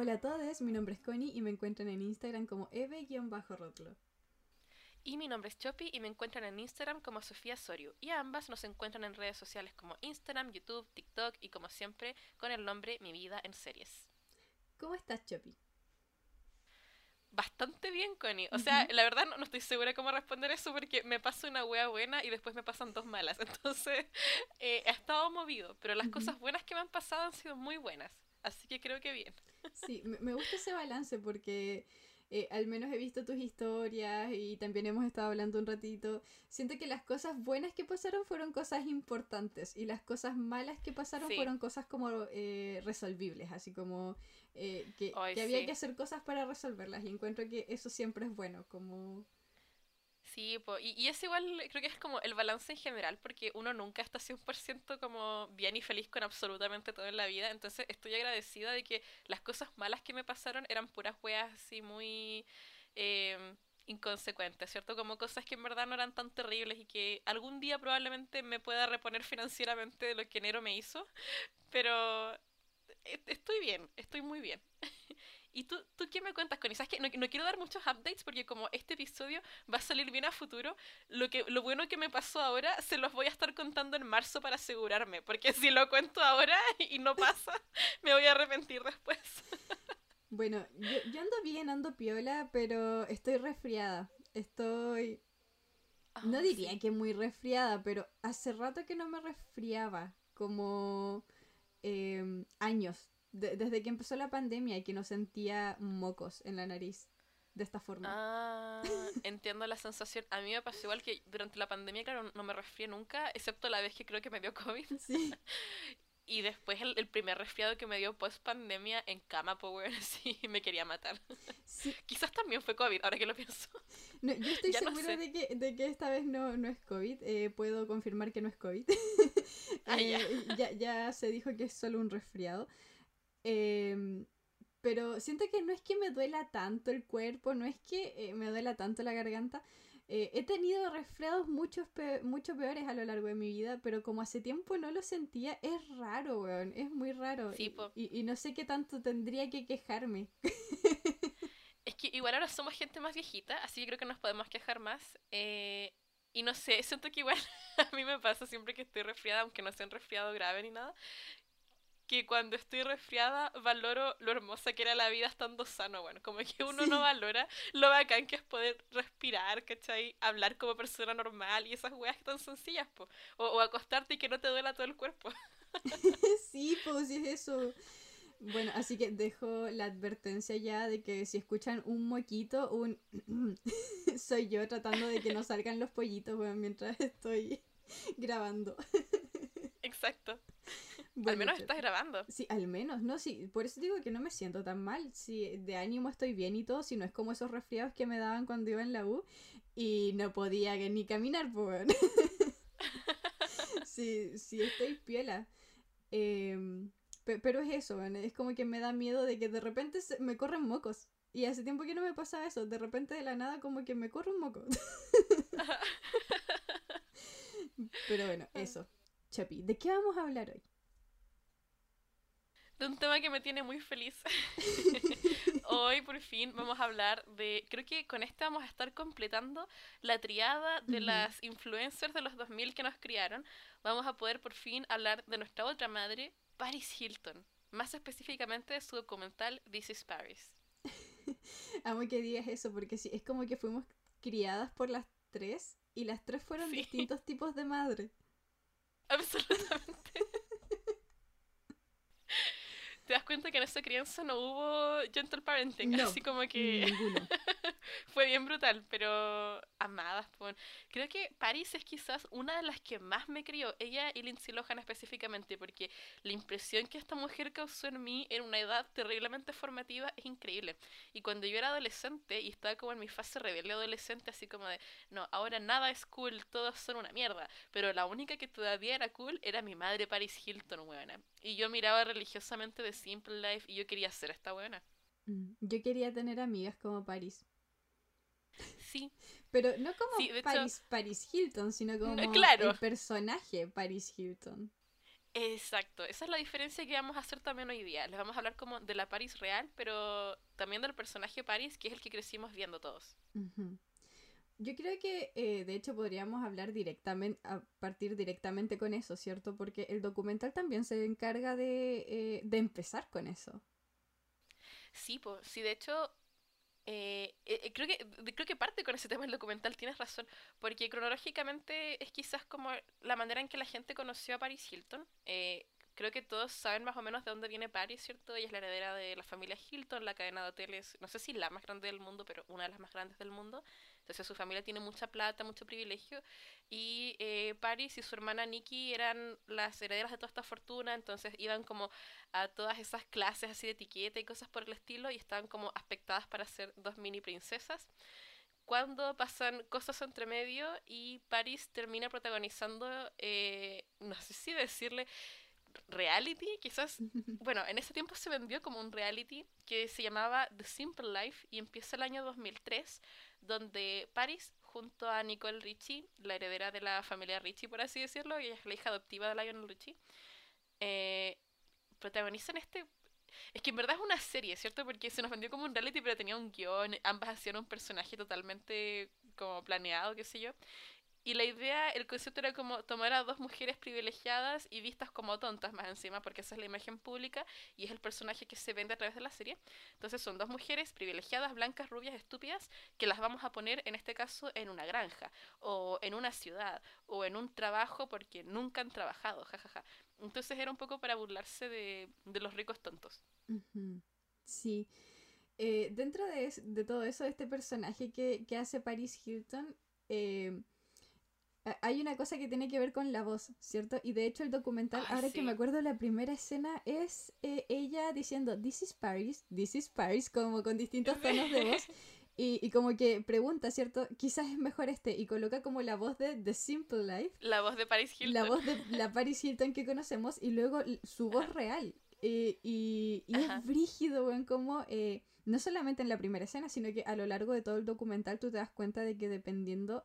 Hola a todos, mi nombre es Connie y me encuentran en Instagram como eve-rotlo. Y mi nombre es Chopi y me encuentran en Instagram como Sofía Soriu. Y ambas nos encuentran en redes sociales como Instagram, YouTube, TikTok y como siempre con el nombre Mi Vida en Series. ¿Cómo estás, Chopi? Bastante bien, Connie. O sea, la verdad no, estoy segura cómo responder eso porque me pasa una wea buena y después me pasan dos malas. Entonces, eh, he estado movido, pero las cosas buenas que me han pasado han sido muy buenas. Así que creo que bien. Sí, me gusta ese balance porque eh, al menos he visto tus historias y también hemos estado hablando un ratito. Siento que las cosas buenas que pasaron fueron cosas importantes y las cosas malas que pasaron fueron cosas como eh, resolvibles, así como eh, que, había que hacer cosas para resolverlas y encuentro que eso siempre es bueno, como Sí, y, es igual, creo que es como el balance en general, porque uno nunca está 100% como bien y feliz con absolutamente todo en la vida, entonces estoy agradecida de que las cosas malas que me pasaron eran puras weas así muy em, inconsecuentes, ¿cierto? Como cosas que en verdad no eran tan terribles y que algún día probablemente me pueda reponer financieramente de lo que enero me hizo, pero estoy bien, estoy muy bien. ¿Y tú, tú qué me cuentas, Connie? ¿Sabes que no, no, quiero dar muchos updates porque como este episodio va a salir bien a futuro, lo, que, lo bueno que me pasó ahora se los voy a estar contando en marzo para asegurarme, porque si lo cuento ahora y no pasa, me voy a arrepentir después. Bueno, yo, yo ando bien, ando piola, pero estoy resfriada. Estoy... no ah, diría que muy resfriada, pero hace rato que no me resfriaba, como eh, años desde que empezó la pandemia y que no sentía mocos en la nariz de esta forma. Ah, entiendo la sensación. A mí me pasó igual que durante la pandemia, claro, no me resfrié nunca, excepto la vez que creo que me dio COVID. Sí. y después el, primer resfriado que me dio post pandemia en cama, Power, sí, me quería matar. Sí. Quizás también fue COVID, ahora que lo pienso. No, yo estoy segura de, que, de que esta vez no, no es COVID. Eh, puedo confirmar que no es COVID. Ah, ya. Eh, ya. ya. se dijo que es solo un resfriado. Em, pero siento que no es que me duela tanto el cuerpo, no es que eh, me duela tanto la garganta. Eh, he tenido resfriados mucho, mucho peores a lo largo de mi vida, pero como hace tiempo no lo sentía, es raro, weón, es muy raro. y, y, no sé qué tanto tendría que quejarme. es que igual ahora somos gente más viejita, así que creo que nos podemos quejar más. Eh, y no sé, siento que igual a mí me pasa siempre que estoy resfriada, aunque no sea un resfriado grave ni nada, que cuando estoy resfriada valoro lo hermosa que era la vida estando sano, bueno, como que uno no valora lo bacán que es poder respirar, ¿cachai? Hablar como persona normal y esas weas tan sencillas, po. O, acostarte y que no te duela todo el cuerpo. sí, pues sí es eso. Bueno, así que dejo la advertencia ya de que si escuchan un moquito, un soy yo tratando de que no salgan los pollitos, bueno, mientras estoy grabando. Exacto al menos estás grabando. Sí, al menos, ¿no? Sí, por eso digo que no me siento tan mal. Si de ánimo estoy bien y todo, si no es como esos resfriados que me daban cuando iba en la U y no podía ni caminar, pues. sí, sí, estoy piola. Em, pero es eso, es como que me da miedo de que de repente me corren mocos. Y hace tiempo que no me pasa eso. De repente de la nada como que me corre un moco. pero bueno, eso. Chapi, ¿de qué vamos a hablar hoy? de un tema que me tiene muy feliz. Hoy por fin vamos a hablar de, creo que con este vamos a estar completando la triada de las influencers de los 2000 que nos criaron. Vamos a poder por fin hablar de nuestra otra madre, Paris Hilton. Más específicamente de su documental This is Paris. Amo que digas eso porque sí, es como que fuimos criadas por las tres y las tres fueron distintos tipos de madre. Absolutamente te das cuenta que en esa crianza no hubo gentle parenting, así como que fue bien brutal, pero amadas. Por... Creo que Paris es quizás una de las que más me crió, ella y Lindsay Lohan específicamente, porque la impresión que esta mujer causó en mí en una edad terriblemente formativa es increíble. Y cuando yo era adolescente y estaba como en mi fase rebelde adolescente, así como de, no, ahora nada es cool, todos son una mierda, pero la única que todavía era cool era mi madre Paris Hilton, buena. Y yo miraba religiosamente de Simple Life y yo quería ser esta buena. Mm, yo quería tener amigas como Paris. Sí. Pero no como Paris, Paris Hilton, sino como claro. el personaje Paris Hilton. Exacto, esa es la diferencia que vamos a hacer también hoy día. Les vamos a hablar como de la Paris real, pero también del personaje Paris, que es el que crecimos viendo todos. Yo creo que eh, de hecho podríamos hablar directamente, a partir directamente con eso, ¿cierto? Porque el documental también se encarga de, eh, de empezar con eso. Sí, pues, sí, de hecho, eh, creo, que, creo que parte con ese tema del documental, tienes razón, porque cronológicamente es quizás como la manera en que la gente conoció a Paris Hilton. creo que todos saben más o menos de dónde viene Paris, ¿cierto? Ella es la heredera de la familia Hilton, la cadena de hoteles, no sé si la más grande del mundo, pero una de las más grandes del mundo. Entonces su familia tiene mucha plata, mucho privilegio. Y eh, Paris y su hermana Nikki eran las herederas de toda esta fortuna. Entonces iban como a todas esas clases así de etiqueta y cosas por el estilo. Y estaban como aspectadas para ser dos mini princesas. Cuando pasan cosas entre medio y Paris termina protagonizando, eh, no sé si decirle reality, quizás, bueno, en ese tiempo se vendió como un reality que se llamaba The Simple Life y empieza el año 2003 donde Paris, junto a Nicole Richie, la heredera de la familia Richie, por así decirlo, y ella es la hija adoptiva de Lionel Richie, eh, protagonizan este... Es que en verdad es una serie, ¿cierto? Porque se nos vendió como un reality, pero tenía un guion, ambas hacían un personaje totalmente como planeado, qué sé yo. Y la idea, el concepto era como tomar a dos mujeres privilegiadas y vistas como tontas más encima, porque esa es la imagen pública y es el personaje que se vende a través de la serie. Entonces son dos mujeres privilegiadas, blancas, rubias, estúpidas, que las vamos a poner en este caso en una granja, o en una ciudad, o en un trabajo porque nunca han trabajado, jajaja. Entonces era un poco para burlarse de, los ricos tontos. Sí. Eh, dentro de, de, todo eso, este personaje que, que hace Paris Hilton, eh, hay una cosa que tiene que ver con la voz, ¿cierto? Y de hecho el documental, ahora que me acuerdo, la primera escena es eh, ella diciendo, This is Paris, This is Paris, como con distintos tonos de voz. Y, y, como que pregunta, ¿cierto? Quizás es mejor este. Y coloca como la voz de The Simple Life. La voz de Paris Hilton. La voz de la Paris Hilton que conocemos. Y luego su voz real. Eh, y, y es brígido, weón, como... Eh, no solamente en la primera escena, sino que a lo largo de todo el documental tú te das cuenta de que dependiendo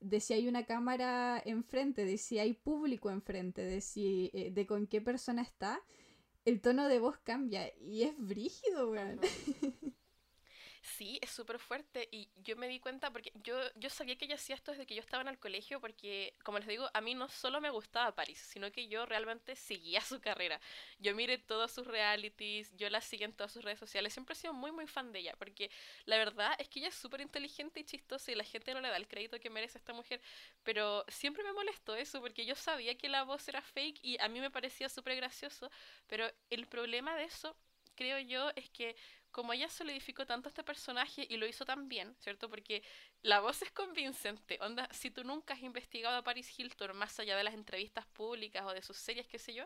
de si hay una cámara enfrente, de si hay público enfrente, de si eh, de con qué persona está, el tono de voz cambia y es brígido, weón. Sí, es súper fuerte y yo me di cuenta porque yo, yo sabía que ella hacía esto desde que yo estaba en el colegio porque, como les digo, a mí no solo me gustaba París, sino que yo realmente seguía su carrera. Yo miré todos sus realities, yo la seguí en todas sus redes sociales, siempre he sido muy muy fan de ella porque la verdad es que ella es súper inteligente y chistosa y la gente no le da el crédito que merece a esta mujer, pero siempre me molestó eso porque yo sabía que la voz era fake y a mí me parecía súper gracioso, pero el problema de eso creo yo es que como ella solidificó tanto este personaje y lo hizo tan bien, ¿cierto? Porque la voz es convincente. Onda, si tú nunca has investigado a Paris Hilton más allá de las entrevistas públicas o de sus series, qué sé yo,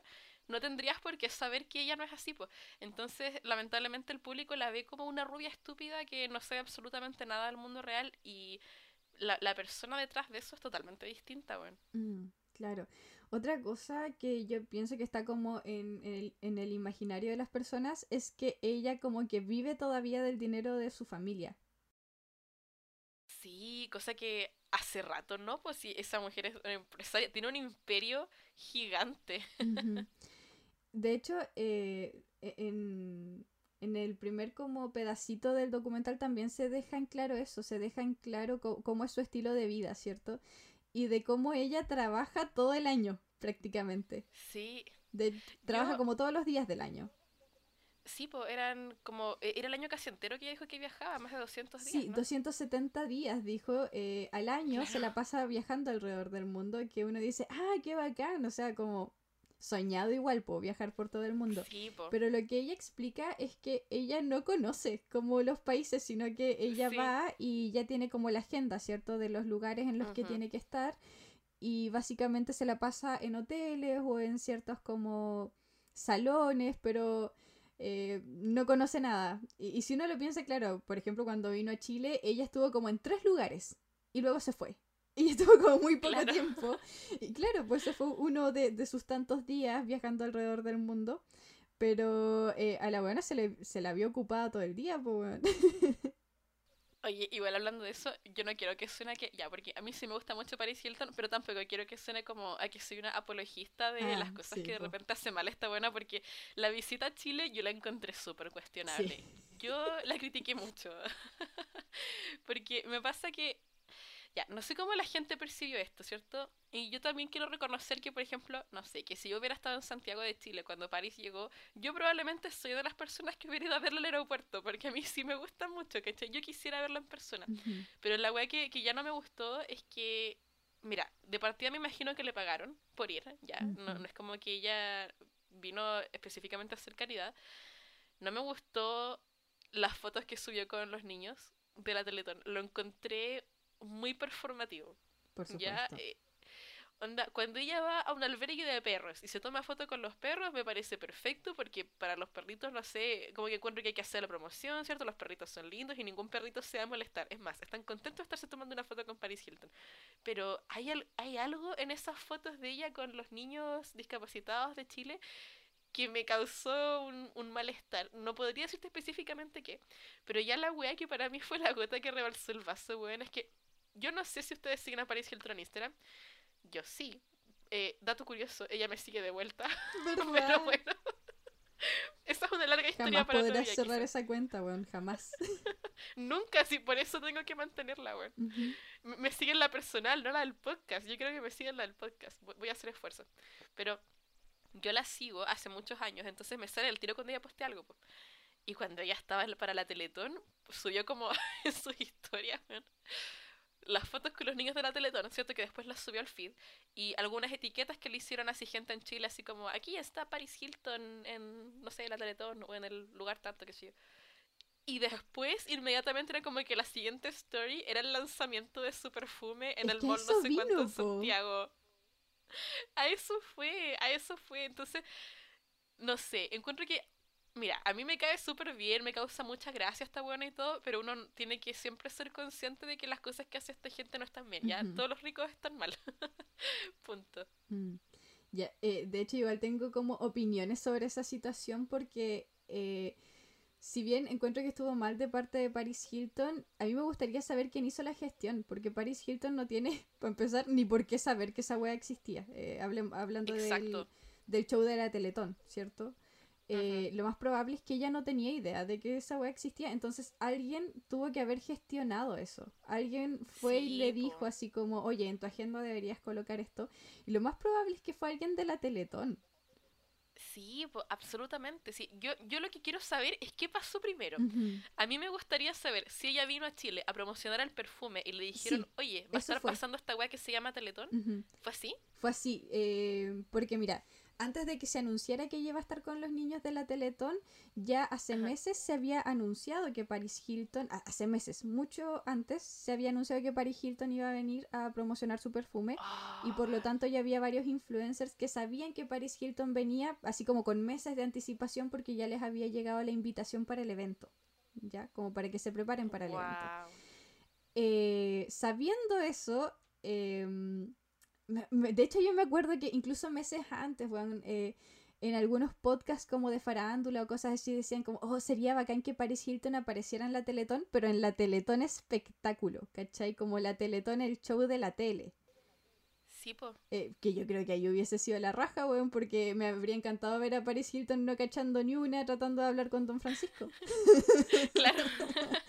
no tendrías por qué saber que ella no es así, pues. Entonces, lamentablemente el público la ve como una rubia estúpida que no sabe absolutamente nada del mundo real y la, la persona detrás de eso es totalmente distinta, bueno. Mm, claro. Otra cosa que yo pienso que está como en, el, en el imaginario de las personas es que ella como que vive todavía del dinero de su familia. Sí, cosa que hace rato, ¿no? Pues sí, esa mujer es una empresaria, tiene un imperio gigante. De hecho, eh, e, en, en, el primer como pedacito del documental también se deja en claro eso, se deja en claro cómo es su estilo de vida, ¿cierto? Y de cómo ella trabaja todo el año, prácticamente. Sí. De, trabaja como todos los días del año. Sí, pues eran como. E, era el año casi entero que ella dijo que viajaba, más de 200 días. Sí, 270 días, dijo. Eh, al año se la pasa viajando alrededor del mundo. Que uno dice, ah, qué bacán. O sea, como soñado igual, puedo viajar por todo el mundo. Pero lo que ella explica es que ella no conoce como los países, sino que ella va y ya tiene como la agenda, ¿cierto? De los lugares en los que tiene que estar y básicamente se la pasa en hoteles o en ciertos como salones, pero eh, no conoce nada. Y, y si uno lo piensa, claro, por ejemplo, cuando vino a Chile, ella estuvo como en tres lugares y luego se fue. Y estuvo como muy poco tiempo. Y claro, pues se fue uno de, sus tantos días viajando alrededor del mundo. Pero eh, a la buena se, le, se la había ocupado todo el día, pues Oye, igual hablando de eso, yo no quiero que suene que. Ya, porque a mí sí me gusta mucho Paris Hilton, pero tampoco quiero que suene como a que soy una apologista de las ah, cosas que de repente hace mal esta buena, porque la visita a Chile yo la encontré súper cuestionable. Yo la critiqué mucho. porque me pasa que ya, no sé cómo la gente percibió esto, ¿cierto? Y yo también quiero reconocer que, por ejemplo, no sé, que si yo hubiera estado en Santiago de Chile cuando París llegó, yo probablemente soy de las personas que hubiera ido a verlo al aeropuerto, porque a mí sí me gusta mucho, ¿cachai? Yo quisiera verlo en persona. Pero la weá que, que ya no me gustó es que, mira, de partida me imagino que le pagaron por ir, ya. no, no es como que ella vino específicamente a hacer caridad. No me gustó las fotos que subió con los niños de la Teletón. Lo encontré muy performativo. Por supuesto. ¿ya? Eh, onda, cuando ella va a un albergue de perros y se toma foto con los perros, me parece perfecto porque para los perritos, no sé, como que encuentro que hay que hacer la promoción, ¿cierto? Los perritos son lindos y ningún perrito se va a molestar. Es más, están contentos de estarse tomando una foto con Paris Hilton. Pero hay, hay algo en esas fotos de ella con los niños discapacitados de Chile que me causó un, un, malestar. No podría decirte específicamente qué, pero ya la weá que para mí fue la gota que rebalsó el vaso, weón, es que yo no sé si ustedes siguen a Paris Hilton en Instagram. Yo sí. Eh, dato curioso, ella me sigue de vuelta. Pero bueno. Esa es una larga historia jamás para podrás cerrar esa cuenta, weón, jamás. Nunca, sí, por eso tengo que mantenerla, weón. Me siguen la personal, no la del podcast. Yo creo que me siguen la del podcast. Voy a hacer esfuerzo. Pero yo la sigo hace muchos años, entonces me sale el tiro cuando ella postea algo. Y cuando ella estaba para la Teletón, subió como en sus historias, weón las fotos con los niños de la Teletón, ¿cierto? Que después las subió al feed. Y algunas etiquetas que le hicieron así gente en Chile, así como, aquí está Paris Hilton en, no sé, en la Teletón o en el lugar tanto que sí. Y después, inmediatamente era como que la siguiente story era el lanzamiento de su perfume en el mall no sé cuánto en Santiago. A eso fue, a eso fue. Entonces, no sé, encuentro que Mira, a mí me cae súper bien, me causa mucha gracia esta buena y todo, pero uno tiene que siempre ser consciente de que las cosas que hace esta gente no están bien, ¿ya? Todos los ricos están mal. Punto. Mm. Ya, eh, de hecho, igual tengo como opiniones sobre esa situación porque eh, si bien encuentro que estuvo mal de parte de Paris Hilton, a mí me gustaría saber quién hizo la gestión, porque Paris Hilton no tiene, para empezar, ni por qué saber que esa wea existía. Eh, hablando del, del show de la Teletón, ¿cierto? Eh, lo más probable es que ella no tenía idea de que esa web existía. Entonces alguien tuvo que haber gestionado eso. Alguien fue y le dijo así como, oye, en tu agenda deberías colocar esto. Y lo más probable es que fue alguien de la Teletón. Sí, absolutamente. Sí. Yo, yo lo que quiero saber es qué pasó primero. A mí me gustaría saber si ella vino a Chile a promocionar el perfume y le dijeron, oye, va a estar pasando esta weá que se llama Teletón. ¿Fue así? Fue así. Eh, porque mira, antes de que se anunciara que ella iba a estar con los niños de la Teletón, ya hace meses se había anunciado que Paris Hilton, hace meses, mucho antes, se había anunciado que Paris Hilton iba a venir a promocionar su perfume y por lo ah. tanto ya había varios influencers que sabían que Paris Hilton venía, así como con meses de anticipación porque ya les había llegado la invitación para el evento, ya, como para que se preparen para el evento. Eh, sabiendo eso, eh, de hecho, yo me acuerdo que incluso meses antes, bueno, eh, en algunos podcasts como de farándula o cosas así decían como, oh, sería bacán que Paris Hilton apareciera en la Teletón, pero en la Teletón espectáculo, ¿cachai? Como la Teletón, el show de la tele. Sí, po. Eh, que yo creo que ahí hubiese sido la raja, weón, porque me habría encantado ver a Paris Hilton no cachando ni una tratando de hablar con Don Francisco. claro.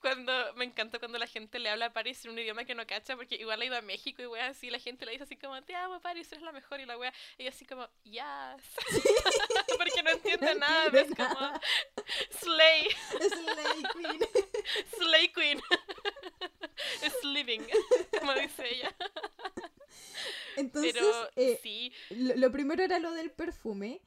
cuando me encanta cuando la gente le habla a Paris en un idioma que no cacha, porque igual ha ido a México y wea así, la gente le dice así como, te amo Paris, eres la mejor, y la wea, y así como, yes, porque no entiende nada, ves como, Slay, Slay Queen, Slay Queen, living, como dice ella. Entonces, eh, sí. lo primero era lo del perfume.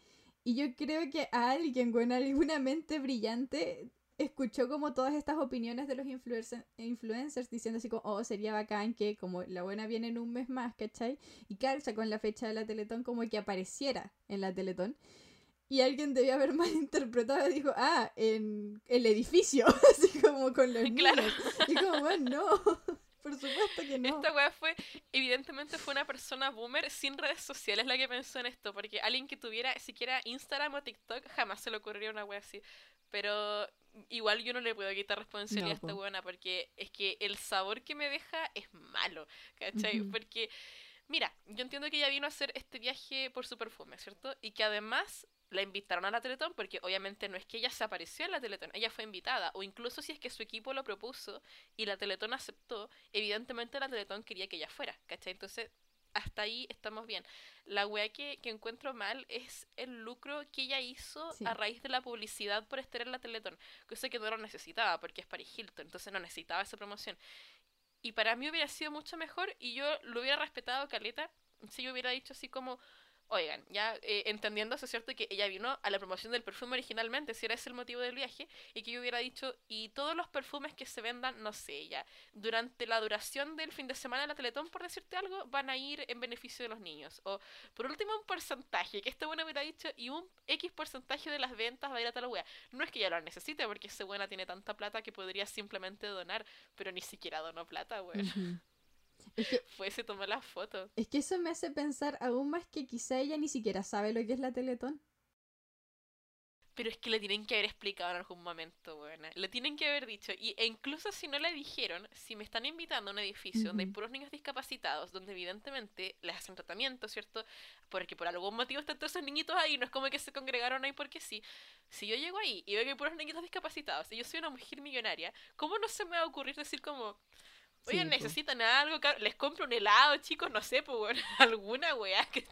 Y yo creo que a alguien con alguna mente brillante escuchó como todas estas opiniones de los influencers diciendo así como, oh, sería bacán que como la buena viene en un mes más, ¿cachai? Y calza con la fecha de la Teletón como que apareciera en la Teletón. Y alguien debía haber malinterpretado y dijo, ah, en el edificio, así como con los niños. Y como, bueno, no, por supuesto que no. Esta weá fue, evidentemente fue una persona boomer sin redes sociales la que pensó en esto, porque alguien que tuviera siquiera Instagram o TikTok jamás se le ocurriría una weá así. Pero igual yo no le puedo quitar responsabilidad a esta buena porque es que el sabor que me deja es malo, ¿cachai? Porque, mira, yo entiendo que ella vino a hacer este viaje por su perfume, ¿cierto? Y que además la invitaron a la Teletón porque obviamente no es que ella se apareció en la Teletón, ella fue invitada, o incluso si es que su equipo lo propuso y la Teletón aceptó, evidentemente la Teletón quería que ella fuera, ¿cachai? Entonces hasta ahí estamos bien. La weá que, encuentro mal es el lucro que ella hizo a raíz de la publicidad por estar en la Teletón. Cosa que no lo necesitaba porque es Paris Hilton, entonces no necesitaba esa promoción. Y para mí hubiera sido mucho mejor y yo lo hubiera respetado, Caleta, si yo hubiera dicho así como, Oigan, ya eh, entendiendo, es cierto que ella vino a la promoción del perfume originalmente, si era ese el motivo del viaje, y que yo hubiera dicho, y todos los perfumes que se vendan, no sé, ya, durante la duración del fin de semana de la Teletón, por decirte algo, van a ir en beneficio de los niños. O, por último, un porcentaje, que este bueno hubiera dicho, y un X porcentaje de las ventas va a ir a tal. No es que ella lo necesite, porque ese buena tiene tanta plata que podría simplemente donar, pero ni siquiera donó plata, weón. Es que, Fue, se tomó la foto. Es que eso me hace pensar aún más que quizá ella ni siquiera sabe lo que es la Teletón. Pero es que le tienen que haber explicado en algún momento, bueno. Le tienen que haber dicho. Y, e incluso si no le dijeron, si me están invitando a un edificio donde hay puros niños discapacitados, donde evidentemente les hacen tratamiento, ¿cierto? Porque por algún motivo están todos esos niñitos ahí, no es como que se congregaron ahí porque sí. Si yo llego ahí y veo que hay puros niñitos discapacitados y yo soy una mujer millonaria, ¿cómo no se me va a ocurrir decir como, Oye, necesitan algo, les compro un helado, chicos, no sé, pues bueno, alguna weá, que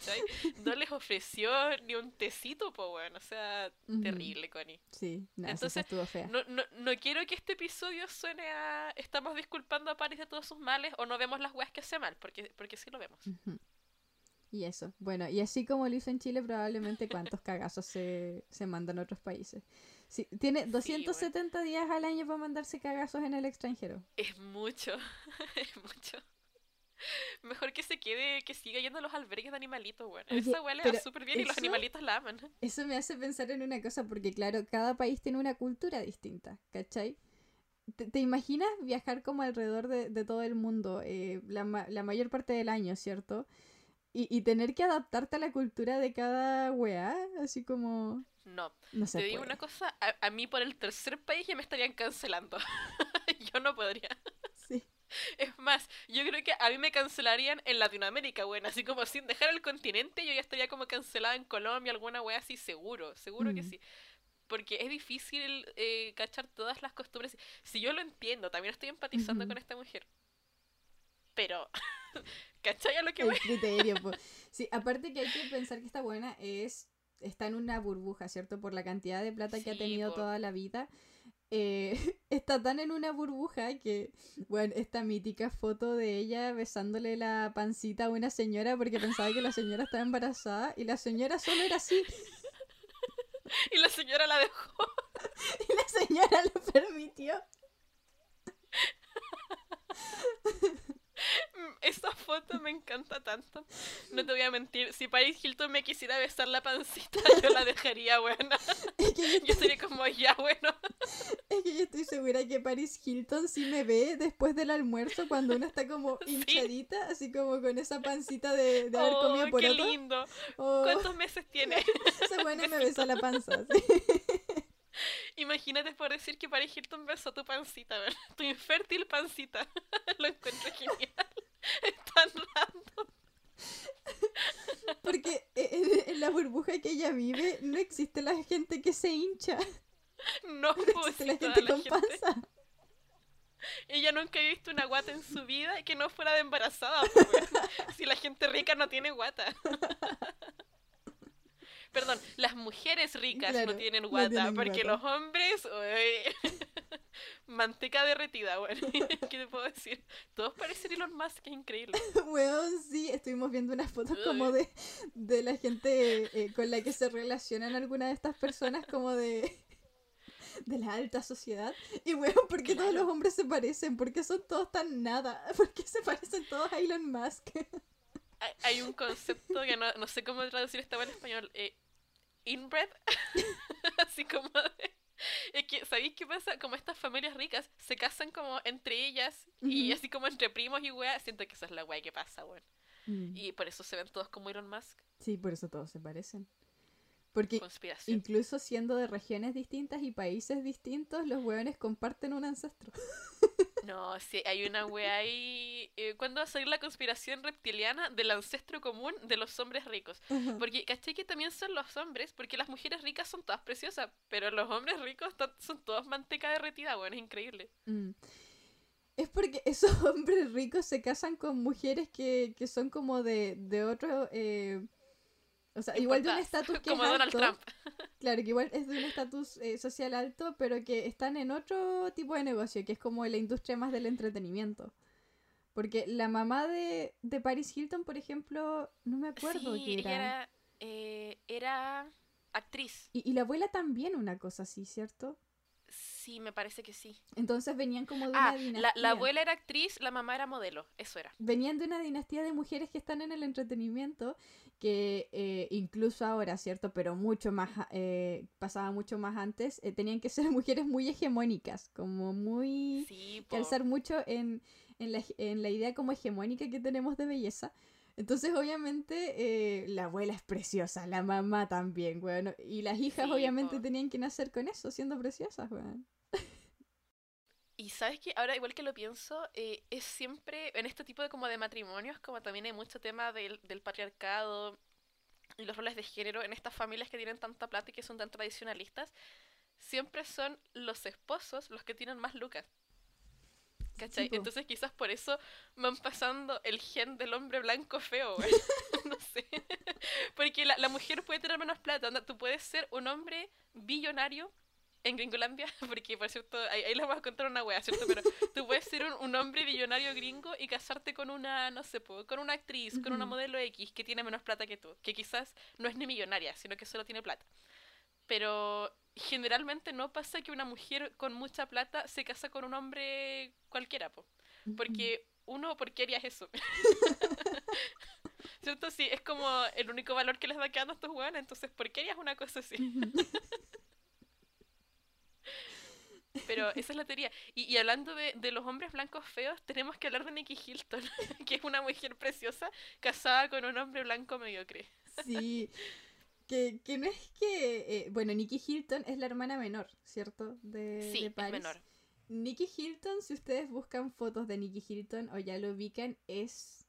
No les ofreció ni un tecito, pues bueno, o sea, terrible, Connie. Sí, Entonces, estuvo fea. No, no, no, quiero que este episodio suene a estamos disculpando a Paris de todos sus males o no vemos las weas que hace mal, porque, porque sí lo vemos. Y eso, bueno, y así como lo hizo en Chile, probablemente cuántos cagazos se, se mandan a otros países. Sí, tiene 270 días al año para mandarse cagazos en el extranjero. Es mucho, es mucho. Mejor que se quede, que siga yendo a los albergues de animalitos, bueno. Esa huele súper bien y los animalitos la aman. Eso me hace pensar en una cosa, porque claro, cada país tiene una cultura distinta, ¿cachai? ¿Te, imaginas viajar como alrededor de, todo el mundo eh, la, la, mayor parte del año, ¿cierto? Y, y, tener que adaptarte a la cultura de cada weá, así como... No. Te digo una cosa, a, mí por el tercer país ya me estarían cancelando. yo no podría. Sí. Es más, yo creo que a mí me cancelarían en Latinoamérica, bueno, así como sin dejar el continente, yo ya estaría como cancelada en Colombia, alguna wea así, seguro, seguro que mm. sí. Porque es difícil eh, cachar todas las costumbres. Si yo lo entiendo, también estoy empatizando con esta mujer. Pero, ¿cachai a lo que voy? criterio, Sí, aparte que hay que pensar que esta buena es está en una burbuja, ¿cierto? Por la cantidad de plata que ha tenido toda la vida. Eh, está tan en una burbuja que, bueno, esta mítica foto de ella besándole la pancita a una señora porque pensaba que la señora estaba embarazada y la señora solo era así. y la señora la dejó. y la señora lo permitió. Esta foto me encanta tanto. No te voy a mentir. Si Paris Hilton me quisiera besar la pancita, yo la dejaría buena. yo, sería como, ya, bueno. Es que yo estoy segura que Paris Hilton sí me ve después del almuerzo cuando uno está como hinchadita, así como con esa pancita de, de haber comido por ¡Qué lindo! Oh. ¿Cuántos meses tiene? Esa buena me besa la panza. Imagínate por decir que Paris Hilton besó tu pancita, ¿verdad? Tu infértil pancita. Lo encuentro genial. Es tan random. Porque en, la burbuja que ella vive no existe la gente que se hincha. No, pues, existe la gente con panza. Ella nunca ha visto una guata en su vida que no fuera de embarazada. Pues, si la gente rica no tiene guata. Perdón, las mujeres ricas no tienen guata, porque los hombres. manteca derretida, bueno. ¿Qué te puedo decir? Todos parecen Elon Musk, es increíble. Weón, sí, estuvimos viendo unas fotos como de, de la gente eh, con la que se relacionan algunas de estas personas, como de de la alta sociedad. Y weón, ¿por qué todos los hombres se parecen? ¿Por qué son todos tan nada? ¿Por qué se parecen todos a Elon Musk? Hay, un concepto que no, no, sé cómo traducir esta en español. Eh, inbred. Así como de, Es que ¿sabéis qué pasa? Como estas familias ricas se casan como entre ellas y así como entre primos y weá, siento que esa es la weá que pasa, weón. Mm. Y por eso se ven todos como Elon Musk. Sí, por eso todos se parecen. Porque incluso siendo de regiones distintas y países distintos, los weones comparten un ancestro. No, sí, hay una wea ahí. Eh, ¿Cuándo va a salir la conspiración reptiliana del ancestro común de los hombres ricos? Porque, ¿cachai que también son los hombres? Porque las mujeres ricas son todas preciosas, pero los hombres ricos son todos manteca derretida, bueno, es increíble. Mm. Es porque esos hombres ricos se casan con mujeres que, que son como de, de otro. Eh, o sea, igual de un estatus que Como Donald Trump. Claro, que igual es de un estatus eh, social alto, pero que están en otro tipo de negocio, que es como la industria más del entretenimiento. Porque la mamá de, de Paris Hilton, por ejemplo, no me acuerdo sí, era. Era, eh, era actriz. Y, y la abuela también, una cosa así, ¿cierto? Sí, me parece que sí. Entonces venían como de una ah, dinastía. La, abuela era actriz, la mamá era modelo, eso era. Venían de una dinastía de mujeres que están en el entretenimiento, que eh, incluso ahora, ¿cierto? Pero mucho más, eh, pasaba mucho más antes, eh, tenían que ser mujeres muy hegemónicas, como muy... Sí, calzar mucho en, en, la, en la idea como hegemónica que tenemos de belleza. Entonces, obviamente, eh, la abuela es preciosa, la mamá también, bueno, y las hijas obviamente tenían que nacer con eso, siendo preciosas, weón. Y sabes que ahora, igual que lo pienso, eh, es siempre en este tipo de como de matrimonios, como también hay mucho tema del, del patriarcado y los roles de género en estas familias que tienen tanta plata y que son tan tradicionalistas, siempre son los esposos los que tienen más lucas. ¿Cachai? Entonces quizás por eso van pasando el gen del hombre blanco feo, güey. no sé. Porque la, mujer puede tener menos plata. tú puedes ser un hombre billonario en Gringolandia, porque por cierto, ahí, les voy a contar una wea, ¿cierto? Pero tú puedes ser un, hombre billonario gringo y casarte con una, no sé, con una actriz, con una modelo X que tiene menos plata que tú, que quizás no es ni millonaria, sino que solo tiene plata. Pero generalmente no pasa que una mujer con mucha plata se casa con un hombre cualquiera, po. Porque uno, ¿por qué harías eso? ¿Cierto? Sí, es como el único valor que les va quedando a estos hueones, entonces, ¿por qué harías una cosa así? Pero esa es la teoría. Y, hablando de, de, los hombres blancos feos, tenemos que hablar de Nikki Hilton, que es una mujer preciosa casada con un hombre blanco mediocre. Sí, que, que no es que. Eh, bueno, Nikki Hilton es la hermana menor, ¿cierto? De, sí, de Paris. menor. Nikki Hilton, si ustedes buscan fotos de Nikki Hilton o ya lo ubican, es.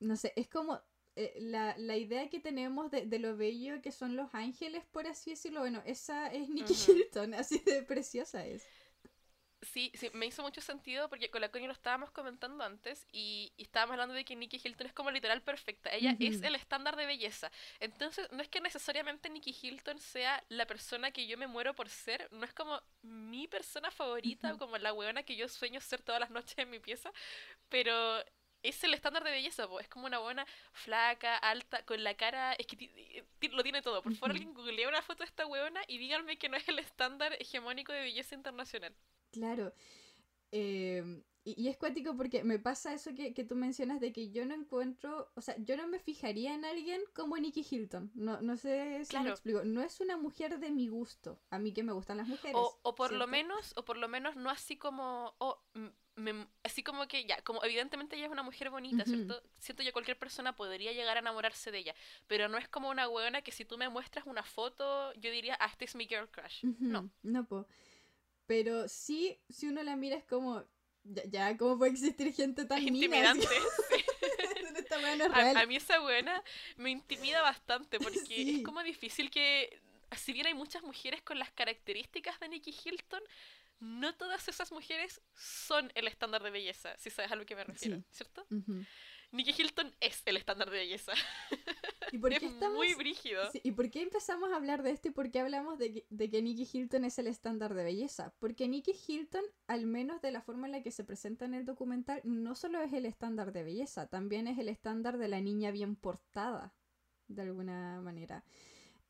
No sé, es como eh, la, la, idea que tenemos de, de, lo bello que son los ángeles, por así decirlo. Bueno, esa es Nikki Hilton, así de preciosa es. Sí, sí, me hizo mucho sentido porque con la Connie lo estábamos comentando antes y, estábamos hablando de que Nikki Hilton es como literal perfecta. Ella es el estándar de belleza. Entonces, no es que necesariamente Nikki Hilton sea la persona que yo me muero por ser, no es como mi persona favorita, como la weona que yo sueño ser todas las noches en mi pieza, pero es el estándar de belleza, es como una buena flaca, alta, con la cara, es que lo tiene todo. Por favor, alguien googlea una foto de esta weona y díganme que no es el estándar hegemónico de belleza internacional. Claro. Em, y, es cuático porque me pasa eso que, tú mencionas de que yo no encuentro, o sea, yo no me fijaría en alguien como Nikki Hilton. No, no sé si me explico. No es una mujer de mi gusto. A mí que me gustan las mujeres. O, por lo menos, o por lo menos no así como, así como que ya, como evidentemente ella es una mujer bonita, ¿cierto? Siento que cualquier persona podría llegar a enamorarse de ella, pero no es como una hueona que si tú me muestras una foto, yo diría, ah, este es mi girl crush. No. No, puedo. Pero sí, si uno la mira es como, ya, ¿cómo puede existir gente tan intimidante? a, mí esa buena me intimida bastante porque es como difícil que, si bien hay muchas mujeres con las características de Nikki Hilton, no todas esas mujeres son el estándar de belleza, si sabes a lo que me refiero, ¿cierto? Nikki Hilton es el estándar de belleza. ¿Y por qué es muy brígido. ¿Y por qué empezamos a hablar de esto y por qué hablamos de que, de que Nikki Hilton es el estándar de belleza? Porque Nikki Hilton, al menos de la forma en la que se presenta en el documental, no solo es el estándar de belleza, también es el estándar de la niña bien portada, de alguna manera.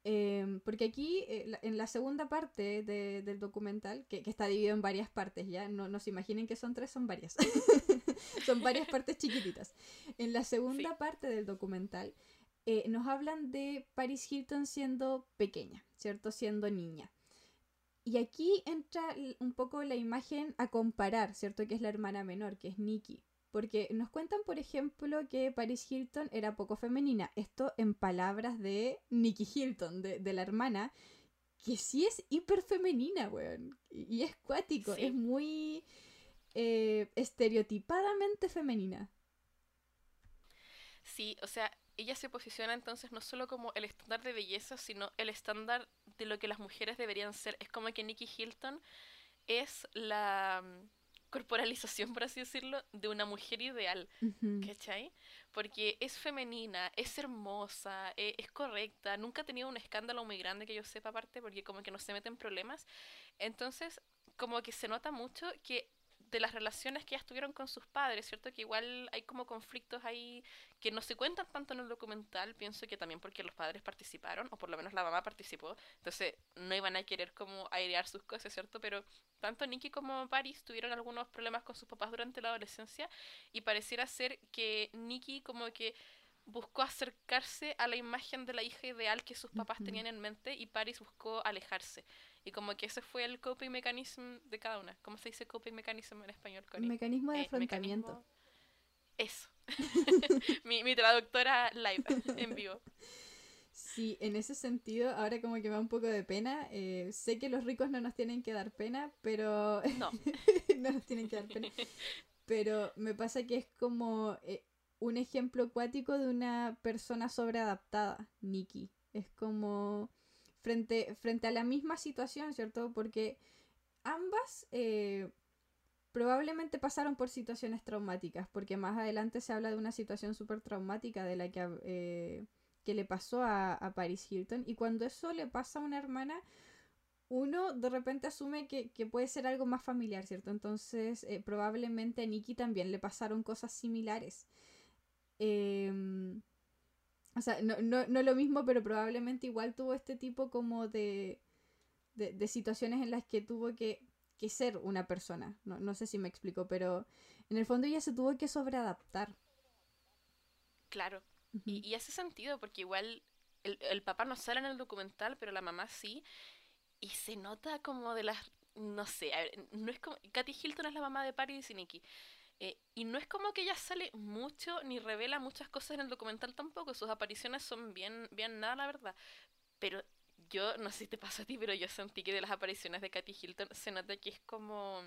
Em, porque aquí, eh, en la segunda parte del documental, que, está dividido en varias partes, ya no, no se imaginen que son tres, son varias. son varias partes chiquititas. En la segunda parte del documental, eh, nos hablan de Paris Hilton siendo pequeña, ¿cierto? Siendo niña. y aquí entra un poco la imagen a comparar, ¿cierto? Que es la hermana menor, que es Nikki. Porque nos cuentan, por ejemplo, que Paris Hilton era poco femenina. Esto en palabras de Nikki Hilton, de, la hermana, que sí es hiper femenina, weón. Y, es cuático, es muy eh, estereotipadamente femenina. Sí, o sea, ella se posiciona entonces no solo como el estándar de belleza, sino el estándar de lo que las mujeres deberían ser. Es como que Nikki Hilton es la corporalización, por así decirlo, de una mujer ideal, ¿cachai? Porque es femenina, es hermosa, e, es correcta, nunca ha tenido un escándalo muy grande que yo sepa aparte, porque como que no se mete en problemas. Entonces, como que se nota mucho que de las relaciones que ellas tuvieron con sus padres, ¿cierto? Que igual hay como conflictos ahí que no se cuentan tanto en el documental, pienso que también porque los padres participaron, o por lo menos la mamá participó, entonces no iban a querer como airear sus cosas, ¿cierto? Pero tanto Nicky como Paris tuvieron algunos problemas con sus papás durante la adolescencia y pareciera ser que Nicky como que buscó acercarse a la imagen de la hija ideal que sus papás tenían en mente y Paris buscó alejarse. Y como que ese fue el coping mechanism de cada una. ¿Cómo se dice coping mechanism en español? Connie? Mecanismo de eh, afrontamiento. Eso. mi, traductora live, en vivo. Sí, en ese sentido, ahora como que me da un poco de pena. Eh, sé que los ricos no nos tienen que dar pena, pero... No. no nos tienen que dar pena. Pero me pasa que es como eh, un ejemplo acuático de una persona sobreadaptada, Nikki. Es como frente, frente a la misma situación, ¿cierto? Porque ambas eh, probablemente pasaron por situaciones traumáticas, porque más adelante se habla de una situación súper traumática de la que, eh, que le pasó a, Paris Hilton, y cuando eso le pasa a una hermana, uno de repente asume que, puede ser algo más familiar, ¿cierto? Entonces, eh, probablemente a Nikki también le pasaron cosas similares. Em, o sea, no, no, no lo mismo, pero probablemente igual tuvo este tipo como de, de, situaciones en las que tuvo que, que ser una persona. No, no, sé si me explico, pero en el fondo ella se tuvo que sobreadaptar. Claro. y, y, hace sentido, porque igual el, el, papá no sale en el documental, pero la mamá sí. Y se nota como de las... No sé, a ver, no es como... Katy Hilton es la mamá de Paris y Nicky. Eh, y no es como que ella sale mucho ni revela muchas cosas en el documental tampoco. Sus apariciones son bien, bien nada, la verdad. Pero yo, no sé si te pasa a ti, pero yo sentí que de las apariciones de Katy Hilton se nota que es como.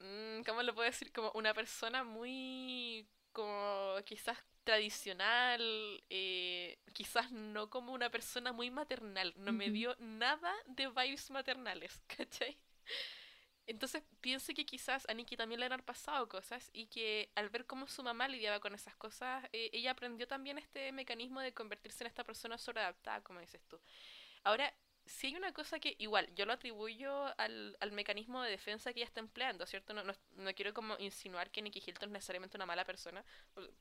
Mmm, ¿Cómo lo puedo decir? Como una persona muy. como quizás tradicional, eh, quizás no como una persona muy maternal. No me dio nada de vibes maternales, ¿cachai? Entonces pienso que quizás a Nikki también le han pasado cosas y que al ver cómo su mamá lidiaba con esas cosas, eh, ella aprendió también este mecanismo de convertirse en esta persona sobreadaptada, como dices tú. Ahora, si hay una cosa que igual yo lo atribuyo al, al mecanismo de defensa que ella está empleando, ¿cierto? No, no, no, quiero como insinuar que Nikki Hilton es necesariamente una mala persona.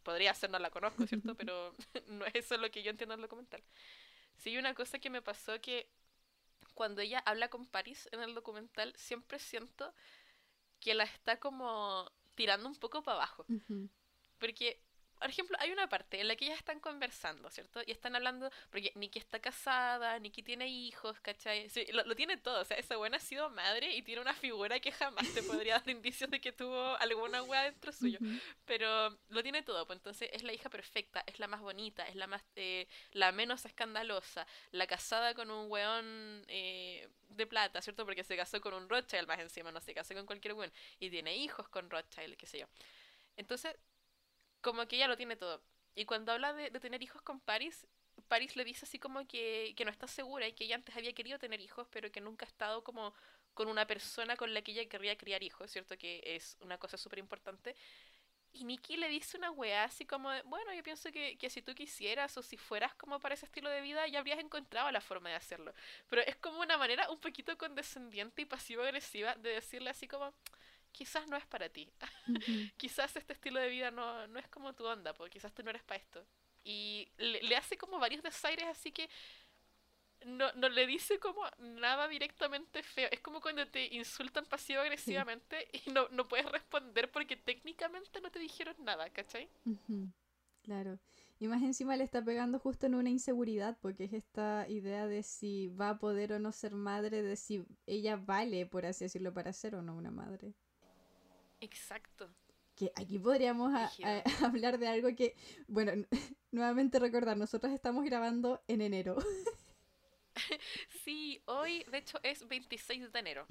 Podría ser, no la conozco, ¿cierto? Pero no es eso lo que yo entiendo del documental. Si hay una cosa que me pasó que cuando ella habla con Paris en el documental, siempre siento que la está como tirando un poco para abajo. Porque por ejemplo, hay una parte en la que ellas están conversando, ¿cierto? Y están hablando, porque Nikki está casada, Nikki tiene hijos, ¿cachai? Sí, lo, tiene todo, o sea, esa buena ha sido madre y tiene una figura que jamás te podría dar indicios de que tuvo alguna wea dentro suyo. Pero lo tiene todo, pues entonces es la hija perfecta, es la más bonita, es la más, eh, la menos escandalosa, la casada con un weón eh, de plata, ¿cierto? Porque se casó con un Rothschild más encima, no se casó con cualquier weón. Y tiene hijos con Rothschild, qué sé yo. Entonces, como que ella lo tiene todo. Y cuando habla de, tener hijos con Paris, Paris le dice así como que, que no está segura y que ella antes había querido tener hijos, pero que nunca ha estado como con una persona con la que ella querría criar hijos, ¿cierto? Que es una cosa súper importante. Y Nikki le dice una weá así como, de, bueno, yo pienso que, que, si tú quisieras o si fueras como para ese estilo de vida, ya habrías encontrado la forma de hacerlo. Pero es como una manera un poquito condescendiente y pasivo-agresiva de decirle así como, quizás no es para ti. quizás este estilo de vida no, no es como tu onda, porque quizás tú no eres para esto. Y le, hace como varios desaires, así que no, no le dice como nada directamente feo. Es como cuando te insultan pasivo-agresivamente y no, no puedes responder porque técnicamente no te dijeron nada, ¿cachai? Claro. Y más encima le está pegando justo en una inseguridad, porque es esta idea de si va a poder o no ser madre, de si ella vale, por así decirlo, para ser o no una madre. Exacto. Que aquí podríamos hablar de algo que, bueno, nuevamente recordar, nosotros estamos grabando en enero. sí, hoy de hecho es 26 de enero.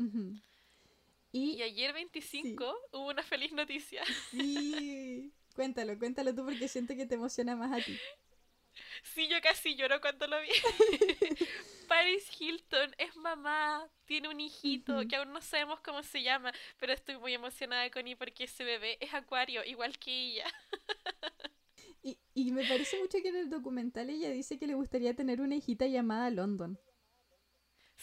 y, ayer 25 hubo una feliz noticia. Sí. Cuéntalo, cuéntalo tú porque siento que te emociona más a ti. Sí, yo casi lloro cuando lo vi. Paris Hilton es mamá, tiene un hijito que aún no sabemos cómo se llama, pero estoy muy emocionada con él porque ese bebé es acuario, igual que ella. y, y me parece mucho que en el documental ella dice que le gustaría tener una hijita llamada London.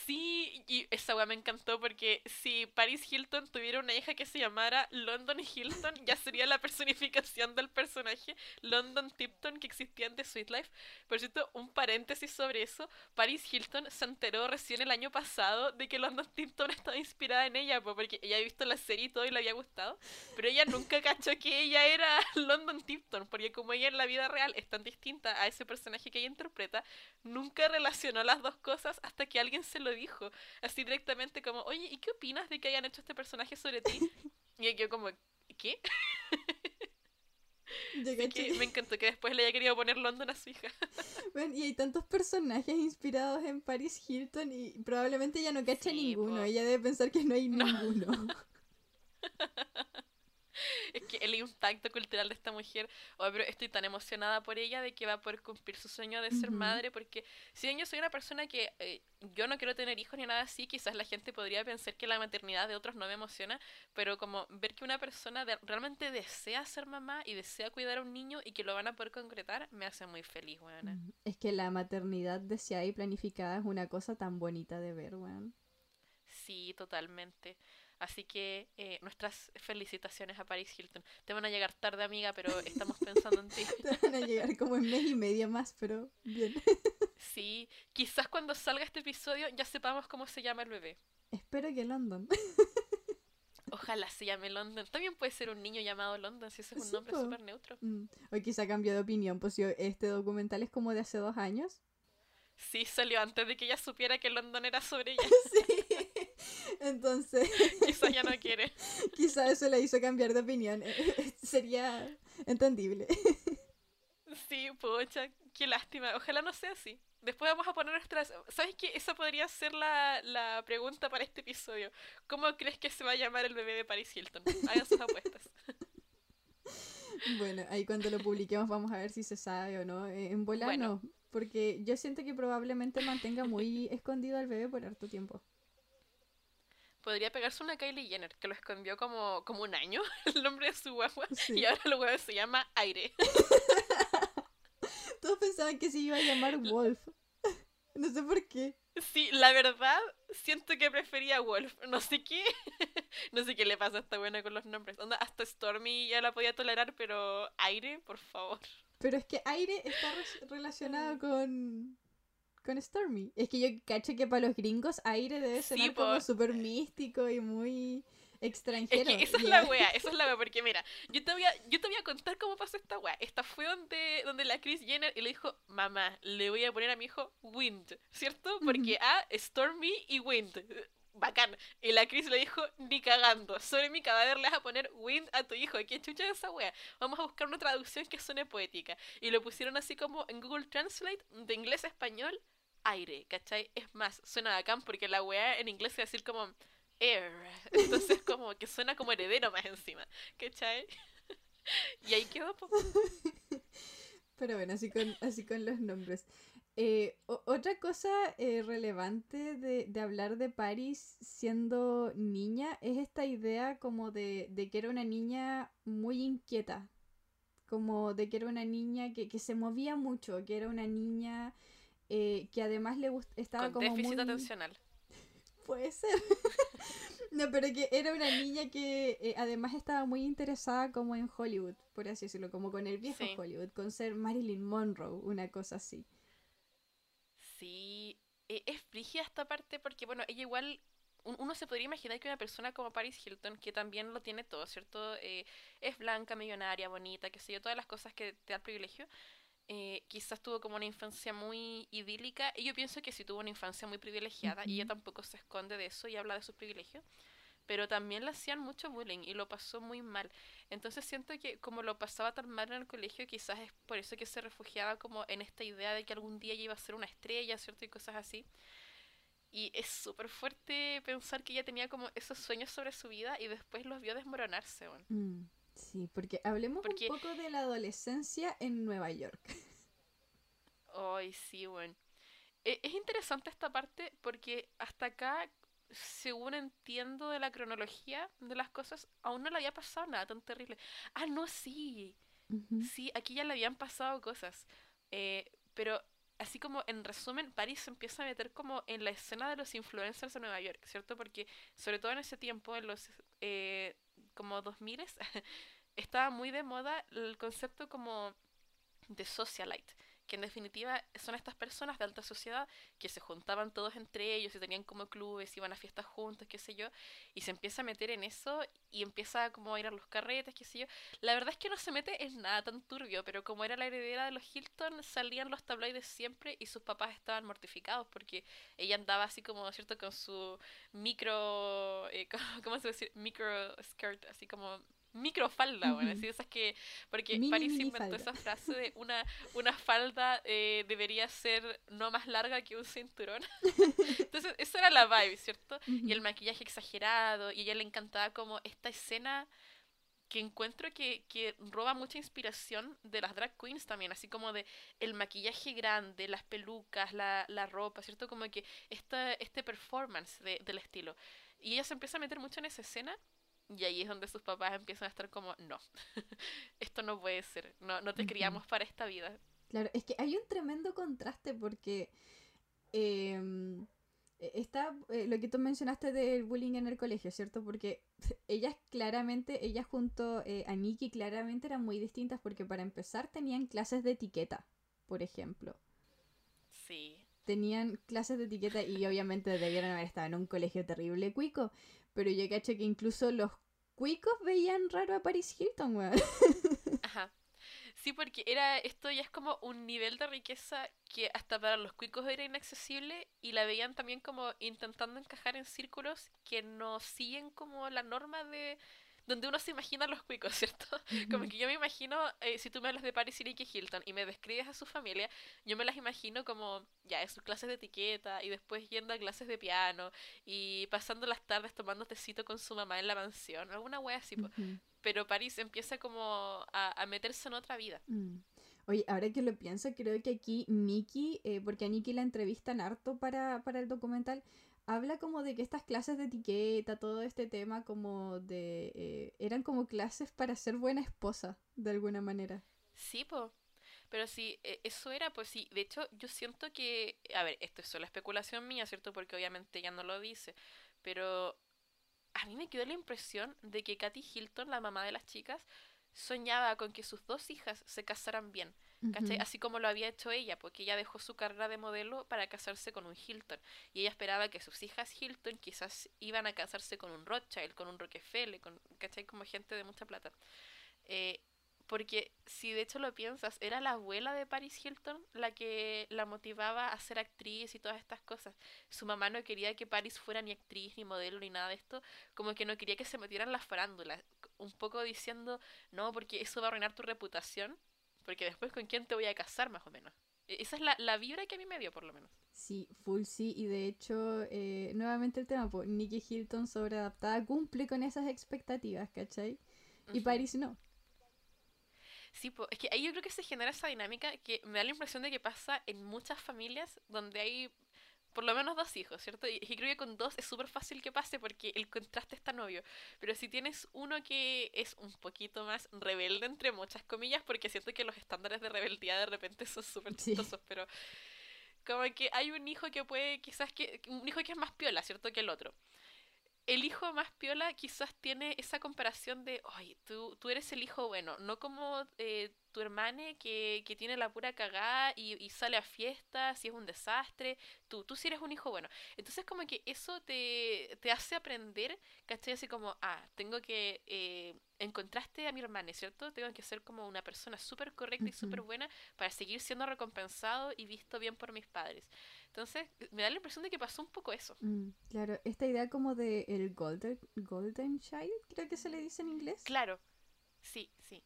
Sí, y esa weá me encantó porque si Paris Hilton tuviera una hija que se llamara London Hilton, ya sería la personificación del personaje London Tipton que existía en The Sweet Life. Por cierto, un paréntesis sobre eso, Paris Hilton se enteró recién el año pasado de que London Tipton estaba inspirada en ella, porque ella había visto la serie y todo y le había gustado, pero ella nunca cachó que ella era London Tipton, porque como ella en la vida real es tan distinta a ese personaje que ella interpreta, nunca relacionó las dos cosas hasta que alguien se lo dijo, así directamente como, oye, ¿y qué opinas de que hayan hecho este personaje sobre ti? Y yo como, ¿qué? me encantó que después le haya querido poner London a su hija. Bueno, y hay tantos personajes inspirados en Paris Hilton y probablemente ella no cacha ninguno. Ella debe pensar que no hay ninguno. es que el impacto cultural de esta mujer, oh, pero estoy tan emocionada por ella de que va a poder cumplir su sueño de ser madre, porque si bien yo soy una persona que eh, yo no quiero tener hijos ni nada así, quizás la gente podría pensar que la maternidad de otros no me emociona, pero como ver que una persona realmente desea ser mamá y desea cuidar a un niño y que lo van a poder concretar, me hace muy feliz, weón. Es que la maternidad deseada y planificada es una cosa tan bonita de ver, weón. Sí, totalmente. Así que eh, nuestras felicitaciones a Paris Hilton. Te van a llegar tarde, amiga, pero estamos pensando en ti. Te van a llegar como en mes y media más, pero bien. Sí, quizás cuando salga este episodio ya sepamos cómo se llama el bebé. Espero que London. Ojalá se llame London. También puede ser un niño llamado London, si ese es un nombre súper neutro. Mm. Hoy quizá cambió de opinión, pues este documental es como de hace dos años. Sí, salió antes de que ella supiera que London era sobre ella. sí. Entonces. Quizá ya no quiere. Quizá eso le hizo cambiar de opinión. Sería entendible. Sí, pocha, qué lástima. Ojalá no sea así. Después vamos a poner nuestras... ¿Sabes qué? Esa podría ser la, la pregunta para este episodio. ¿Cómo crees que se va a llamar el bebé de Paris Hilton? Hagan sus apuestas. Bueno, ahí cuando lo publiquemos vamos a ver si se sabe o no. Eh, en volar no, porque yo siento que probablemente mantenga muy escondido al bebé por harto tiempo podría pegarse una Kylie Jenner, que lo escondió como, como un año, el nombre de su guagua, y ahora el huevo se llama Aire. Todos pensaban que se iba a llamar Wolf. No sé por qué. Sí, la verdad, siento que prefería Wolf. No sé qué. no sé qué le pasa a esta buena con los nombres. Onda, hasta Stormy ya la podía tolerar, pero Aire, por favor. Pero es que Aire está relacionado con con Stormy. Es que yo cacho que para los gringos aire debe ser como súper místico y muy extranjero. Es que esa es la wea, esa es la wea, porque mira, yo te voy a, yo te voy a contar cómo pasó esta wea. Esta fue donde, donde la Chris Jenner y le dijo, mamá, le voy a poner a mi hijo Wind, ¿cierto? Porque a Stormy y Wind. Bacán. Y la Chris le dijo, ni cagando. Sobre mi cadáver le vas a poner wind a tu hijo. ¿Qué chucha es esa wea? Vamos a buscar una traducción que suene poética. Y lo pusieron así como en Google Translate, de inglés a español, aire, ¿cachai? Es más, suena bacán porque la weá en inglés se decir como air. Entonces como que suena como heredero más encima, ¿cachai? y ahí quedó. Pero bueno, así con, así con los nombres. Eh, otra cosa eh, relevante de, de, hablar de Paris siendo niña es esta idea como de, de, que era una niña muy inquieta, como de que era una niña que, que se movía mucho, que era una niña eh, que además le estaba Con como déficit atencional. Puede ser. no, pero que era una niña que eh, además estaba muy interesada como en Hollywood, por así decirlo, como con el viejo Hollywood, con ser Marilyn Monroe, una cosa así. Sí, e, es frígida esta parte porque, bueno, ella igual uno se podría imaginar que una persona como Paris Hilton, que también lo tiene todo, ¿cierto? Eh, es blanca, millonaria, bonita, que sé yo, todas las cosas que te da el privilegio, eh, quizás tuvo como una infancia muy idílica. Y yo pienso que sí tuvo una infancia muy privilegiada y ella tampoco se esconde de eso y habla de sus privilegios. Pero también le hacían mucho bullying y lo pasó muy mal. Entonces siento que como lo pasaba tan mal en el colegio, quizás es por eso que se refugiaba como en esta idea de que algún día ella iba a ser una estrella, ¿cierto? Y cosas así. Y es súper fuerte pensar que ella tenía como esos sueños sobre su vida y después los vio desmoronarse. Bueno. Mm, sí, porque hablemos un poco de la adolescencia en Nueva York. Ay, sí, bueno. E, es interesante esta parte porque hasta acá, según entiendo de la cronología de las cosas, aún no le había pasado nada tan terrible. Ah, no, sí. Sí, aquí ya le habían pasado cosas. Eh, pero así como en resumen, Paris se empieza a meter como en la escena de los influencers de Nueva York, ¿cierto? Porque sobre todo en ese tiempo, en los eh, como 2000, estaba muy de moda el concepto como de socialite, que en definitiva son estas personas de alta sociedad que se juntaban todos entre ellos y tenían como clubes, iban a fiestas juntos, qué sé yo, y se empieza a meter en eso y empieza como a ir a los carretes, qué sé yo. La verdad es que no se mete en nada tan turbio, pero como era la heredera de los Hilton, salían los tabloides siempre y sus papás estaban mortificados porque ella andaba así como, ¿cierto?, con su micro, eh, ¿cómo se decir? Micro skirt, así como microfalda, bueno, así esas que, porque Paris inventó esa frase de una, una falda eh, debería ser no más larga que un cinturón. Entonces, eso era la vibe, ¿cierto? Y el maquillaje exagerado, y a ella le encantaba como esta escena que encuentro que, que roba mucha inspiración de las drag queens también, así como de el maquillaje grande, las pelucas, la, la ropa, ¿cierto? Como que esta, este performance de, del estilo. Y ella se empieza a meter mucho en esa escena y ahí es donde sus papás empiezan a estar como, no, esto no puede ser, no, no te criamos para esta vida. Claro, es que hay un tremendo contraste porque em, e, está eh, lo que tú mencionaste del bullying en el colegio, ¿cierto? Porque ellas claramente, ellas junto eh, a Nikki claramente eran muy distintas porque para empezar tenían clases de etiqueta, por ejemplo. Sí. Tenían clases de etiqueta y obviamente debieron haber estado en un colegio terrible cuico. Pero yo caché que incluso los cuicos veían raro a Paris Hilton, weón. Ajá. Sí, porque era esto ya es como un nivel de riqueza que hasta para los cuicos era inaccesible y la veían también como intentando encajar en círculos que no siguen como la norma de, donde uno se imagina los cuicos, ¿cierto? Como que yo me imagino, eh, si tú me hablas de Paris y Nicky Hilton y me describes a su familia, yo me las imagino como, ya, en sus clases de etiqueta y después yendo a clases de piano y pasando las tardes tomando tecito con su mamá en la mansión, alguna wea así. Pero Paris empieza como a, meterse en otra vida. Mm. Oye, ahora que lo pienso, creo que aquí Nikki, eh, porque a Nikki la entrevistan harto para, para el documental, habla como de que estas clases de etiqueta, todo este tema como de... Eh, eran como clases para ser buena esposa, de alguna manera. Sí, po. Pero sí, e, eso era, pues sí. De hecho, yo siento que... A ver, esto es solo especulación mía, ¿cierto? Porque obviamente ella no lo dice. Pero a mí me quedó la impresión de que Katy Hilton, la mamá de las chicas, soñaba con que sus dos hijas se casaran bien. Así como lo había hecho ella, porque ella dejó su carrera de modelo para casarse con un Hilton. Y ella esperaba que sus hijas Hilton quizás iban a casarse con un Rothschild, con un Rockefeller, con, ¿cachai? Como gente de mucha plata. Eh, porque si de hecho lo piensas, era la abuela de Paris Hilton la que la motivaba a ser actriz y todas estas cosas. Su mamá no quería que Paris fuera ni actriz, ni modelo, ni nada de esto. Como que no quería que se metieran las farándulas. Un poco diciendo, no, porque eso va a arruinar tu reputación. Porque después con quién te voy a casar, más o menos. E, esa es la, la vibra que a mí me dio, por lo menos. Sí, full sí. Y de hecho, eh, nuevamente el tema, pues Nicky Hilton sobreadaptada cumple con esas expectativas, ¿cachai? Y Paris no. Sí, pues, es que ahí yo creo que se genera esa dinámica que me da la impresión de que pasa en muchas familias donde hay por lo menos dos hijos, ¿cierto? Y, creo que con dos es súper fácil que pase porque el contraste está novio. Pero si tienes uno que es un poquito más rebelde, entre muchas comillas, porque siento que los estándares de rebeldía de repente son súper chistosos, pero como que hay un hijo que puede, quizás que, un hijo que es más piola, ¿cierto? Que el otro. El hijo más piola quizás tiene esa comparación de, oye, tú, tú eres el hijo bueno, no como eh, tu hermana que, que, tiene la pura cagada y, y, sale a fiestas y es un desastre, tú, tú sí eres un hijo bueno. Entonces como que eso te, te hace aprender, ¿cachai? Así como, ah, tengo que... Eh, encontraste a mi hermana, ¿cierto? Tengo que ser como una persona súper correcta y súper buena para seguir siendo recompensado y visto bien por mis padres. Entonces, me da la impresión de que pasó un poco eso. Mm, claro, esta idea como de el golden, golden child, creo que se le dice en inglés. Claro, sí, sí.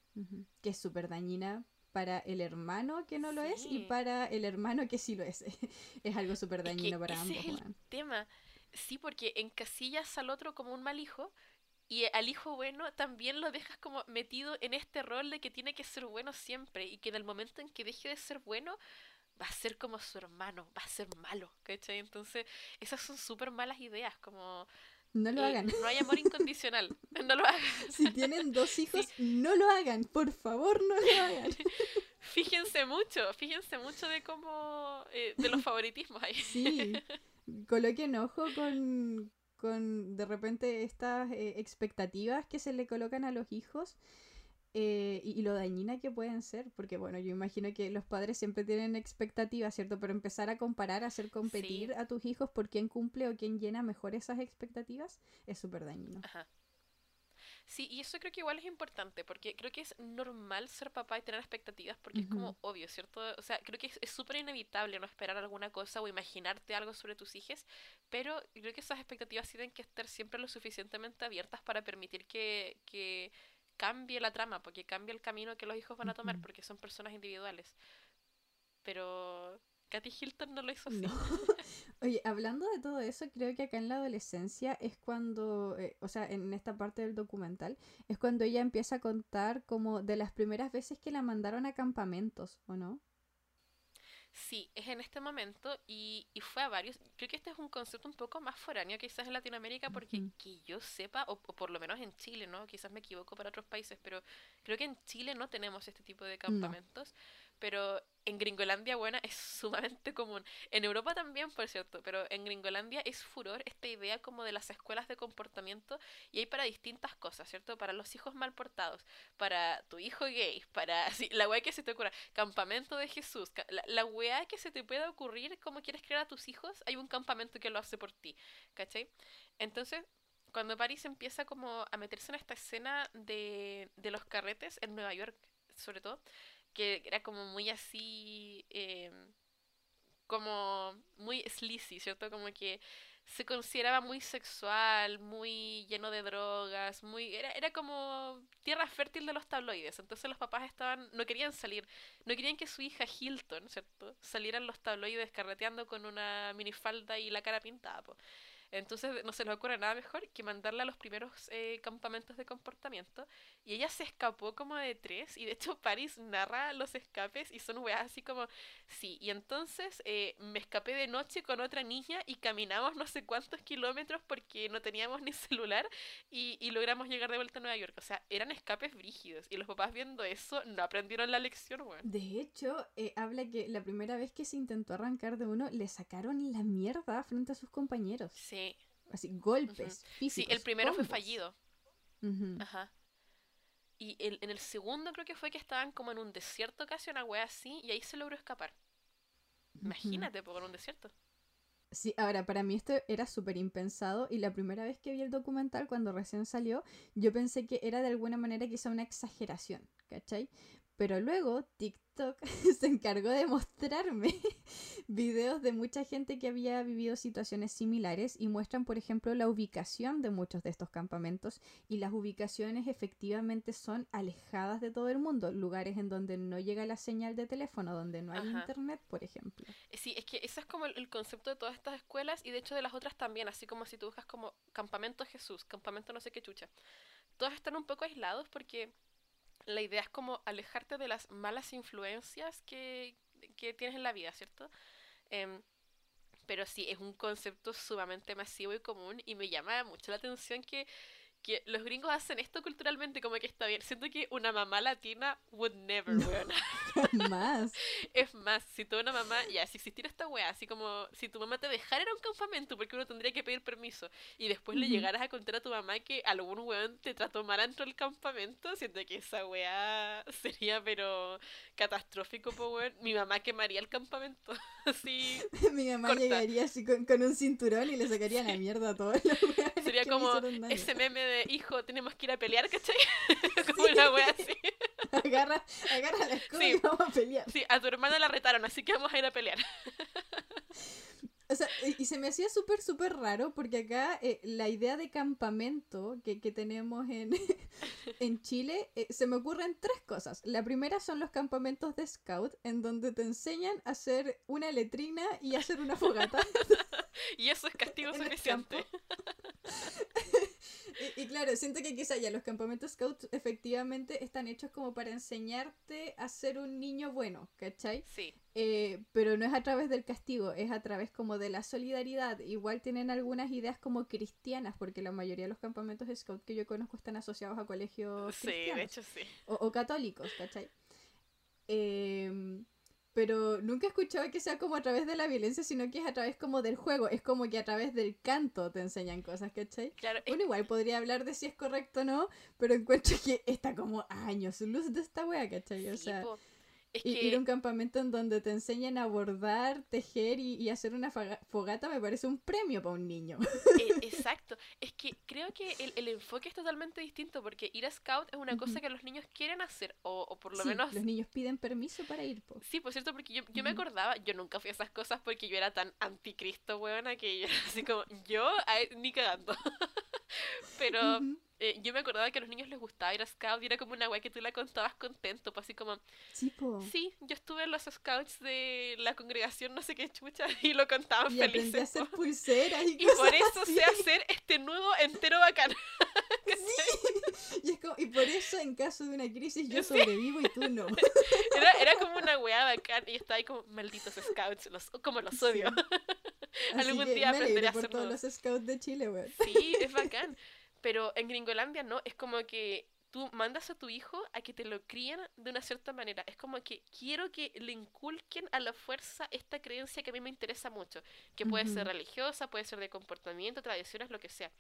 Que es súper dañina para el hermano que no lo es y para el hermano que sí lo es. es algo súper dañino para ambos. Es el tema. Sí, porque encasillas al otro como un mal hijo y al hijo bueno también lo dejas como metido en este rol de que tiene que ser bueno siempre y que en el momento en que deje de ser bueno va a ser como su hermano, va a ser malo, ¿cachai? Entonces, esas son súper malas ideas, como... No lo hagan. No hay amor incondicional, no lo hagan. Si tienen dos hijos, no lo hagan, por favor, no lo hagan. Fíjense mucho, fíjense mucho de cómo, eh, de los favoritismos ahí. Sí, coloquen ojo con, con de repente estas eh, expectativas que se le colocan a los hijos eh, y, lo dañina que pueden ser, porque bueno, yo imagino que los padres siempre tienen expectativas, ¿cierto? Pero empezar a comparar, a hacer competir a tus hijos por quién cumple o quién llena mejor esas expectativas es súper dañino. Ajá. Sí, y eso creo que igual es importante, porque creo que es normal ser papá y tener expectativas, porque es como obvio, ¿cierto? O sea, creo que es súper inevitable no esperar alguna cosa o imaginarte algo sobre tus hijos, pero creo que esas expectativas tienen que estar siempre lo suficientemente abiertas para permitir que, que cambie la trama, porque cambie el camino que los hijos van a tomar, porque son personas individuales. Pero Katy Hilton no lo hizo así. Oye, hablando de todo eso, creo que acá en la adolescencia es cuando, eh, o sea, en esta parte del documental, es cuando ella empieza a contar como de las primeras veces que la mandaron a campamentos, ¿o no? Sí, es en este momento y, y, fue a varios. Creo que este es un concepto un poco más foráneo quizás en Latinoamérica porque que yo sepa, o, por lo menos en Chile, ¿no? Quizás me equivoco para otros países, pero creo que en Chile no tenemos este tipo de campamentos pero en Gringolandia, bueno, es sumamente común. En Europa también, por cierto, pero en Gringolandia es furor esta idea como de las escuelas de comportamiento y hay para distintas cosas, ¿cierto? Para los hijos mal portados, para tu hijo gay, para sí, la weá que se te ocurra, campamento de Jesús, la, la weá que se te pueda ocurrir como quieres crear a tus hijos, hay un campamento que lo hace por ti, ¿cachai? Entonces, cuando París empieza como a meterse en esta escena de, de los carretes en Nueva York, sobre todo, que era como muy así, em, como muy sleazy, ¿cierto? Como que se consideraba muy sexual, muy lleno de drogas, muy era, era como tierra fértil de los tabloides. Entonces los papás estaban no querían salir, no querían que su hija Hilton, ¿cierto? Salieran los tabloides carreteando con una minifalda y la cara pintada. Entonces no se les ocurre nada mejor que mandarla a los primeros eh, campamentos de comportamiento. Y ella se escapó como de tres. Y de hecho Paris narra los escapes y son weas así como, sí, y entonces eh, me escapé de noche con otra niña y caminamos no sé cuántos kilómetros porque no teníamos ni celular y, y logramos llegar de vuelta a Nueva York. O sea, eran escapes brígidos. Y los papás viendo eso no aprendieron la lección, weón. De hecho, eh, habla que la primera vez que se intentó arrancar de uno, le sacaron la mierda frente a sus compañeros. Sí. Así, golpes físicos. Sí, el primero fue fallido. Ajá. Y el, en el segundo creo que fue que estaban como en un desierto casi, una wea así, y ahí se logró escapar. Imagínate, por un desierto. Sí, ahora para mí esto era súper impensado y la primera vez que vi el documental cuando recién salió, yo pensé que era de alguna manera quizá una exageración, ¿cachai? Pero luego TikTok se encargó de mostrarme videos de mucha gente que había vivido situaciones similares y muestran, por ejemplo, la ubicación de muchos de estos campamentos y las ubicaciones efectivamente son alejadas de todo el mundo, lugares en donde no llega la señal de teléfono, donde no hay internet, por ejemplo. Eh, sí, es que ese es como el, concepto de todas estas escuelas y de hecho de las otras también, así como si tú buscas como campamento Jesús, campamento no sé qué chucha. Todos están un poco aislados porque la idea es como alejarte de las malas influencias que, tienes en la vida, ¿cierto? Em, pero sí, es un concepto sumamente masivo y común y me llama mucho la atención que, que los gringos hacen esto culturalmente como que está bien. Siento que una mamá latina would never, weón. Más. es más, si toda una mamá, ya, si existiera esta weá, así como si tu mamá te dejara ir a un campamento porque uno tendría que pedir permiso y después le llegaras a contar a tu mamá que algún weón te trató mal dentro del campamento, siento que esa weá sería pero catastrófico, po weón. Mi mamá quemaría el campamento. así. Mi mamá llegaría así con, un cinturón y le sacaría la mierda a todos los Sería como ese meme de hijo, tenemos que ir a pelear, ¿cachai? como una wea así. agarra, agarra la escudo y vamos a pelear. Sí, a tu hermana la retaron, así que vamos a ir a pelear. O sea, y se me hacía súper, súper raro porque acá eh, la idea de campamento que, que tenemos en, en Chile eh, se me ocurren tres cosas. La primera son los campamentos de scout en donde te enseñan a hacer una letrina y hacer una fogata. y eso es castigo suficiente. y, claro, siento que quizá ya los campamentos scouts efectivamente están hechos como para enseñarte a ser un niño bueno, ¿cachai? Sí. Eh, pero no es a través del castigo, es a través como de la solidaridad. Igual tienen algunas ideas como cristianas, porque la mayoría de los campamentos scout que yo conozco están asociados a colegios sí, de hecho sí. O, o católicos, ¿cachai? Eh, pero nunca he escuchado que sea como a través de la violencia, sino que es a través como del juego, es como que a través del canto te enseñan cosas, ¿cachai? Claro, Uno igual podría hablar de si es correcto o no, pero encuentro que está como años luz de esta wea, ¿cachai? O sea, Ir a un campamento en donde te enseñan a bordar, tejer y, hacer una fogata me parece un premio para un niño. E, exacto. Es que creo que el, enfoque es totalmente distinto porque ir a scout es una cosa que los niños quieren hacer o, por lo menos... Los niños piden permiso para ir. Sí, por cierto, porque yo, me acordaba, yo nunca fui a esas cosas porque yo era tan anticristo, weona, que yo así como, yo ni cagando. Pero... Eh, yo me acordaba que a los niños les gustaba ir a Scout y era como una weá que tú la contabas contento, pues así como... Sí, Sí, yo estuve en los Scouts de la congregación no sé qué chucha y lo contaban y felices. a hacer pulseras y, y por eso sé hacer este nudo entero bacán. sí. y, es como, y por eso en caso de una crisis yo sobrevivo y tú no. era, era como una weá bacán y estaba ahí como malditos Scouts, los, como los odio. Algún día aprenderé a hacer todos los Scouts de Chile, weón. Sí, es bacán. Pero en Gringolandia no, es como que tú mandas a tu hijo a que te lo críen de una cierta manera. Es como que quiero que le inculquen a la fuerza esta creencia que a mí me interesa mucho, que puede ser religiosa, puede ser de comportamiento, tradiciones, lo que sea.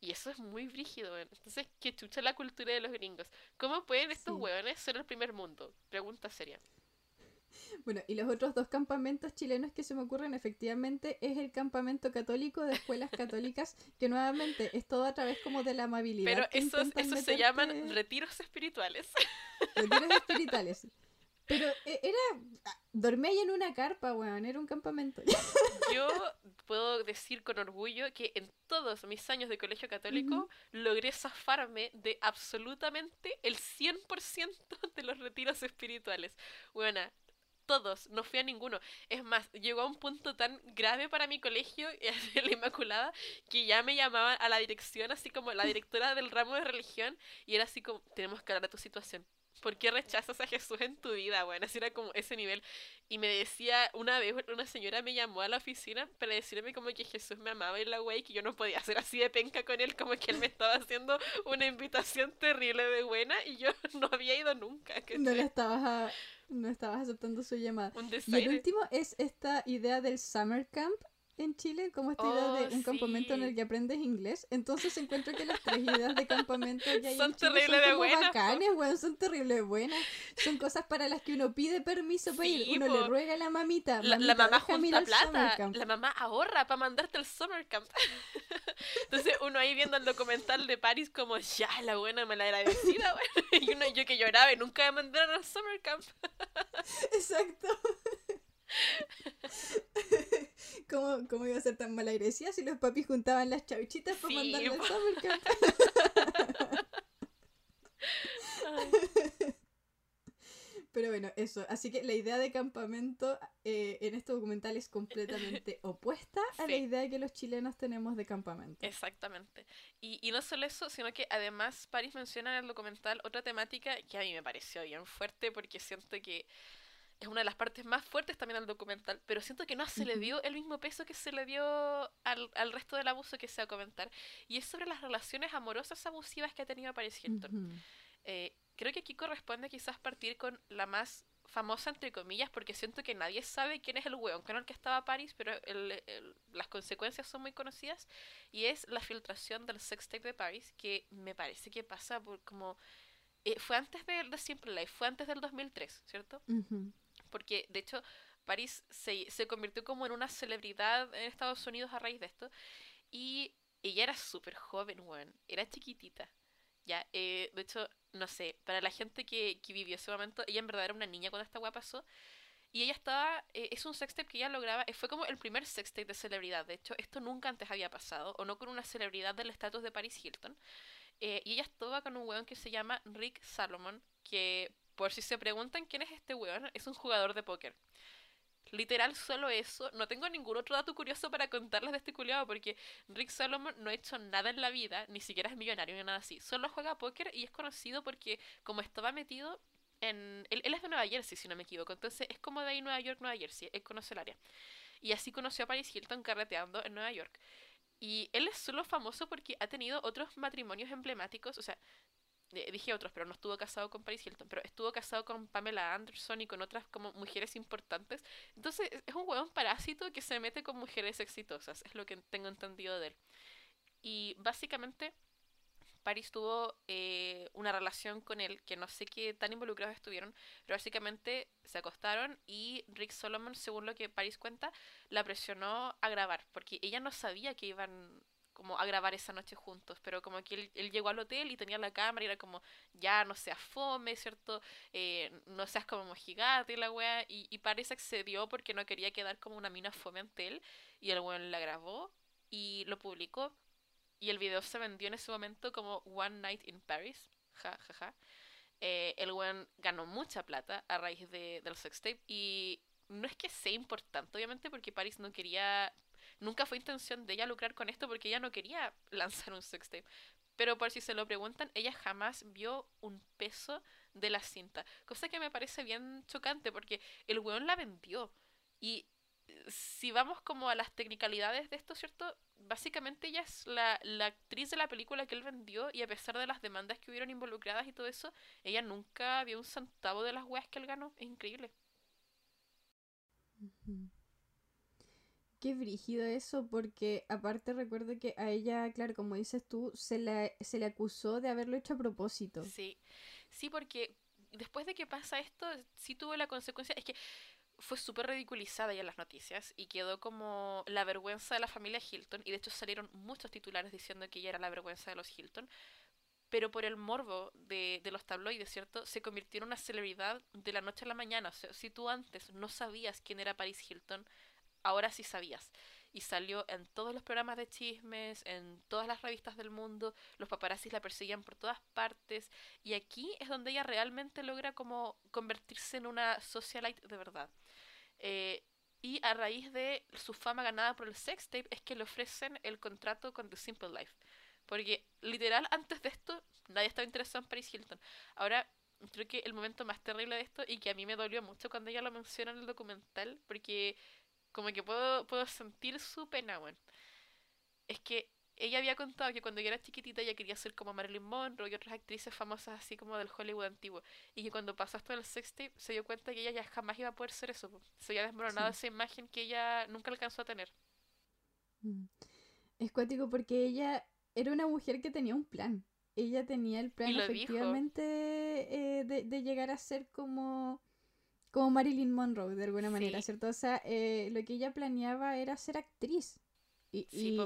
Y eso es muy brígido, Entonces, qué chucha la cultura de los gringos. ¿Cómo pueden estos sí. hueones ser el primer mundo? Pregunta seria. Bueno, y los otros dos campamentos chilenos que se me ocurren efectivamente es el campamento católico de escuelas católicas, que nuevamente es todo a través como de la amabilidad. Pero esos, esos se llaman retiros espirituales. Retiros espirituales. Pero e, era. Ah, dormía ahí en una carpa, weón. Era un campamento. Yo puedo decir con orgullo que en todos mis años de colegio católico logré zafarme de absolutamente el 100% de los retiros espirituales. Bueno, todos, no fui a ninguno. Es más, llegó a un punto tan grave para mi colegio, la Inmaculada, que ya me llamaban a la dirección, así como la directora del ramo de religión, y era así como, tenemos que hablar de tu situación. ¿Por qué rechazas a Jesús en tu vida? Bueno, así era como ese nivel. Y me decía, una vez una señora me llamó a la oficina para decirme como que Jesús me amaba y la wey, que yo no podía hacer así de penca con él, como que él me estaba haciendo una invitación terrible de buena y yo no había ido nunca. No le estabas a no estabas aceptando su llamada. y el último es esta idea del summer camp en Chile, como esta idea de oh, un campamento en el que aprendes inglés. Entonces encuentro que las tres ideas de campamento que hay son son como buenas, bacanes, weón, son terribles buenas. Son cosas para las que uno pide permiso para ir. Uno le ruega a la mamita. la, la, mamá junta plata. La mamá ahorra para mandarte al summer camp. Entonces uno ahí viendo el documental de Paris como, ya, la buena me la agradecida, Y uno yo que lloraba y nunca me mandaron al summer camp. Exacto. ¿Cómo, ¿Cómo, iba a ser tan mala iglesia si los papis juntaban las chauchitas para mandarle al camp? Pero bueno, eso. Así que la idea de campamento eh, en este documental es completamente opuesta a la idea que los chilenos tenemos de campamento. Exactamente. Y, y no solo eso, sino que además Paris menciona en el documental otra temática que a mí me pareció bien fuerte porque siento que es una de las partes más fuertes también del documental, pero siento que no se le dio el mismo peso que se le dio al, al resto del abuso que se va a comentar. Y es sobre las relaciones amorosas abusivas que ha tenido Paris Hilton. Eh, creo que aquí corresponde quizás partir con la más famosa, entre comillas, porque siento que nadie sabe quién es el weón con el que estaba Paris, pero las consecuencias son muy conocidas. Y es la filtración del sextape de Paris, que me parece que pasa por como... Eh, fue antes de, de, Simple Life, fue antes del 2003, ¿cierto? Porque de hecho Paris se, se convirtió como en una celebridad en Estados Unidos a raíz de esto. Y ella era súper joven, weón. Era chiquitita. Ya, eh, de hecho, no sé, para la gente que, que vivió ese momento, ella en verdad era una niña cuando esta weá pasó. Y ella estaba, eh, es un sextape que ella lograba, eh, fue como el primer sextape de celebridad. De hecho, esto nunca antes había pasado, o no con una celebridad del estatus de Paris Hilton. y ella estaba con un weón que se llama Rick Salomon, que por si se preguntan quién es este weón, es un jugador de póker. Literal, solo eso. No tengo ningún otro dato curioso para contarles de este culiado porque Rick Salomon no ha hecho nada en la vida, ni siquiera es millonario ni nada así. Solo juega póker y es conocido porque, como estaba metido en. Él, es de Nueva Jersey, si no me equivoco. Entonces es como de ahí Nueva York, Nueva Jersey. Él conoce el área. Y así conoció a Paris Hilton carreteando en Nueva York. Y él es solo famoso porque ha tenido otros matrimonios emblemáticos. O sea, dije otros, pero no estuvo casado con Paris Hilton, pero estuvo casado con Pamela Anderson y con otras como mujeres importantes. Entonces es un huevón parásito que se mete con mujeres exitosas, es lo que tengo entendido de él. Y básicamente Paris tuvo eh, una relación con él, que no sé qué tan involucrados estuvieron, pero básicamente se acostaron y Rick Solomon, según lo que Paris cuenta, la presionó a grabar, porque ella no sabía que iban como a grabar esa noche juntos, pero como que él, llegó al hotel y tenía la cámara y era como, ya no seas fome, ¿cierto? Eh, no seas como y la wea, y, y Paris accedió porque no quería quedar como una mina fome ante él, y el weón la grabó y lo publicó, y el video se vendió en ese momento como One Night in Paris, ja, ja, ja. Eh, el weón ganó mucha plata a raíz de, del sextape y no es que sea importante, obviamente, porque Paris no quería Nunca fue intención de ella lucrar con esto porque ella no quería lanzar un sextape. Pero por si se lo preguntan, ella jamás vio un peso de la cinta. Cosa que me parece bien chocante porque el weón la vendió. Y eh, si vamos como a las technicalidades de esto, ¿cierto? Básicamente ella es la, la, actriz de la película que él vendió y a pesar de las demandas que hubieron involucradas y todo eso, ella nunca vio un centavo de las weas que él ganó. Es increíble. Qué brígido eso, porque aparte recuerdo que a ella, claro, como dices tú, se le, se le acusó de haberlo hecho a propósito. Sí, sí, porque después de que pasa esto, sí tuvo la consecuencia, es que fue súper ridiculizada ya en las noticias y quedó como la vergüenza de la familia Hilton, y de hecho salieron muchos titulares diciendo que ella era la vergüenza de los Hilton, pero por el morbo de, de, los tabloides, ¿cierto? Se convirtió en una celebridad de la noche a la mañana. O sea, si tú antes no sabías quién era Paris Hilton, ahora sí sabías. Y salió en todos los programas de chismes, en todas las revistas del mundo, los paparazzis la perseguían por todas partes, y aquí es donde ella realmente logra como convertirse en una socialite de verdad. Eh, y a raíz de su fama ganada por el sex tape es que le ofrecen el contrato con The Simple Life. Porque literal antes de esto nadie estaba interesado en Paris Hilton. Ahora creo que el momento más terrible de esto y que a mí me dolió mucho cuando ella lo menciona en el documental, porque como que puedo, puedo sentir su pena, bueno. Es que ella había contado que cuando ella era chiquitita ella quería ser como Marilyn Monroe y otras actrices famosas así como del Hollywood antiguo. Y que cuando pasó esto del sextape se dio cuenta que ella ya jamás iba a poder ser eso. Se había desmoronado esa imagen que ella nunca alcanzó a tener. Mm. Es cuático porque ella era una mujer que tenía un plan. Ella tenía el plan efectivamente eh, de, de, llegar a ser como como Marilyn Monroe, de alguna manera, ¿cierto? O sea, eh, lo que ella planeaba era ser actriz. Y,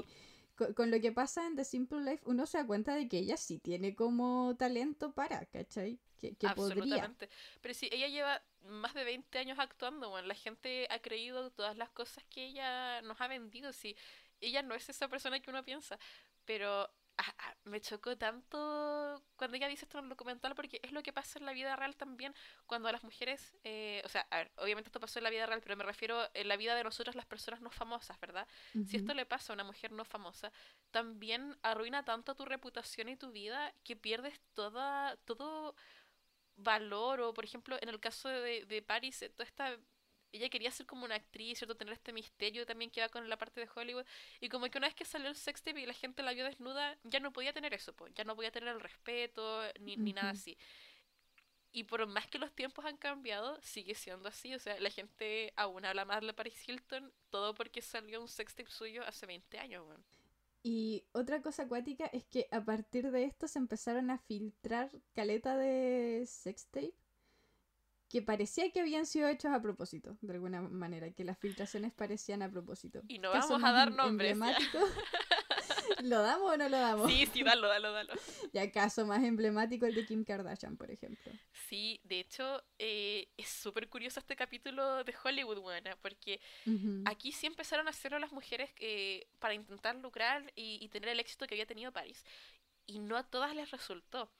con, lo que pasa en The Simple Life, uno se da cuenta de que ella sí tiene como talento para, ¿cachai? Que, que Absolutamente. Pero sí, ella lleva más de 20 años actuando, bueno, la gente ha creído todas las cosas que ella nos ha vendido, sí, ella no es esa persona que uno piensa, pero Ah, ah, me chocó tanto cuando ella dice esto en el documental porque es lo que pasa en la vida real también cuando las mujeres, eh, o sea, a ver, obviamente esto pasó en la vida real, pero me refiero en la vida de nosotras las personas no famosas, ¿verdad? Si esto le pasa a una mujer no famosa, también arruina tanto tu reputación y tu vida que pierdes toda, todo valor, o por ejemplo, en el caso de, de Paris, toda esta ella quería ser como una actriz, ¿cierto? Tener este misterio también que va con la parte de Hollywood. Y como que una vez que salió el sextape y la gente la vio desnuda, ya no podía tener eso, pues. Ya no podía tener el respeto ni, ni nada así. Y por más que los tiempos han cambiado, sigue siendo así. O sea, la gente aún habla más de Paris Hilton, todo porque salió un sextape suyo hace 20 años, Y otra cosa acuática es que a partir de esto se empezaron a filtrar caleta de sextape que parecía que habían sido hechos a propósito, de alguna manera, que las filtraciones parecían a propósito. Y no vamos a dar nombres. ¿Lo damos o no lo damos? Sí, sí, dalo, dalo, dalo. Y acaso más emblemático el de Kim Kardashian, por ejemplo. Sí, de hecho, eh, es súper curioso este capítulo de Hollywood, buena, porque aquí sí empezaron a hacerlo las mujeres eh, para intentar lucrar y, y, tener el éxito que había tenido Paris. Y no a todas les resultó.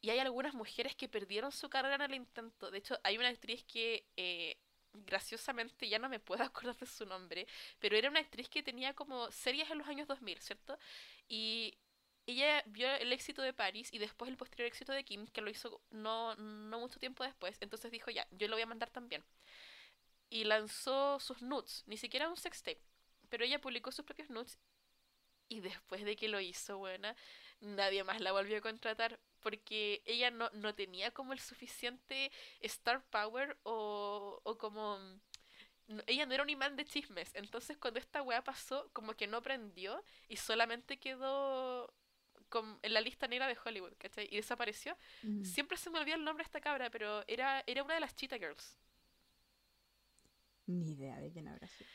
Y hay algunas mujeres que perdieron su carrera en el intento. De hecho, hay una actriz que, eh, graciosamente, ya no me puedo acordar de su nombre, pero era una actriz que tenía como series en los años 2000, ¿cierto? Y ella vio el éxito de Paris y después el posterior éxito de Kim, que lo hizo no, no mucho tiempo después. Entonces dijo, ya, yo lo voy a mandar también. Y lanzó sus nudes, ni siquiera un sextape, pero ella publicó sus propios nudes. Y después de que lo hizo, buena, nadie más la volvió a contratar porque ella no, no tenía como el suficiente star power o, o como... ella no era un imán de chismes, entonces cuando esta weá pasó, como que no prendió y solamente quedó con, en la lista negra de Hollywood, ¿cachai? Y desapareció. Siempre se me olvida el nombre de esta cabra, pero era, era una de las Cheetah Girls. Ni idea de quién habrá sido.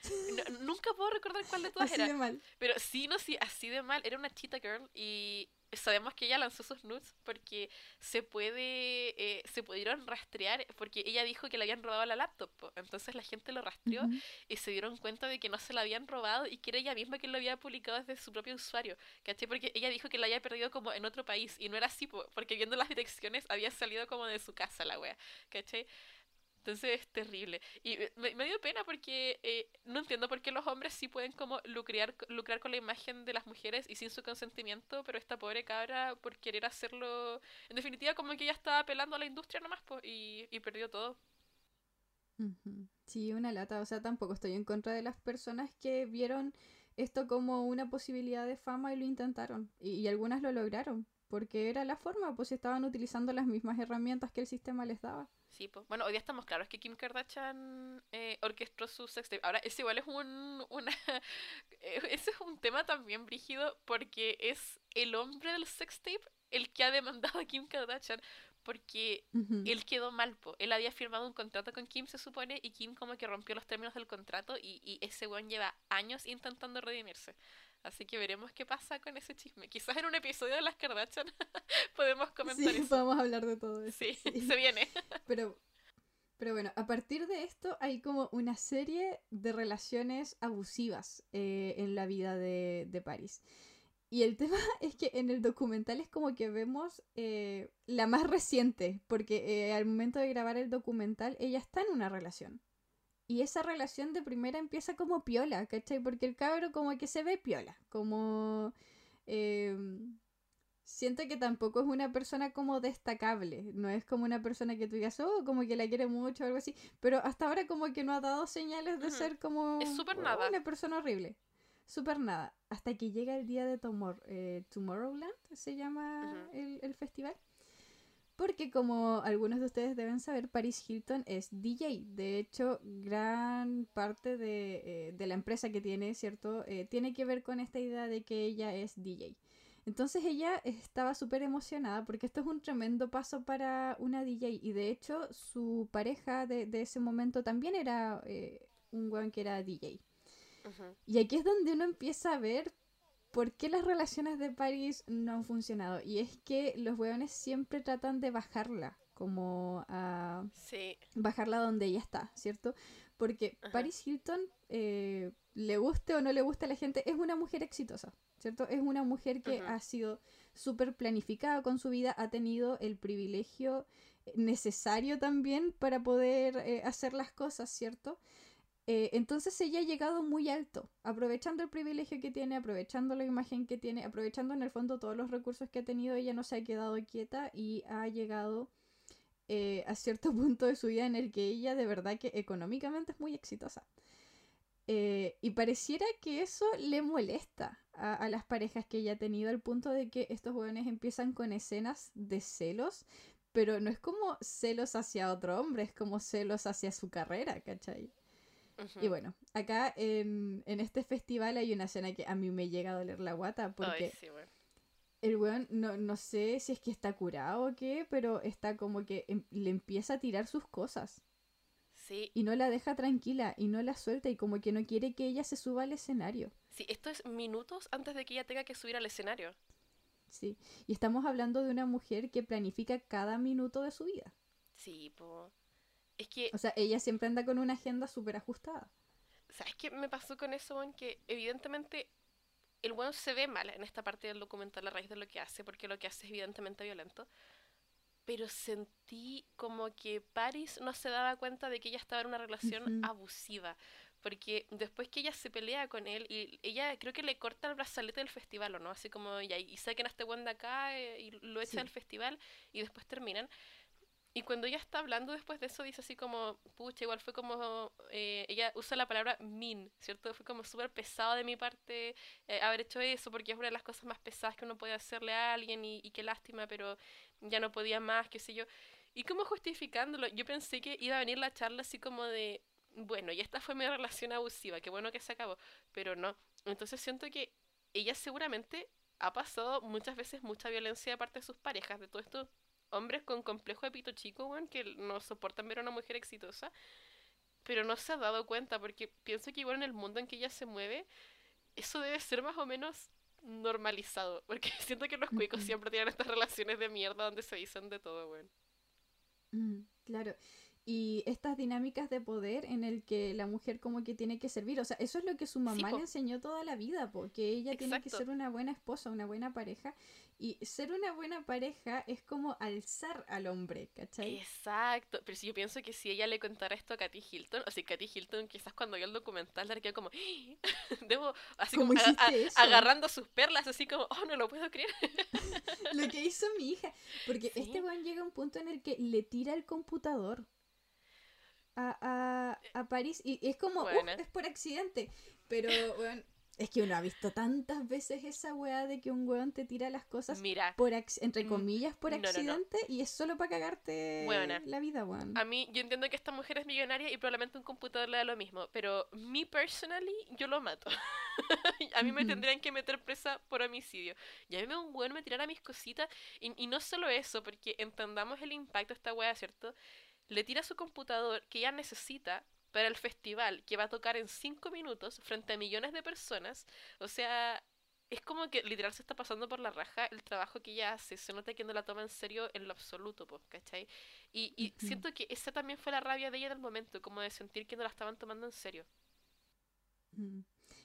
nunca puedo recordar cuál de todas así era. De mal. Pero sí, no, sí, así de mal. Era una Cheetah Girl y sabemos que ella lanzó sus nudes porque se puede eh, se pudieron rastrear porque ella dijo que le habían robado la laptop entonces la gente lo rastreó y se dieron cuenta de que no se la habían robado y que era ella misma que lo había publicado desde su propio usuario ¿cachai? porque ella dijo que la había perdido como en otro país y no era así porque viendo las direcciones había salido como de su casa la wea ¿cachai? Entonces es terrible. Y me, dio pena porque eh, no entiendo por qué los hombres sí pueden como lucrar, lucrar con la imagen de las mujeres y sin su consentimiento, pero esta pobre cabra por querer hacerlo, en definitiva como que ella estaba apelando a la industria nomás y, y perdió todo. Sí, una lata. O sea, tampoco estoy en contra de las personas que vieron esto como una posibilidad de fama y lo intentaron. Y, y algunas lo lograron, porque era la forma, pues estaban utilizando las mismas herramientas que el sistema les daba. Sí, pues. Bueno, hoy día estamos claros que Kim Kardashian eh, orquestó su sextape. Ahora, ese igual es un. Una, eh, ese es un tema también brígido porque es el hombre del sextape el que ha demandado a Kim Kardashian porque él quedó mal, po. él había firmado un contrato con Kim, se supone, y Kim como que rompió los términos del contrato y, y ese weón lleva años intentando redimirse. Así que veremos qué pasa con ese chisme. Quizás en un episodio de las Kardashian podemos comentar sí, podemos hablar de todo eso. Sí, se viene. Pero, pero bueno, a partir de esto hay como una serie de relaciones abusivas eh, en la vida de, de Paris. Y el tema es que en el documental es como que vemos eh, la más reciente, porque eh, al momento de grabar el documental ella está en una relación. Y esa relación de primera empieza como piola, ¿cachai? Porque el cabro como que se ve piola, como... Em, siento que tampoco es una persona como destacable, no es como una persona que tú digas, oh, como que la quiere mucho o algo así, pero hasta ahora como que no ha dado señales de ser como es super nada. una persona horrible. Super nada. Hasta que llega el día de eh, Tomorrowland, se llama el, el festival. Porque como algunos de ustedes deben saber, Paris Hilton es DJ. De hecho, gran parte de, eh, la empresa que tiene, ¿cierto? Eh, tiene que ver con esta idea de que ella es DJ. Entonces ella estaba súper emocionada porque esto es un tremendo paso para una DJ. Y de hecho, su pareja de, ese momento también era eh, un weón que era DJ. Y aquí es donde uno empieza a ver ¿por qué las relaciones de Paris no han funcionado? Y es que los weones siempre tratan de bajarla, como a bajarla donde ella está, ¿cierto? Porque Paris Hilton, eh, le guste o no le guste a la gente, es una mujer exitosa, ¿cierto? Es una mujer que ha sido súper planificada con su vida, ha tenido el privilegio necesario también para poder eh, hacer las cosas, ¿cierto? Eh, entonces ella ha llegado muy alto, aprovechando el privilegio que tiene, aprovechando la imagen que tiene, aprovechando en el fondo todos los recursos que ha tenido, ella no se ha quedado quieta y ha llegado eh, a cierto punto de su vida en el que ella de verdad que económicamente es muy exitosa. Eh, y pareciera que eso le molesta a, las parejas que ella ha tenido al punto de que estos jóvenes empiezan con escenas de celos, pero no es como celos hacia otro hombre, es como celos hacia su carrera, ¿cachai? Y bueno, acá en, este festival hay una escena que a mí me llega a doler la guata porque el weón no, no sé si es que está curado o qué, pero está como que em, le empieza a tirar sus cosas. Sí. Y no la deja tranquila y no la suelta y como que no quiere que ella se suba al escenario. Sí, esto es minutos antes de que ella tenga que subir al escenario. Sí, y estamos hablando de una mujer que planifica cada minuto de su vida. Sí, pues... Es que... O sea, ella siempre anda con una agenda súper ajustada. ¿Sabes qué me pasó con eso, en Que evidentemente el bueno se ve mal en esta parte del documental a raíz de lo que hace, porque lo que hace es evidentemente violento. Pero sentí como que Paris no se daba cuenta de que ella estaba en una relación abusiva. Porque después que ella se pelea con él, y ella creo que le corta el brazalete del festival, ¿o no? Así como, ya, y saquen a este buen de acá eh, y lo echan al festival y después terminan. Y cuando ella está hablando después de eso, dice así como, pucha, igual fue como, eh, ella usa la palabra min, ¿cierto? Fue como súper pesado de mi parte eh, haber hecho eso, porque es una de las cosas más pesadas que uno puede hacerle a alguien y, y qué lástima, pero ya no podía más, qué sé yo. Y como justificándolo, yo pensé que iba a venir la charla así como de, bueno, y esta fue mi relación abusiva, qué bueno que se acabó, pero no. Entonces siento que ella seguramente ha pasado muchas veces mucha violencia de parte de sus parejas, de todo esto hombres con complejo de pito chico, weón, que no soportan ver a una mujer exitosa, pero no se ha dado cuenta, porque pienso que igual en el mundo en que ella se mueve, eso debe ser más o menos normalizado, porque siento que los cuicos siempre tienen estas relaciones de mierda donde se dicen de todo, weón. Mm, claro. Y estas dinámicas de poder en el que la mujer como que tiene que servir, o sea, eso es lo que su mamá le enseñó toda la vida, porque ella tiene que ser una buena esposa, una buena pareja, y ser una buena pareja es como alzar al hombre, ¿cachai? Exacto, pero si yo pienso que si ella le contara esto a Katy Hilton, o si Katy Hilton quizás cuando vio el documental le quedó como, debo, así como agarrando sus perlas, así como, oh, no lo puedo creer. lo que hizo mi hija, porque este weón llega a un punto en el que le tira el computador a, a, a París y es como, es por accidente. Pero, bueno, es que uno ha visto tantas veces esa weá de que un weón te tira las cosas Mira, por entre mm, comillas por accidente y es solo para cagarte la vida, weón. A mí, yo entiendo que esta mujer es millonaria y probablemente un computador le da lo mismo, pero mi personally, yo lo mato. a mí me tendrían que meter presa por homicidio. Y a mí me un weón me tirara mis cositas y, y no solo eso, porque entendamos el impacto de esta weá, ¿cierto? le tira su computador que ya necesita para el festival que va a tocar en 5 minutos frente a millones de personas. O sea, es como que literal se está pasando por la raja el trabajo que ella hace. Se nota que no la toma en serio en lo absoluto, pues, ¿cachai? Y, y siento que esa también fue la rabia de ella en el momento, como de sentir que no la estaban tomando en serio.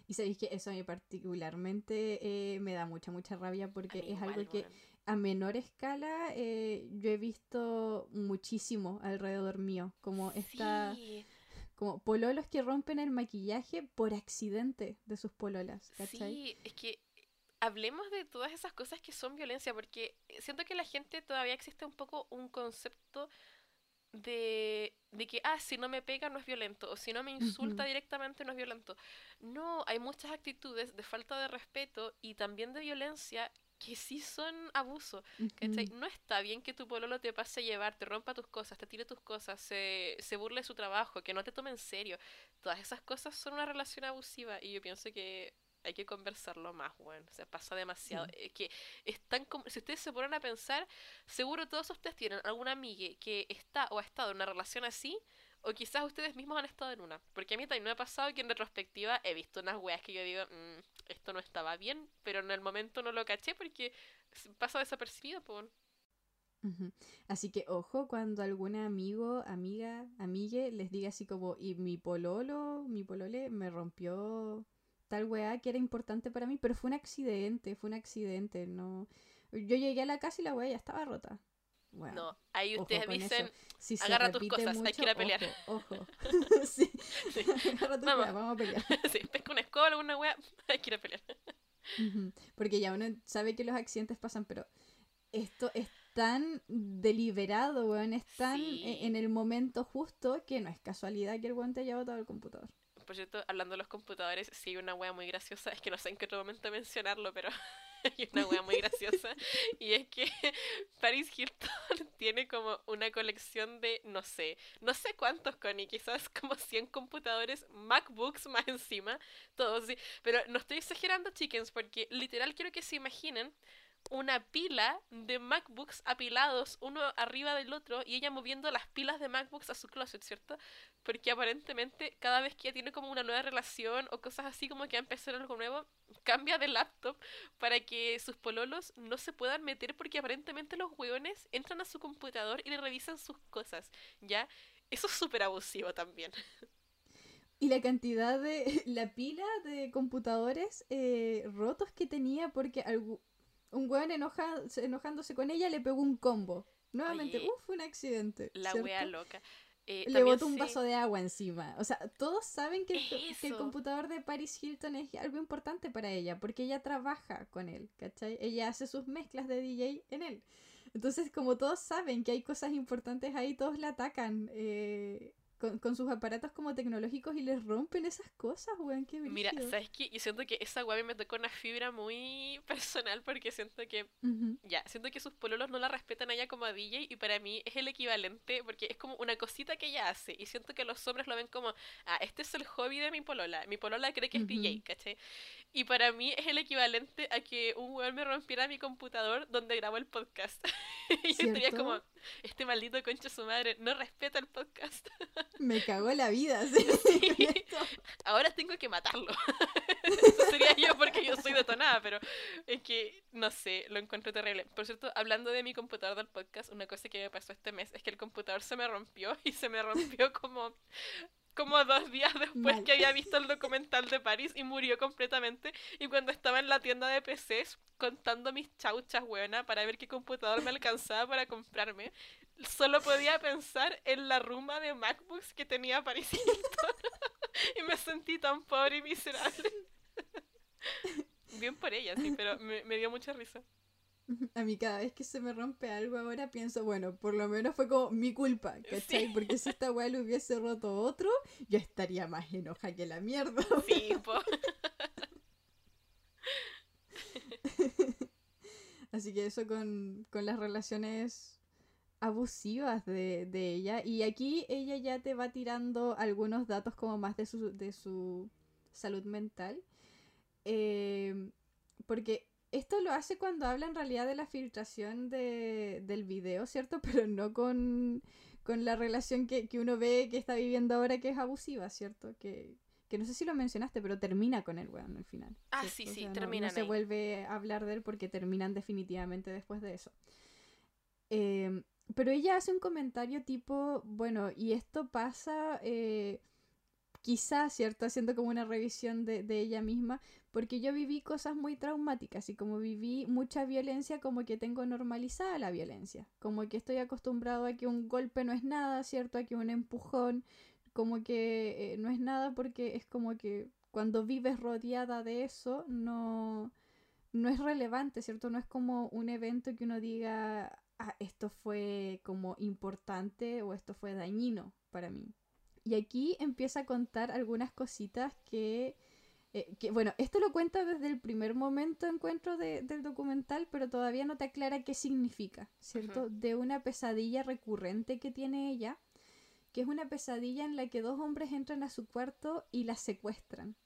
Y sabéis que eso a mí particularmente eh, me da mucha, mucha rabia porque es algo que a menor escala eh, yo he visto muchísimo alrededor mío, como esta... Como pololos que rompen el maquillaje por accidente de sus pololas, ¿cachai? Sí, es que hablemos de todas esas cosas que son violencia, porque siento que la gente todavía existe un poco un concepto de, de, que, ah, si no me pega no es violento, o si no me insulta directamente no es violento. No, hay muchas actitudes de falta de respeto y también de violencia que sí son abuso. No está bien que tu pololo te pase a llevar, te rompa tus cosas, te tire tus cosas, se, se burle de su trabajo, que no te tome en serio. Todas esas cosas son una relación abusiva y yo pienso que hay que conversarlo más, bueno, o sea, pasa demasiado. que están como, si ustedes se ponen a pensar, seguro todos ustedes tienen alguna amiga que está o ha estado en una relación así, o quizás ustedes mismos han estado en una. Porque a mí también me ha pasado que en retrospectiva he visto unas weas que yo digo, mm, esto no estaba bien, pero en el momento no lo caché porque pasa desapercibido, por. Así que ojo cuando algún amigo, amiga, amigue les diga así como, y mi pololo, mi polole me rompió tal weá que era importante para mí, pero fue un accidente, fue un accidente, no... Yo llegué a la casa y la weá ya estaba rota. No, ahí ustedes dicen, agarra tus cosas, hay que ir a pelear. Ojo, sí. Agarra tus vamos. vamos a pelear. sí, pesca una escoba, alguna weá, hay que ir a pelear. Porque ya uno sabe que los accidentes pasan, pero esto es tan deliberado, weón, es tan e, en el momento justo que no es casualidad que el weón te haya botado el computador. Por cierto, hablando de los computadores, sí hay una wea muy graciosa, es que no sé en qué otro momento mencionarlo, pero hay una wea muy graciosa. y es que Paris Hilton tiene como una colección de, no sé, no sé cuántos, Connie, quizás como 100 computadores, MacBooks más encima, todos. Pero no estoy exagerando, chickens, porque literal quiero que se imaginen una pila de MacBooks apilados uno arriba del otro y ella moviendo las pilas de MacBooks a su closet, ¿cierto? Porque aparentemente cada vez que ella tiene como una nueva relación o cosas así como que va a empezar algo nuevo, cambia de laptop para que sus pololos no se puedan meter porque aparentemente los hueones entran a su computador y le revisan sus cosas, ¿ya? Eso es súper abusivo también. Y la cantidad de. la pila de computadores eh, rotos que tenía porque algo, un weón enojándose con ella le pegó un combo. Nuevamente, uff, un accidente. La wea loca. Eh, le botó un vaso de agua encima. O sea, todos saben que, el computador de Paris Hilton es algo importante para ella, porque ella trabaja con él, ¿cachai? Ella hace sus mezclas de DJ en él. Entonces, como todos saben que hay cosas importantes ahí, todos la atacan. Eh, con, sus aparatos como tecnológicos y les rompen esas cosas, weón, qué Mira, ¿sabes qué? Yo siento que esa weá me tocó una fibra muy personal porque siento que, ya, siento que sus pololos no la respetan a ella como a DJ y para mí es el equivalente porque es como una cosita que ella hace y siento que los hombres lo ven como, ah, este es el hobby de mi polola, mi polola cree que es DJ, ¿cachai? Y para mí es el equivalente a que un weón me rompiera mi computador donde grabo el podcast. y yo estaría como, este maldito concha su madre no respeta el podcast. me cagó la vida, ¿sí? Ahora tengo que matarlo. Eso sería yo porque yo soy detonada, pero es que, no sé, lo encuentro terrible. Por cierto, hablando de mi computador del podcast, una cosa que me pasó este mes es que el computador se me rompió y se me rompió como como dos días después que había visto el documental de París y murió completamente. Y cuando estaba en la tienda de PCs contando mis chauchas, buena, para ver qué computador me alcanzaba para comprarme, solo podía pensar en la ruma de MacBooks que tenía Paris y me sentí tan pobre y miserable. Bien por ella, sí, pero me, me dio mucha risa. A mí cada vez que se me rompe algo ahora pienso, bueno, por lo menos fue como mi culpa, ¿cachai? Porque si esta weá le hubiese roto otro, yo estaría más enoja que la mierda. Sí, po. Así que eso con, las relaciones abusivas de, ella. Y aquí ella ya te va tirando algunos datos como más de su, de su salud mental. Eh, porque esto lo hace cuando habla en realidad de la filtración de, del video, ¿cierto? Pero no con, la relación que, uno ve que está viviendo ahora que es abusiva, ¿cierto? Que, no sé si lo mencionaste, pero termina con el weón al final. Ah, sí, sí, termina. No, se vuelve a hablar de él porque terminan definitivamente después de eso. Em, pero ella hace un comentario tipo, bueno, y esto pasa... Eh, quizás, ¿cierto? Haciendo como una revisión de, ella misma, porque yo viví cosas muy traumáticas y como viví mucha violencia, como que tengo normalizada la violencia, como que estoy acostumbrado a que un golpe no es nada, ¿cierto? A que un empujón, como que eh, no es nada porque es como que cuando vives rodeada de eso, no, no es relevante, ¿cierto? No es como un evento que uno diga, ah, esto fue como importante o esto fue dañino para mí. Y aquí empieza a contar algunas cositas que, eh, que bueno, esto lo cuenta desde el primer momento encuentro del documental, pero todavía no te aclara qué significa, ¿cierto? De una pesadilla recurrente que tiene ella, que es una pesadilla en la que dos hombres entran a su cuarto y la secuestran.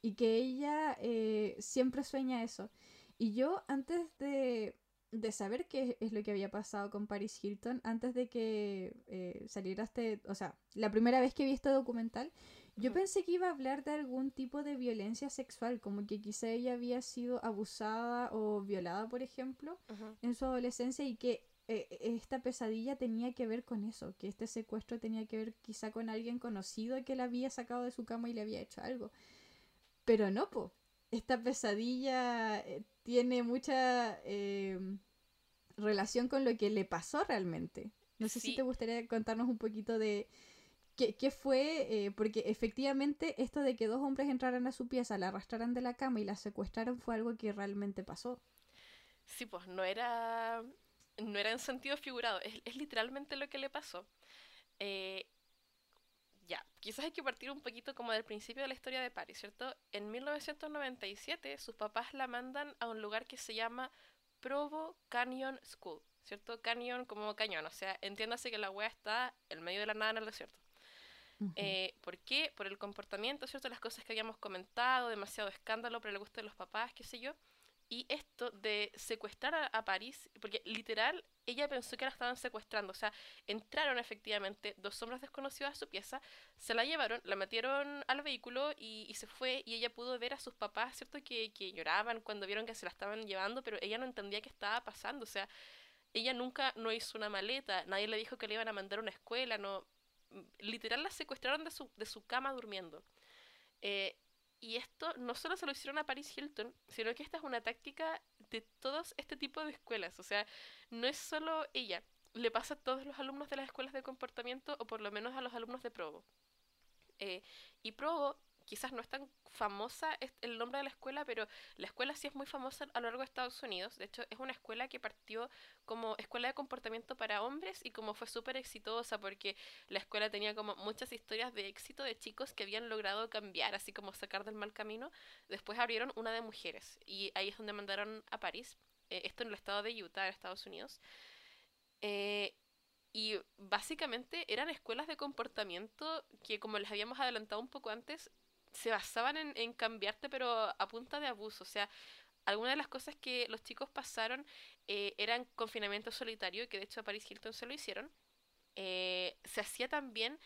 Y que ella eh, siempre sueña eso. Y yo antes de, de saber qué es lo que había pasado con Paris Hilton antes de que eh, saliera este, o sea, la primera vez que vi este documental, yo pensé que iba a hablar de algún tipo de violencia sexual, como que quizá ella había sido abusada o violada, por ejemplo, en su adolescencia y que eh, esta pesadilla tenía que ver con eso, que este secuestro tenía que ver quizá con alguien conocido que la había sacado de su cama y le había hecho algo. Pero no, po. Esta pesadilla eh, tiene mucha eh, relación con lo que le pasó realmente. No sé si te gustaría contarnos un poquito de qué, fue, eh, porque efectivamente esto de que dos hombres entraran a su pieza, la arrastraran de la cama y la secuestraron fue algo que realmente pasó. Sí, pues no era no era en sentido figurado, es, literalmente lo que le pasó. Eh, ya, quizás hay que partir un poquito como del principio de la historia de Paris, ¿cierto? En 1997 sus papás la mandan a un lugar que se llama Provo Canyon School, ¿cierto? Canyon como cañón, o sea, entiéndase que la wea está en medio de la nada en el desierto. Eh, ¿Por qué? Por el comportamiento, ¿cierto? Las cosas que habíamos comentado, demasiado escándalo por el gusto de los papás, qué sé yo. Y esto de secuestrar a, París, porque literal ella pensó que la estaban secuestrando, o sea, entraron efectivamente dos hombres desconocidos a su pieza, se la llevaron, la metieron al vehículo y, se fue y ella pudo ver a sus papás, ¿cierto? Que, que lloraban cuando vieron que se la estaban llevando, pero ella no entendía qué estaba pasando, o sea, ella nunca no hizo una maleta, nadie le dijo que le iban a mandar a una escuela, no, literal la secuestraron de su, de su cama durmiendo. Eh, y esto no solo se lo hicieron a Paris Hilton, sino que esta es una táctica de todos este tipo de escuelas. O sea, no es solo ella, le pasa a todos los alumnos de las escuelas de comportamiento o por lo menos a los alumnos de Provo. Eh, y Provo quizás no es tan famosa el nombre de la escuela, pero la escuela sí es muy famosa a lo largo de Estados Unidos. De hecho, es una escuela que partió como escuela de comportamiento para hombres y como fue súper exitosa porque la escuela tenía como muchas historias de éxito de chicos que habían logrado cambiar, así como sacar del mal camino. Después abrieron una de mujeres y ahí es donde mandaron a París, eh, esto en el estado de Utah, Estados Unidos. Eh, y básicamente eran escuelas de comportamiento que, como les habíamos adelantado un poco antes, se basaban en, cambiarte, pero a punta de abuso. O sea, algunas de las cosas que los chicos pasaron eh, eran confinamiento solitario, que de hecho a Paris Hilton se lo hicieron. Eh, se hacía también,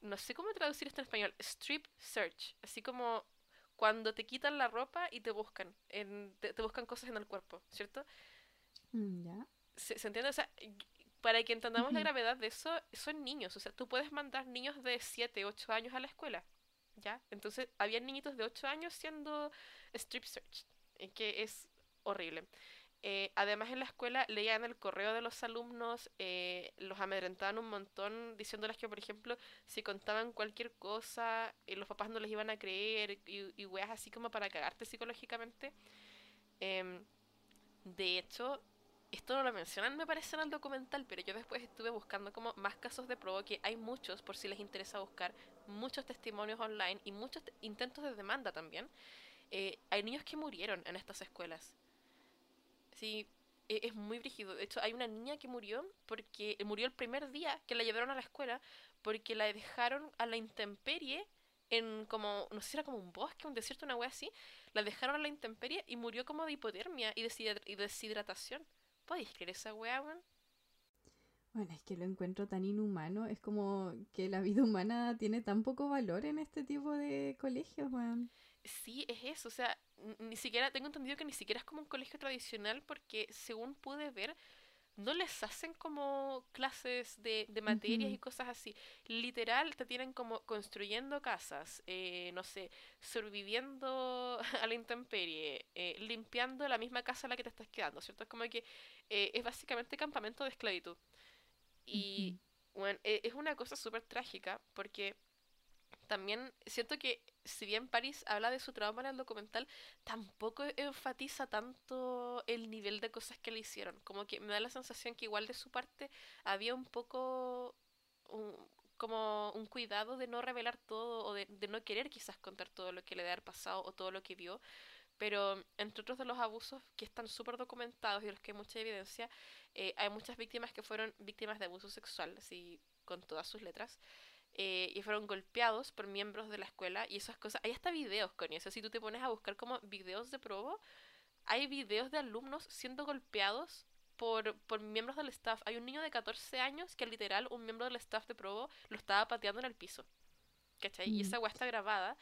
no sé cómo traducir esto en español, strip search, así como cuando te quitan la ropa y te buscan, en, te, buscan cosas en el cuerpo, ¿cierto? Mm, ¿Ya? ¿Se, entiende? O sea, para que entendamos la gravedad de eso, son niños, o sea, tú puedes mandar niños de 7, 8 años a la escuela, ¿ya? Entonces, había niñitos de 8 años siendo strip search, eh, que es horrible. Eh, además, en la escuela leían el correo de los alumnos, eh, los amedrentaban un montón, diciéndoles que, por ejemplo, si contaban cualquier cosa, los papás no les iban a creer y, y weas así como para cagarte psicológicamente. Em, de hecho, esto no lo mencionan, me parece en el documental, pero yo después estuve buscando como más casos de probo, que hay muchos, por si les interesa buscar, muchos testimonios online y muchos intentos de demanda también. Eh, hay niños que murieron en estas escuelas. Sí, e, es muy brígido. De hecho, hay una niña que murió porque murió el primer día que la llevaron a la escuela porque la dejaron a la intemperie en como, no sé si era como un bosque, un desierto, una wea así. La dejaron a la intemperie y murió como de hipotermia y, y deshidratación. ¿Podéis creer esa weá, weón? Bueno, es que lo encuentro tan inhumano. Es como que la vida humana tiene tan poco valor en este tipo de colegios, weón. Sí, es eso. O sea, ni siquiera, tengo entendido que ni siquiera es como un colegio tradicional porque según pude ver, no les hacen como clases de, de materias y cosas así. Literal, te tienen como construyendo casas, eh, no sé, sobreviviendo a la intemperie, eh, limpiando la misma casa en la que te estás quedando, ¿cierto? Es como que eh, es básicamente campamento de esclavitud. Y, bueno, e, es una cosa súper trágica porque también siento que si bien Paris habla de su trauma en el documental, tampoco enfatiza tanto el nivel de cosas que le hicieron. Como que me da la sensación que igual de su parte había un poco como un cuidado de no revelar todo o de, no querer quizás contar todo lo que le había pasado o todo lo que vio. Pero entre otros de los abusos que están súper documentados y de los que hay mucha evidencia, eh, hay muchas víctimas que fueron víctimas de abuso sexual, así con todas sus letras. Eh, y fueron golpeados por miembros de la escuela y esas cosas. Hay hasta videos con eso. Si tú te pones a buscar como videos de probo, hay videos de alumnos siendo golpeados por, por miembros del staff. Hay un niño de 14 años que literal un miembro del staff de probo lo estaba pateando en el piso. ¿Cachai? Y mm. esa agua está grabada.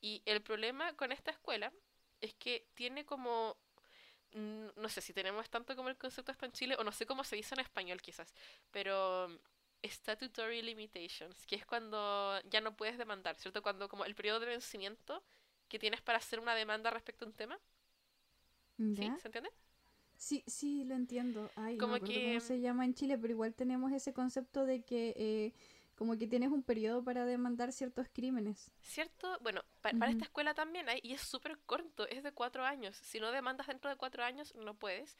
Y el problema con esta escuela es que tiene como no sé si tenemos tanto como el concepto esto en Chile, o no sé cómo se dice en español quizás, pero statutory limitations, que es cuando ya no puedes demandar, ¿cierto? Cuando como el periodo de vencimiento que tienes para hacer una demanda respecto a un tema. ¿Sí? ¿Se entiende? Sí, sí, lo entiendo. Ay, como no que... cómo se llama en Chile, pero igual tenemos ese concepto de que eh, como que tienes un periodo para demandar ciertos crímenes. ¿Cierto? Bueno, para esta escuela también hay, y es súper corto, es de cuatro años. Si no demandas dentro de cuatro años, no puedes.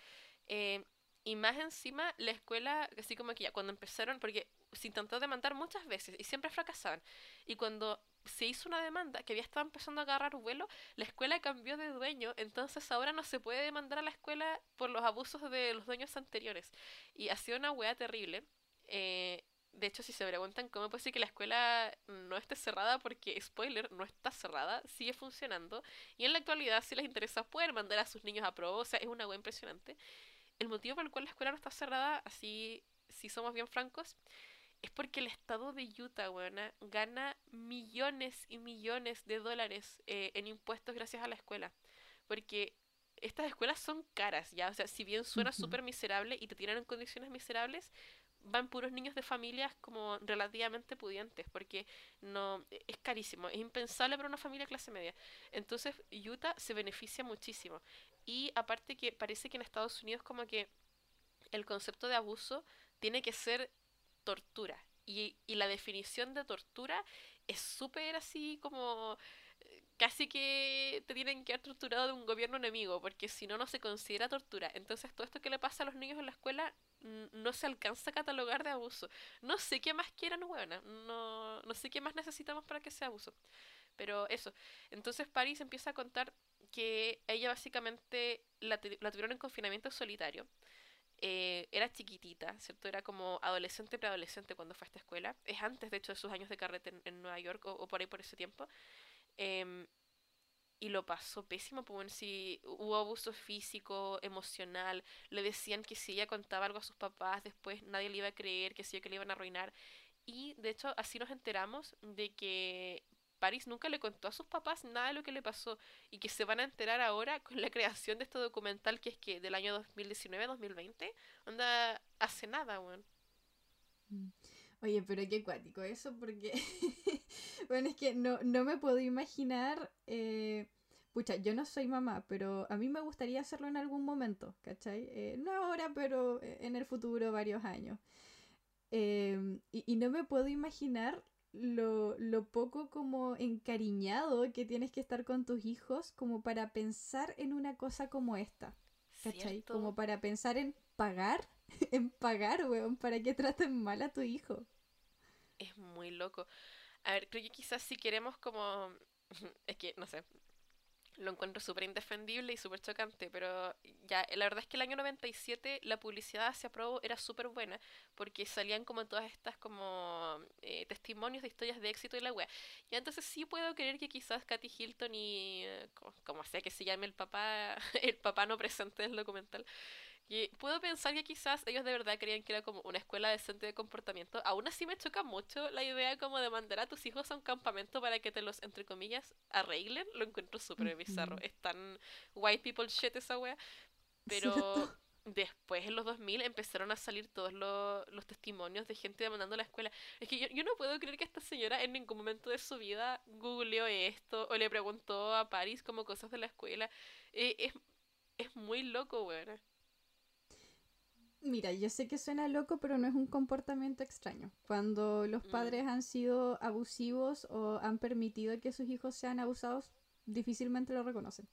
Eh, Y más encima, la escuela, así como que ya cuando empezaron, porque se intentó demandar muchas veces y siempre fracasaban. Y cuando se hizo una demanda que había estado empezando a agarrar vuelo, la escuela cambió de dueño, entonces ahora no se puede demandar a la escuela por los abusos de los dueños anteriores. Y ha sido una wea terrible. Eh, de hecho, si se preguntan cómo puede ser que la escuela no esté cerrada, porque, spoiler, no está cerrada, sigue funcionando. Y en la actualidad, si les interesa, pueden mandar a sus niños a prueba. O sea, es una wea impresionante. El motivo por el cual la escuela no está cerrada, así, si somos bien francos, es porque el estado de Utah, weona, gana millones y millones de dólares eh, en impuestos gracias a la escuela. Porque estas escuelas son caras, ¿ya? O sea, si bien suena súper miserable y te tienen en condiciones miserables, van puros niños de familias como relativamente pudientes, porque no es carísimo, es impensable para una familia clase media. Entonces, Utah se beneficia muchísimo. Y aparte que parece que en Estados Unidos como que el concepto de abuso tiene que ser tortura. Y, y la definición de tortura es súper así como casi que te tienen que haber torturado de un gobierno enemigo, porque si no, no se considera tortura. Entonces, todo esto que le pasa a los niños en la escuela no se alcanza a catalogar de abuso. No sé qué más quieran, buena. No, no sé qué más necesitamos para que sea abuso. Pero eso. Entonces, Paris empieza a contar que ella básicamente la, la tuvieron en confinamiento solitario eh, era chiquitita, ¿cierto? Era como adolescente, preadolescente cuando fue a esta escuela. Es antes, de hecho, de sus años de carrete en, Nueva York o, por ahí por ese tiempo. Em, y lo pasó pésimo, pues bueno, si hubo abuso físico, emocional, le decían que si ella contaba algo a sus papás, después nadie le iba a creer, que si que le iban a arruinar. Y de hecho así nos enteramos de que Paris nunca le contó a sus papás nada de lo que le pasó y que se van a enterar ahora con la creación de este documental que es que del año 2019-2020, onda hace nada, weón. Mm. Oye, pero qué cuático eso, porque, bueno, es que no, no me puedo imaginar, eh, pucha, yo no soy mamá, pero a mí me gustaría hacerlo en algún momento, ¿cachai? Eh, no ahora, pero en el futuro, varios años. Em, y, y, no me puedo imaginar lo, lo poco como encariñado que tienes que estar con tus hijos como para pensar en una cosa como esta. ¿Cachai? Como para pensar en pagar, en pagar, weón, para que traten mal a tu hijo. Es muy loco. A ver, creo que quizás si queremos como... Es que, no sé, lo encuentro súper indefendible y súper chocante, pero ya, la verdad es que el año 97 la publicidad hacia Provo era súper buena, porque salían como todas estas como eh, testimonios de historias de éxito y la wea. Y entonces sí puedo creer que quizás Katy Hilton y, eh, como sea que se llame el papá, el papá no presente del documental, y puedo pensar que quizás ellos de verdad creían que era como una escuela decente de comportamiento. Aún así me choca mucho la idea como de mandar a tus hijos a un campamento para que te los, entre comillas, arreglen. Lo encuentro súper bizarro. Es tan white people shit esa wea. Pero después, en los 2000, empezaron a salir todos los, testimonios de gente demandando a la escuela. Es que yo, no puedo creer que esta señora en ningún momento de su vida googleó esto o le preguntó a Paris como cosas de la escuela. Eh, es, es muy loco, weón. Mira, yo sé que suena loco, pero no es un comportamiento extraño. Cuando los mm. padres han sido abusivos o han permitido que sus hijos sean abusados, difícilmente lo reconocen.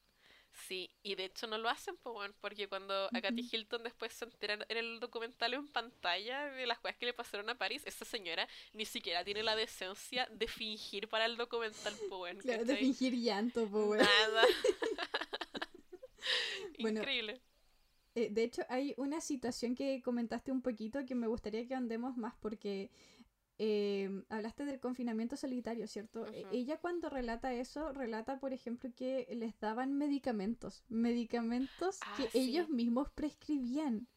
Sí, y de hecho no lo hacen, porque cuando a Katy Hilton después se enteran en el documental en pantalla de las cosas que le pasaron a París, esa señora ni siquiera tiene la decencia de fingir para el documental, pues Claro, de fingir llanto, pues Nada. Increíble. Eh, de hecho, hay una situación que comentaste un poquito que me gustaría que andemos más porque em, hablaste del confinamiento solitario, ¿cierto? E, ella cuando relata eso, relata, por ejemplo, que les daban medicamentos, medicamentos que ah, ellos mismos prescribían.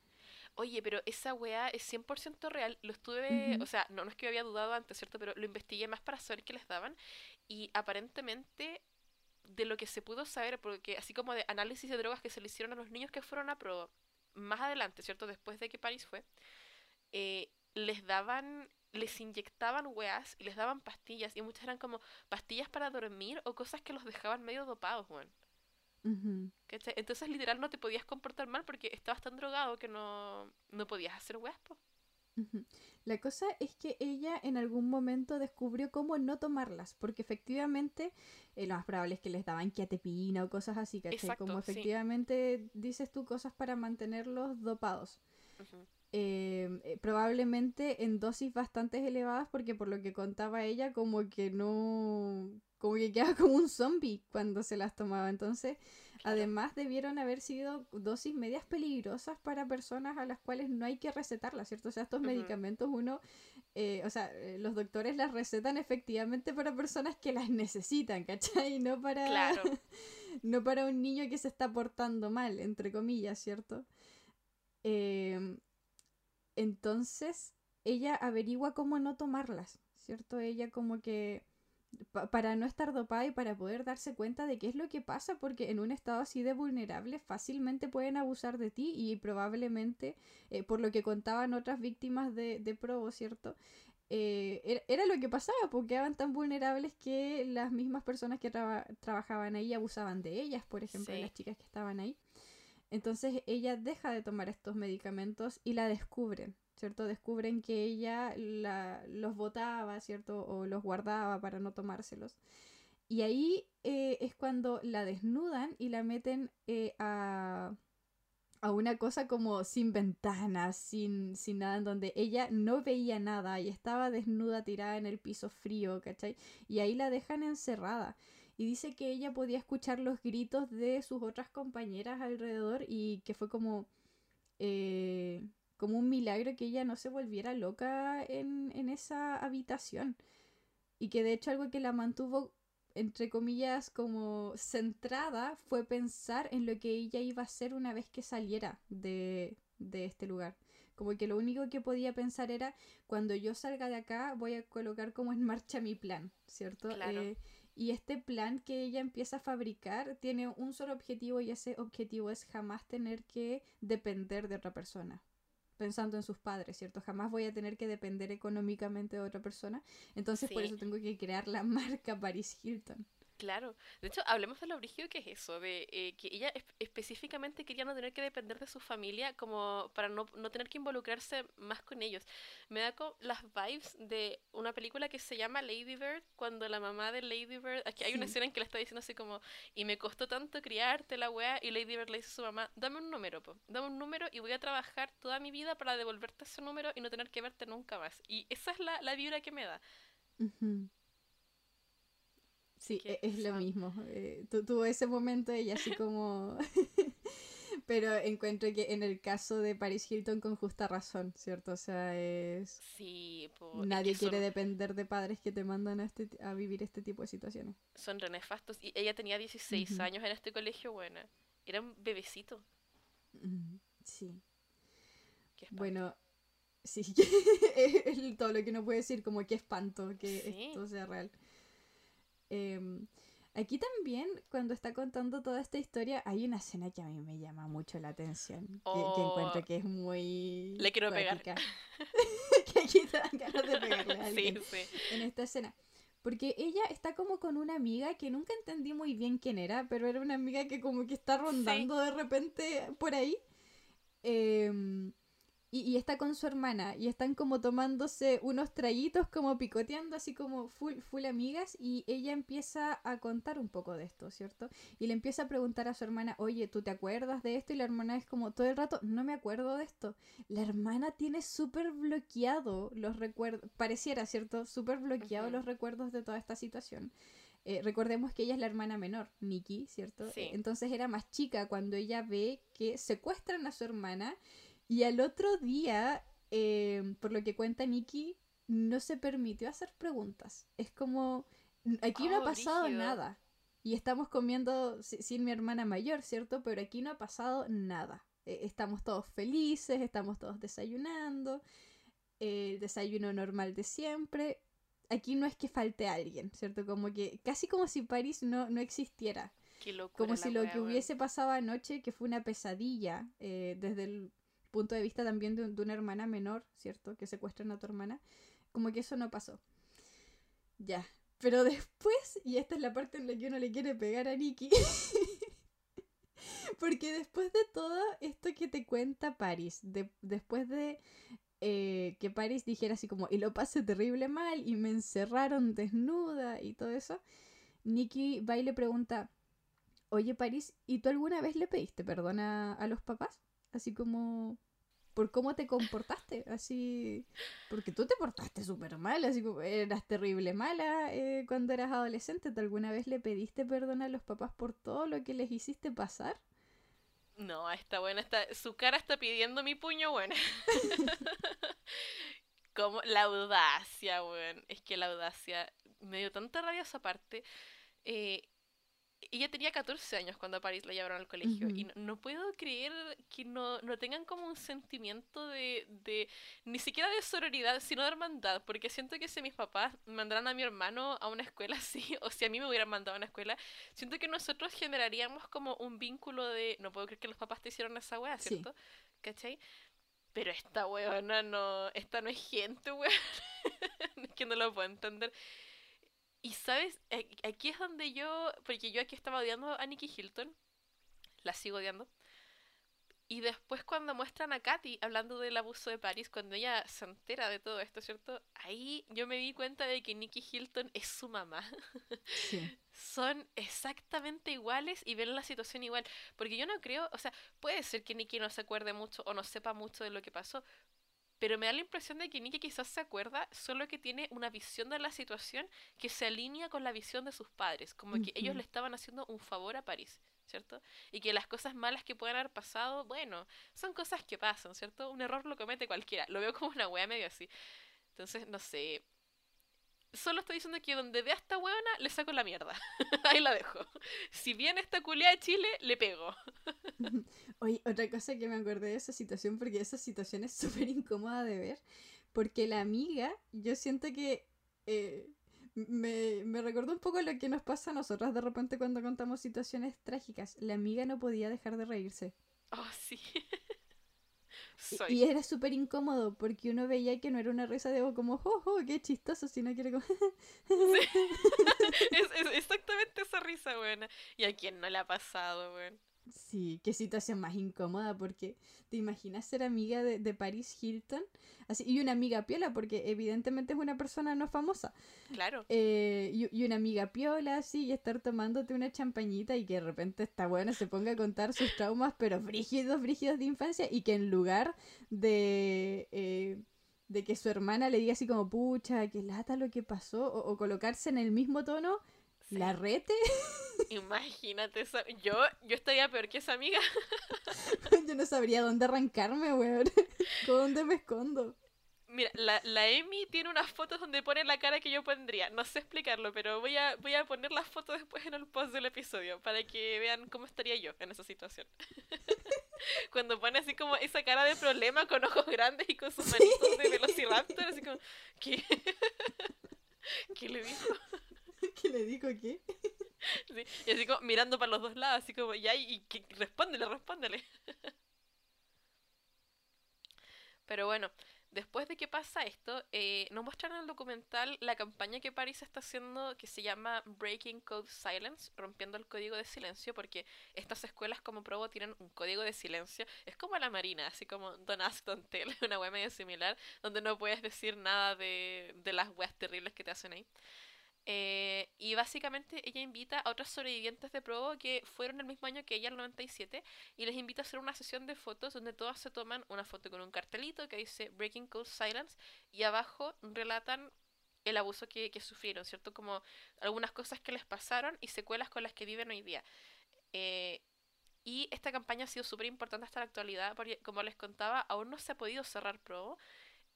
Oye, pero esa weá es 100% real. Lo estuve, o sea, no, no es que yo había dudado antes, ¿cierto? Pero lo investigué más para saber qué les daban. Y aparentemente de lo que se pudo saber, porque así como de análisis de drogas que se le hicieron a los niños que fueron a pro más adelante, ¿cierto? Después de que París fue, eh, les daban, les inyectaban weas y les daban pastillas, y muchas eran como pastillas para dormir o cosas que los dejaban medio dopados, weón. Entonces literal no te podías comportar mal porque estabas tan drogado que no, no podías hacer weas, po. La cosa es que ella en algún momento descubrió cómo no tomarlas, porque efectivamente eh, lo más probable es que les daban quiatepina o cosas así, ¿cachai? Como efectivamente dices tú, cosas para mantenerlos dopados. Em, eh, probablemente en dosis bastante elevadas porque por lo que contaba ella como que no como que quedaba como un zombie cuando se las tomaba entonces además debieron haber sido dosis medias peligrosas para personas a las cuales no hay que recetarlas cierto o sea estos medicamentos uno eh, o sea eh, los doctores las recetan efectivamente para personas que las necesitan ¿cachai? no para claro. no para un niño que se está portando mal entre comillas cierto eh, entonces ella averigua cómo no tomarlas, ¿cierto? Ella como que para no estar dopada y para poder darse cuenta de qué es lo que pasa, porque en un estado así de vulnerable fácilmente pueden abusar de ti y probablemente, eh, por lo que contaban otras víctimas de, de Provo, ¿cierto? Eh, era, lo que pasaba, porque eran tan vulnerables que las mismas personas que trabajaban ahí abusaban de ellas, por ejemplo, de las chicas que estaban ahí. Entonces ella deja de tomar estos medicamentos y la descubren, ¿cierto? Descubren que ella los botaba, ¿cierto? O los guardaba para no tomárselos. Y ahí eh, es cuando la desnudan y la meten eh, a, a, una cosa como sin ventanas, sin, sin nada, en donde ella no veía nada y estaba desnuda tirada en el piso frío, ¿cachai? Y ahí la dejan encerrada y dice que ella podía escuchar los gritos de sus otras compañeras alrededor y que fue como, eh, como un milagro que ella no se volviera loca en, en esa habitación. Y que de hecho algo que la mantuvo, entre comillas, como centrada fue pensar en lo que ella iba a hacer una vez que saliera de, de este lugar. Como que lo único que podía pensar era, cuando yo salga de acá voy a colocar como en marcha mi plan, ¿cierto? Claro. Eh, y este plan que ella empieza a fabricar tiene un solo objetivo y ese objetivo es jamás tener que depender de otra persona. Pensando en sus padres, ¿cierto? Jamás voy a tener que depender económicamente de otra persona. Entonces por eso tengo que crear la marca Paris Hilton. Claro, de hecho, hablemos de lo brígido que es eso, de eh, que ella específicamente quería no tener que depender de su familia como para no, no, tener que involucrarse más con ellos. Me da con las vibes de una película que se llama Lady Bird, cuando la mamá de Lady Bird, aquí hay una escena en que le está diciendo así como, y me costó tanto criarte la wea, y Lady Bird le dice a su mamá, dame un número, po, dame un número y voy a trabajar toda mi vida para devolverte ese número y no tener que verte nunca más. Y esa es la, la vibra que me da. Sí, e-, es lo mismo. Eh, tuvo ese momento ella así como... Pero encuentro que en el caso de Paris Hilton con justa razón, ¿cierto? O sea, es... Sí, Nadie quiere depender de padres que te mandan a, este, a vivir este tipo de situaciones. Son renefastos. Y ella tenía 16 años en este colegio, bueno. Era un bebecito. Sí. Bueno, sí, es todo lo que uno puede decir, como que espanto que esto sea real. Em, aquí también, cuando está contando toda esta historia, hay una escena que a mí me llama mucho la atención. Que, encuentro oh. que es muy. Le quiero pegar. que aquí te dan ganas de pegarle a alguien en esta escena. Porque ella está como con una amiga que nunca entendí muy bien quién era, pero era una amiga que como que está rondando de repente por ahí. Eh, y, está con su hermana y están como tomándose unos traguitos, como picoteando, así como full, full amigas. Y ella empieza a contar un poco de esto, ¿cierto? Y le empieza a preguntar a su hermana, oye, ¿tú te acuerdas de esto? Y la hermana es como todo el rato, no me acuerdo de esto. La hermana tiene súper bloqueado los recuerdos, pareciera, ¿cierto? Súper bloqueado los recuerdos de toda esta situación. Eh, recordemos que ella es la hermana menor, Nikki, ¿cierto? entonces era más chica cuando ella ve que secuestran a su hermana y al otro día, em, por lo que cuenta Nikki, no se permitió hacer preguntas. Es como, aquí no ha oh, pasado nada. Y estamos comiendo sin mi hermana mayor, ¿cierto? Pero aquí no ha pasado nada. E, estamos todos felices, estamos todos desayunando, el desayuno normal de siempre. Aquí no es que falte alguien, ¿cierto? Como que casi como si París no, no existiera. como si lo que hubiese pasado anoche, que fue una pesadilla, eh, desde el punto de vista también de, una hermana menor, ¿cierto? Que secuestran a tu hermana. Como que eso no pasó. Ya. Pero después, y esta es la parte en la que uno le quiere pegar a Nikki. Porque después de todo esto que te cuenta Paris, después de eh, que Paris dijera así como, y lo pasé terrible mal, y me encerraron desnuda y todo eso, Nikki va y le pregunta, oye Paris, ¿y tú alguna vez le pediste perdón a los papás? Así como, por cómo te comportaste, así, porque tú te portaste súper mal, así como eras terrible mala eh, cuando eras adolescente, ¿te alguna vez le pediste perdón a los papás por todo lo que les hiciste pasar? No, está buena, está, su cara está pidiendo mi puño, bueno. como la audacia, weón. Es que la audacia me dio tanta rabia esa parte. Eh, ella tenía 14 años cuando a París la llevaron al colegio y no, puedo creer que no, no, tengan como un sentimiento de, de, ni siquiera de sororidad, sino de hermandad, porque siento que si mis papás mandaran a mi hermano a una escuela así, o si a mí me hubieran mandado a una escuela, siento que nosotros generaríamos como un vínculo de, no puedo creer que los papás te hicieron esa wea, ¿cierto? ¿Cachai? Pero esta weona no, esta no es gente, weón. es que no lo puedo entender. Y sabes, aquí es donde yo, porque yo aquí estaba odiando a Nikki Hilton, la sigo odiando. Y después cuando muestran a Katy hablando del abuso de París, cuando ella se entera de todo esto, ¿cierto? Ahí yo me di cuenta de que Nikki Hilton es su mamá. Son exactamente iguales y ven la situación igual. Porque yo no creo, o sea, puede ser que Nikki no se acuerde mucho o no sepa mucho de lo que pasó, pero me da la impresión de que Nicky quizás se acuerda, solo que tiene una visión de la situación que se alinea con la visión de sus padres, como que ellos le estaban haciendo un favor a París, ¿cierto? Y que las cosas malas que puedan haber pasado, bueno, son cosas que pasan, ¿cierto? Un error lo comete cualquiera, lo veo como una wea medio así. Entonces, no sé, solo estoy diciendo que donde vea a esta huevona, le saco la mierda. Ahí la dejo. Si viene esta culia de Chile, le pego. Oye, otra cosa que me acordé de esa situación, porque esa situación es súper incómoda de ver, porque la amiga, yo siento que eh, me, me recordó un poco lo que nos pasa a nosotras de repente cuando contamos situaciones trágicas. La amiga no podía dejar de reírse. Oh, sí. Y era súper incómodo porque uno veía que no era una risa de como, oh, oh, qué chistoso, sino que era como... es, exactamente esa risa, buena. ¿Y a quién no le ha pasado, weón? Sí, qué situación más incómoda porque te imaginas ser amiga de, de Paris Hilton así y una amiga piola porque evidentemente es una persona no famosa. Claro. Eh, y, una amiga piola así y estar tomándote una champañita y que de repente está buena se ponga a contar sus traumas pero frígidos, frígidos de infancia y que en lugar de... Eh, de que su hermana le diga así como, pucha, que lata lo que pasó, o colocarse en el mismo tono, ¿La rete? Imagínate, esa... yo, yo estaría peor que esa amiga. yo no sabría dónde arrancarme, weón. ¿Con dónde me escondo? Mira, la, la Emi tiene unas fotos donde pone la cara que yo pondría. No sé explicarlo, pero voy a, voy a poner las fotos después en el post del episodio para que vean cómo estaría yo en esa situación. Cuando pone así como esa cara de problema con ojos grandes y con sus manitos de velociraptor, así como, ¿qué? ¿Qué le dijo? ¿Qué le dijo qué? Sí, y así como mirando para los dos lados, así como, ya, y, y respóndele, respóndele. Pero bueno, después de que pasa esto, eh, nos muestran en el documental la campaña que París está haciendo que se llama Breaking Code Silence, rompiendo el código de silencio, porque estas escuelas como Provo tienen un código de silencio. Es como la Marina, así como Don't Ask, Don't Tell, una web medio similar, donde no puedes decir nada de, de las weas terribles que te hacen ahí. Eh, y básicamente ella invita a otros sobrevivientes de Provo que fueron el mismo año que ella, el 97, y les invita a hacer una sesión de fotos donde todas se toman una foto con un cartelito que dice Breaking Code Silence y abajo relatan el abuso que, sufrieron, ¿cierto? Como algunas cosas que les pasaron y secuelas con las que viven hoy día. Eh, y esta campaña ha sido súper importante hasta la actualidad porque, como les contaba, aún no se ha podido cerrar Provo.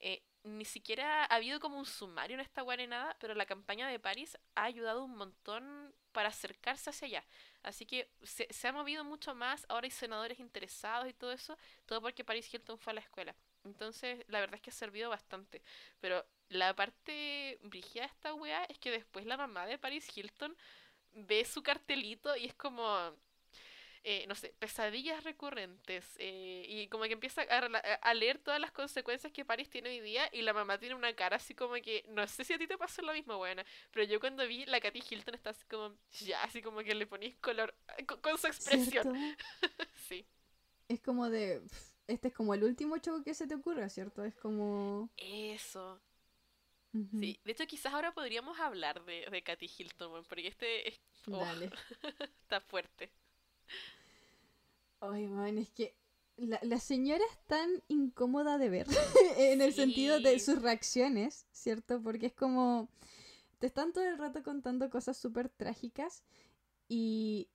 Eh, ni siquiera ha habido como un sumario en esta nada pero la campaña de París ha ayudado un montón para acercarse hacia allá. Así que se, ha movido mucho más, ahora hay senadores interesados y todo eso, todo porque Paris Hilton fue a la escuela. Entonces, la verdad es que ha servido bastante. Pero la parte brígida de esta weá es que después la mamá de Paris Hilton ve su cartelito y es como eh, no sé, pesadillas recurrentes. Eh, y como que empieza a, leer todas las consecuencias que Paris tiene hoy día y la mamá tiene una cara así como que, no sé si a ti te pasó lo mismo, buena, pero yo cuando vi la Katy Hilton está así como, ya, así como que le ponís color con, su expresión. sí. Es como de, este es como el último show que se te ocurra, ¿cierto? Es como... Eso. Sí, de hecho quizás ahora podríamos hablar de, de Katy Hilton, porque este es... Oh, está fuerte. Ay, man, es que la, señora es tan incómoda de ver, en el sentido de sus reacciones, ¿cierto? Porque es como, te están todo el rato contando cosas súper trágicas y,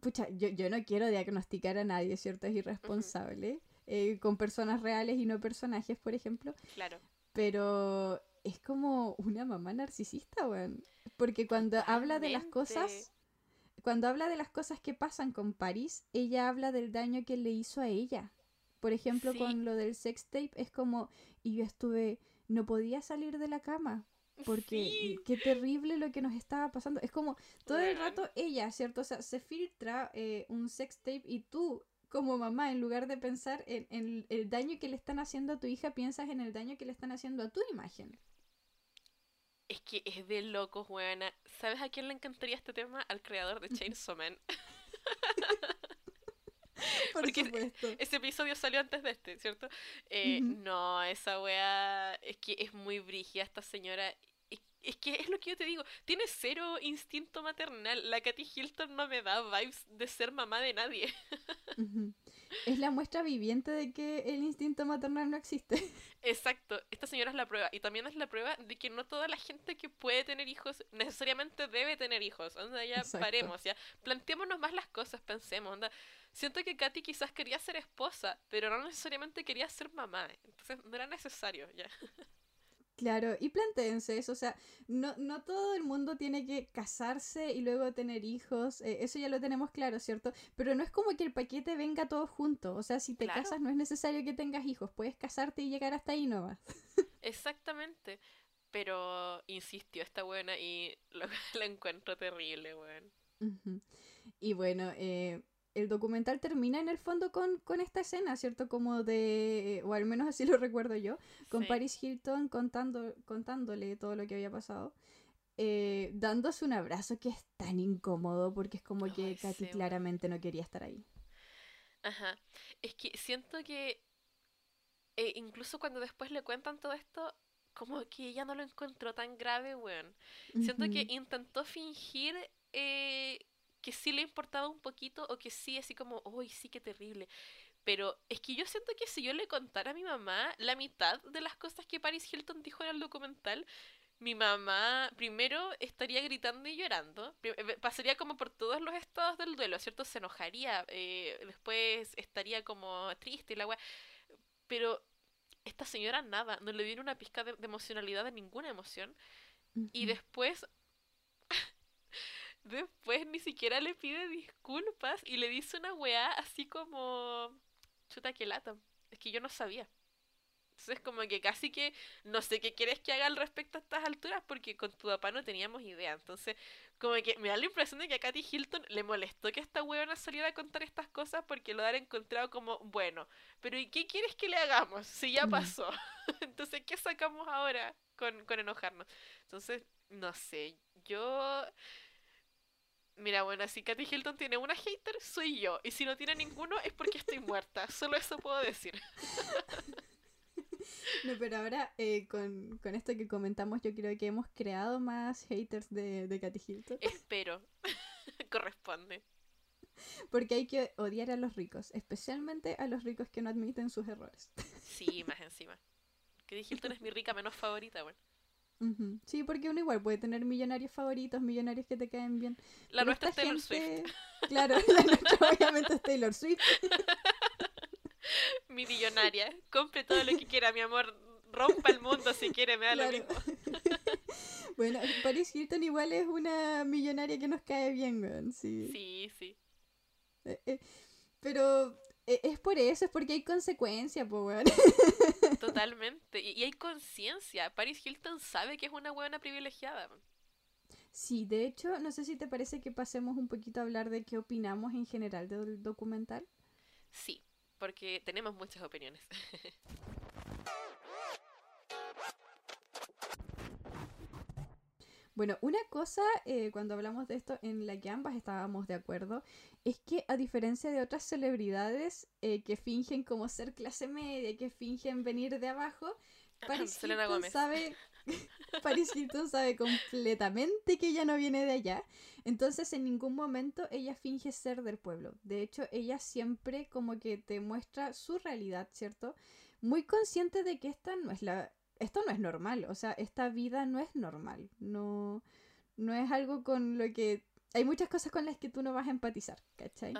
pucha, yo, yo, no quiero diagnosticar a nadie, ¿cierto? Es irresponsable, eh, con personas reales y no personajes, por ejemplo. Claro. Pero es como una mamá narcisista, weón. Porque cuando habla de las cosas cuando habla de las cosas que pasan con Paris, ella habla del daño que le hizo a ella. Por ejemplo, con lo del sex tape, es como, y yo estuve, no podía salir de la cama. Porque qué terrible lo que nos estaba pasando. Es como todo el rato ella, ¿cierto? O sea, se filtra eh, un sex tape y tú, como mamá, en lugar de pensar en el daño que le están haciendo a tu hija, piensas en el daño que le están haciendo a tu imagen. Es que es de locos, weona. ¿Sabes a quién le encantaría este tema? Al creador de Chainsaw Man. Por Porque supuesto. ese episodio salió antes de este, ¿cierto? Eh, no, esa wea es que es muy brígida esta señora. Es, que es lo que yo te digo, tiene cero instinto maternal. La Katy Hilton no me da vibes de ser mamá de nadie. Es la muestra viviente de que el instinto maternal no existe. Exacto, esta señora es la prueba. Y también es la prueba de que no toda la gente que puede tener hijos necesariamente debe tener hijos. Onda, ya paremos, ya. Planteémonos más las cosas, pensemos. Onda. Siento que Katy quizás quería ser esposa, pero no necesariamente quería ser mamá. Entonces no era necesario, ya. Claro, y plantéense eso, o sea, no, no todo el mundo tiene que casarse y luego tener hijos, eh, eso ya lo tenemos claro, ¿cierto? Pero no es como que el paquete venga todo junto, o sea, si te casas no es necesario que tengas hijos, puedes casarte y llegar hasta ahí nomás. Exactamente, pero insistió esta buena y lo, la encuentro terrible, weón. Y bueno, eh, el documental termina en el fondo con, esta escena, ¿cierto? Como de, o al menos así lo recuerdo yo, con Paris Hilton contando, contándole todo lo que había pasado. Eh, dándose un abrazo que es tan incómodo porque es como que Katy claramente no quería estar ahí. Ajá. Es que siento que eh, incluso cuando después le cuentan todo esto, como que ella no lo encontró tan grave, weón. Siento que intentó fingir eh, que sí le importaba un poquito o que sí, así como, uy, sí, qué terrible. Pero es que yo siento que si yo le contara a mi mamá la mitad de las cosas que Paris Hilton dijo en el documental, mi mamá primero estaría gritando y llorando, eh, pasaría como por todos los estados del duelo, ¿cierto? Se enojaría, eh, después estaría como triste y la weá. Pero esta señora nada, no le dio una pizca de, emocionalidad de ninguna emoción. Y después Después ni siquiera le pide disculpas y le dice una weá así como... Chuta que lata. Es que yo no sabía. Entonces como que casi que no sé qué quieres que haga al respecto a estas alturas porque con tu papá no teníamos idea. Entonces como que me da la impresión de que a Katy Hilton le molestó que esta weona saliera a contar estas cosas porque lo habrá encontrado como bueno. Pero ¿y qué quieres que le hagamos si ya pasó? Entonces ¿qué sacamos ahora con, con enojarnos? Entonces no sé. Yo... Mira, bueno, si Katy Hilton tiene una hater, soy yo. Y si no tiene ninguno, es porque estoy muerta. Solo eso puedo decir. No, pero ahora eh, con, esto que comentamos, yo creo que hemos creado más haters de, de Katy Hilton. Espero. Corresponde. Porque hay que odiar a los ricos, especialmente a los ricos que no admiten sus errores. Sí, más encima. Katy Hilton es mi rica menos favorita, bueno. Sí, porque uno igual puede tener millonarios favoritos, millonarios que te caen bien. La nuestra es Taylor Swift. Claro, la nuestra obviamente es Taylor Swift. mi millonaria. Compre todo lo que quiera, mi amor. Rompa el mundo si quiere, me da lo mismo. bueno, Paris Hilton igual es una millonaria que nos cae bien, Sí, sí. sí. Eh, eh, pero e, es por eso, es porque hay consecuencia, weón. Totalmente. Y, hay conciencia. Paris Hilton sabe que es una buena privilegiada. Sí, de hecho, no sé si te parece que pasemos un poquito a hablar de qué opinamos en general del documental. Sí, porque tenemos muchas opiniones. Bueno, una cosa eh, cuando hablamos de esto en la que ambas estábamos de acuerdo es que a diferencia de otras celebridades eh, que fingen como ser clase media, que fingen venir de abajo, Paris Hilton sabe Paris Hilton sabe completamente que ella no viene de allá. Entonces en ningún momento ella finge ser del pueblo. De hecho, ella siempre como que te muestra su realidad, ¿cierto? Muy consciente de que esta no es la esto no es normal, o sea, esta vida no es normal, no, no es algo con lo que... Hay muchas cosas con las que tú no vas a empatizar, ¿cachai?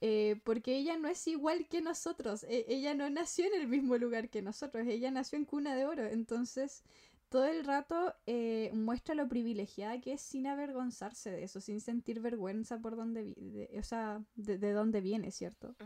Eh, porque ella no es igual que nosotros, e, ella no nació en el mismo lugar que nosotros, ella nació en cuna de oro, entonces todo el rato eh, muestra lo privilegiada que es sin avergonzarse de eso, sin sentir vergüenza por donde, de, o sea, de, de dónde viene, ¿cierto?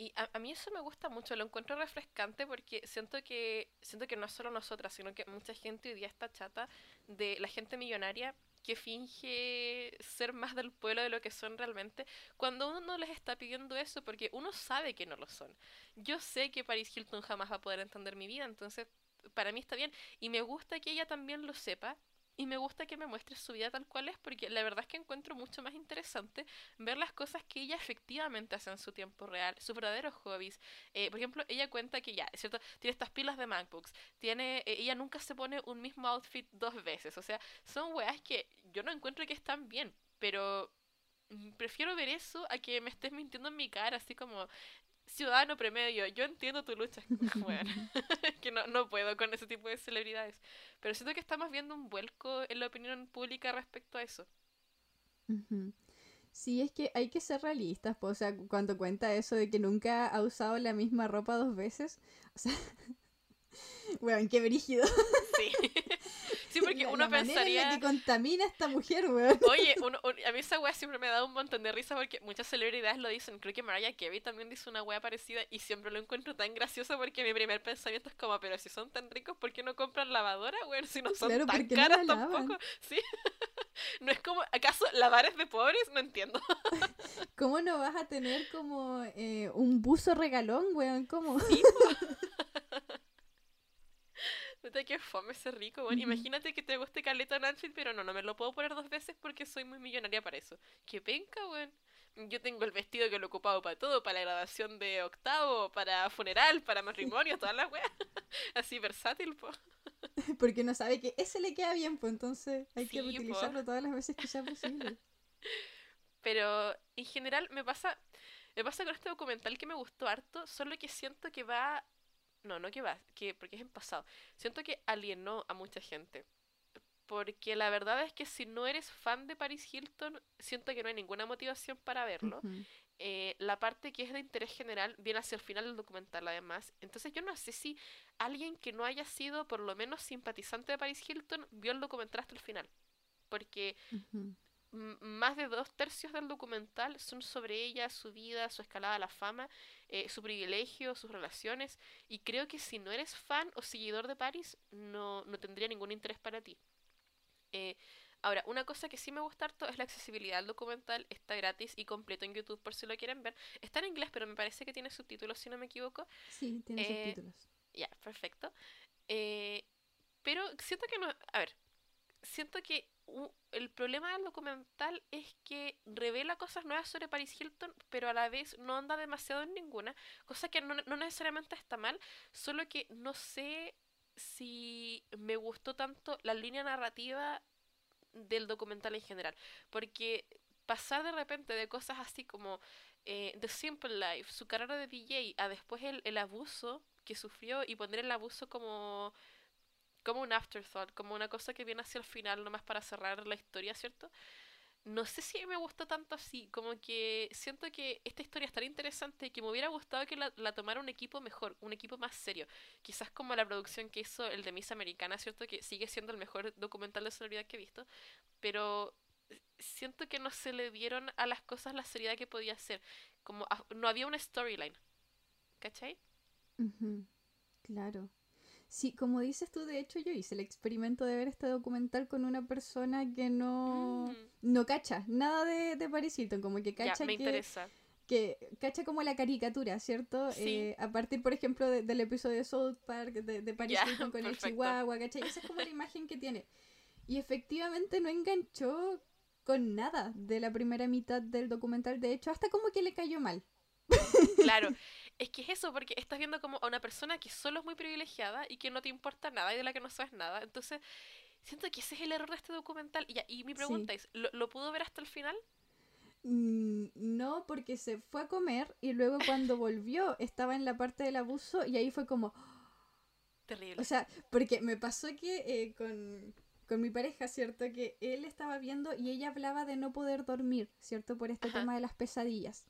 Y a, mí eso me gusta mucho, lo encuentro refrescante porque siento que siento que no es solo nosotras, sino que mucha gente hoy día está chata de la gente millonaria que finge ser más del pueblo de lo que son realmente, cuando uno no les está pidiendo eso, porque uno sabe que no lo son. Yo sé que Paris Hilton jamás va a poder entender mi vida, entonces para mí está bien, y me gusta que ella también lo sepa, y me gusta que me muestre su vida tal cual es, porque la verdad es que encuentro mucho más interesante ver las cosas que ella efectivamente hace en su tiempo real, sus verdaderos hobbies. Eh, por ejemplo, ella cuenta que ya, es cierto, tiene estas pilas de MacBooks, tiene, eh, ella nunca se pone un mismo outfit dos veces, o sea, son weas que yo no encuentro que están bien, pero mm, prefiero ver eso a que me estés mintiendo en mi cara, así como, ciudadano promedio, yo entiendo tu lucha, bueno, que no, no puedo con ese tipo de celebridades, pero siento que estamos viendo un vuelco en la opinión pública respecto a eso. Sí, es que hay que ser realistas, o sea, cuando cuenta eso de que nunca ha usado la misma ropa dos veces, o sea, bueno, qué brígido. Sí. Sí, porque uno pensaría. que contamina a esta mujer, weón. Oye, a mí esa wea siempre me da un montón de risa porque muchas celebridades lo dicen. Creo que Mariah Carey también dice una wea parecida y siempre lo encuentro tan gracioso porque mi primer pensamiento es como, pero si son tan ricos, ¿por qué no compran lavadora, weón? Si no son tan caras tampoco. Sí. no es como, ¿acaso lavar es de pobres? No entiendo. ¿Cómo no vas a tener como eh, un buzo regalón, weón? ¿Cómo? Sí, que fome ese rico, bueno. Imagínate que te guste caleta outfit, pero no, no me lo puedo poner dos veces porque soy muy millonaria para eso. Qué penca, weón. Yo tengo el vestido que lo he ocupado para todo, para la graduación de octavo, para funeral, para matrimonio, todas las weas. Así versátil, po. Porque no sabe que ese le queda bien, pues entonces hay que utilizarlo todas las veces que sea posible. Pero en general me pasa, me pasa con este documental que me gustó harto, solo que siento que va no, no que va, que, porque es en pasado. Siento que alienó a mucha gente. Porque la verdad es que si no eres fan de Paris Hilton, siento que no hay ninguna motivación para verlo. Eh, la parte que es de interés general viene hacia el final del documental, además. Entonces yo no sé si alguien que no haya sido por lo menos simpatizante de Paris Hilton vio el documental hasta el final. Porque más de dos tercios del documental son sobre ella, su vida, su escalada a la fama, eh, su privilegio, sus relaciones, y creo que si no eres fan o seguidor de Paris, no, no tendría ningún interés para ti. Eh, ahora, una cosa que sí me gusta harto es la accesibilidad al documental, está gratis y completo en YouTube por si lo quieren ver. Está en inglés, pero me parece que tiene subtítulos, si no me equivoco. Sí, tiene eh, subtítulos. Ya, perfecto. pero siento que no... A ver, siento que el problema del documental es que revela cosas nuevas sobre Paris Hilton, pero a la vez no anda demasiado en ninguna, cosa que no, no necesariamente está mal, solo que no sé si me gustó tanto la línea narrativa del documental en general, porque pasar de repente de cosas así como eh, The Simple Life, su carrera de DJ, a después el, el abuso que sufrió y poner el abuso como como un afterthought, como una cosa que viene hacia el final nomás para cerrar la historia, ¿cierto? No sé si me gustó tanto así, como que siento que esta historia es tan interesante que me hubiera gustado que la, tomara un equipo mejor, un equipo más serio. Quizás como la producción que hizo el de Miss Americana, ¿cierto? Que sigue siendo el mejor documental de celebridad que he visto, pero siento que no se le dieron a las cosas la seriedad que podía ser. Como no había una storyline. ¿Cachai? Claro. Sí, como dices tú, de hecho yo hice el experimento de ver este documental con una persona que no, mm. no cacha nada de, de Paris Hilton, como que cacha me que, interesa. que cacha como la caricatura, ¿cierto? Eh, a partir, por ejemplo, del episodio de South Park, de, de Paris Hilton con el Chihuahua, ¿cachai? Esa es como la imagen que tiene. Y efectivamente no enganchó con nada de la primera mitad del documental. De hecho, hasta como que le cayó mal. Claro, es que es eso, porque estás viendo como a una persona que solo es muy privilegiada y que no te importa nada y de la que no sabes nada. Entonces, siento que ese es el error de este documental. Y, y mi pregunta es, ¿lo, pudo ver hasta el final? Mm, no, porque se fue a comer y luego cuando volvió estaba en la parte del abuso y ahí fue como... Terrible. O sea, porque me pasó que eh, con, con, mi pareja, ¿cierto? Que él estaba viendo y ella hablaba de no poder dormir, ¿cierto? Por este tema de las pesadillas.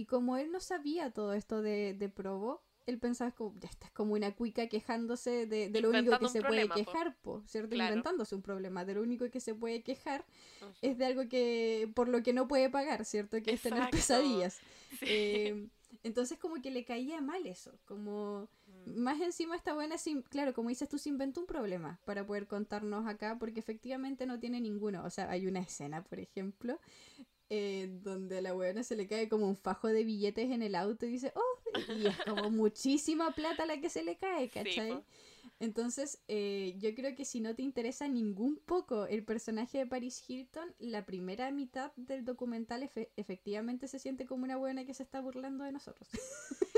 Y como él no sabía todo esto de, de Provo, él pensaba como, ya está, es como una cuica quejándose de, de lo único que se puede quejar, po, ¿cierto? Inventándose un problema. De lo único que se puede quejar es de algo que, por lo que no puede pagar, ¿cierto? Que es tener pesadillas. Eh, entonces como que le caía mal eso, como mm. más encima está buena, claro, como dices tú, se inventó un problema para poder contarnos acá, porque efectivamente no tiene ninguno. O sea, hay una escena, por ejemplo, eh, donde a la weona se le cae como un fajo de billetes en el auto y dice, oh, y es como muchísima plata la que se le cae, ¿cachai? Entonces, eh, yo creo que si no te interesa ningún poco el personaje de Paris Hilton, la primera mitad del documental efectivamente se siente como una buena que se está burlando de nosotros.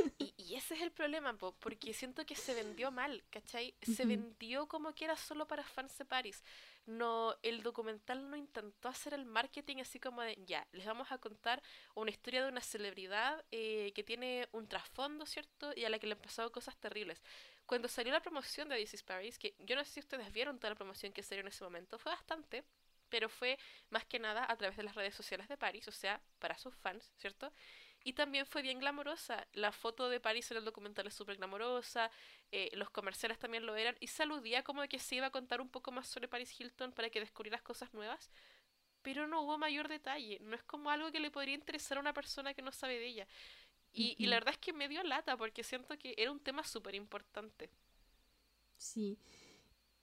Y, ese es el problema, porque siento que se vendió mal, ¿cachai? Se vendió como que era solo para fans de Paris no, el documental no intentó hacer el marketing así como de, ya, les vamos a contar una historia de una celebridad eh, que tiene un trasfondo, ¿cierto? Y a la que le han pasado cosas terribles. Cuando salió la promoción de This is Paris, que yo no sé si ustedes vieron toda la promoción que salió en ese momento, fue bastante, pero fue más que nada a través de las redes sociales de Paris, o sea, para sus fans, ¿cierto? Y también fue bien glamorosa. La foto de París en el documental es súper glamorosa. Eh, los comerciales también lo eran. Y saludía como de que se iba a contar un poco más sobre Paris Hilton para que descubrieras cosas nuevas. Pero no hubo mayor detalle. No es como algo que le podría interesar a una persona que no sabe de ella. Y, y la verdad es que me dio lata porque siento que era un tema súper importante. Sí.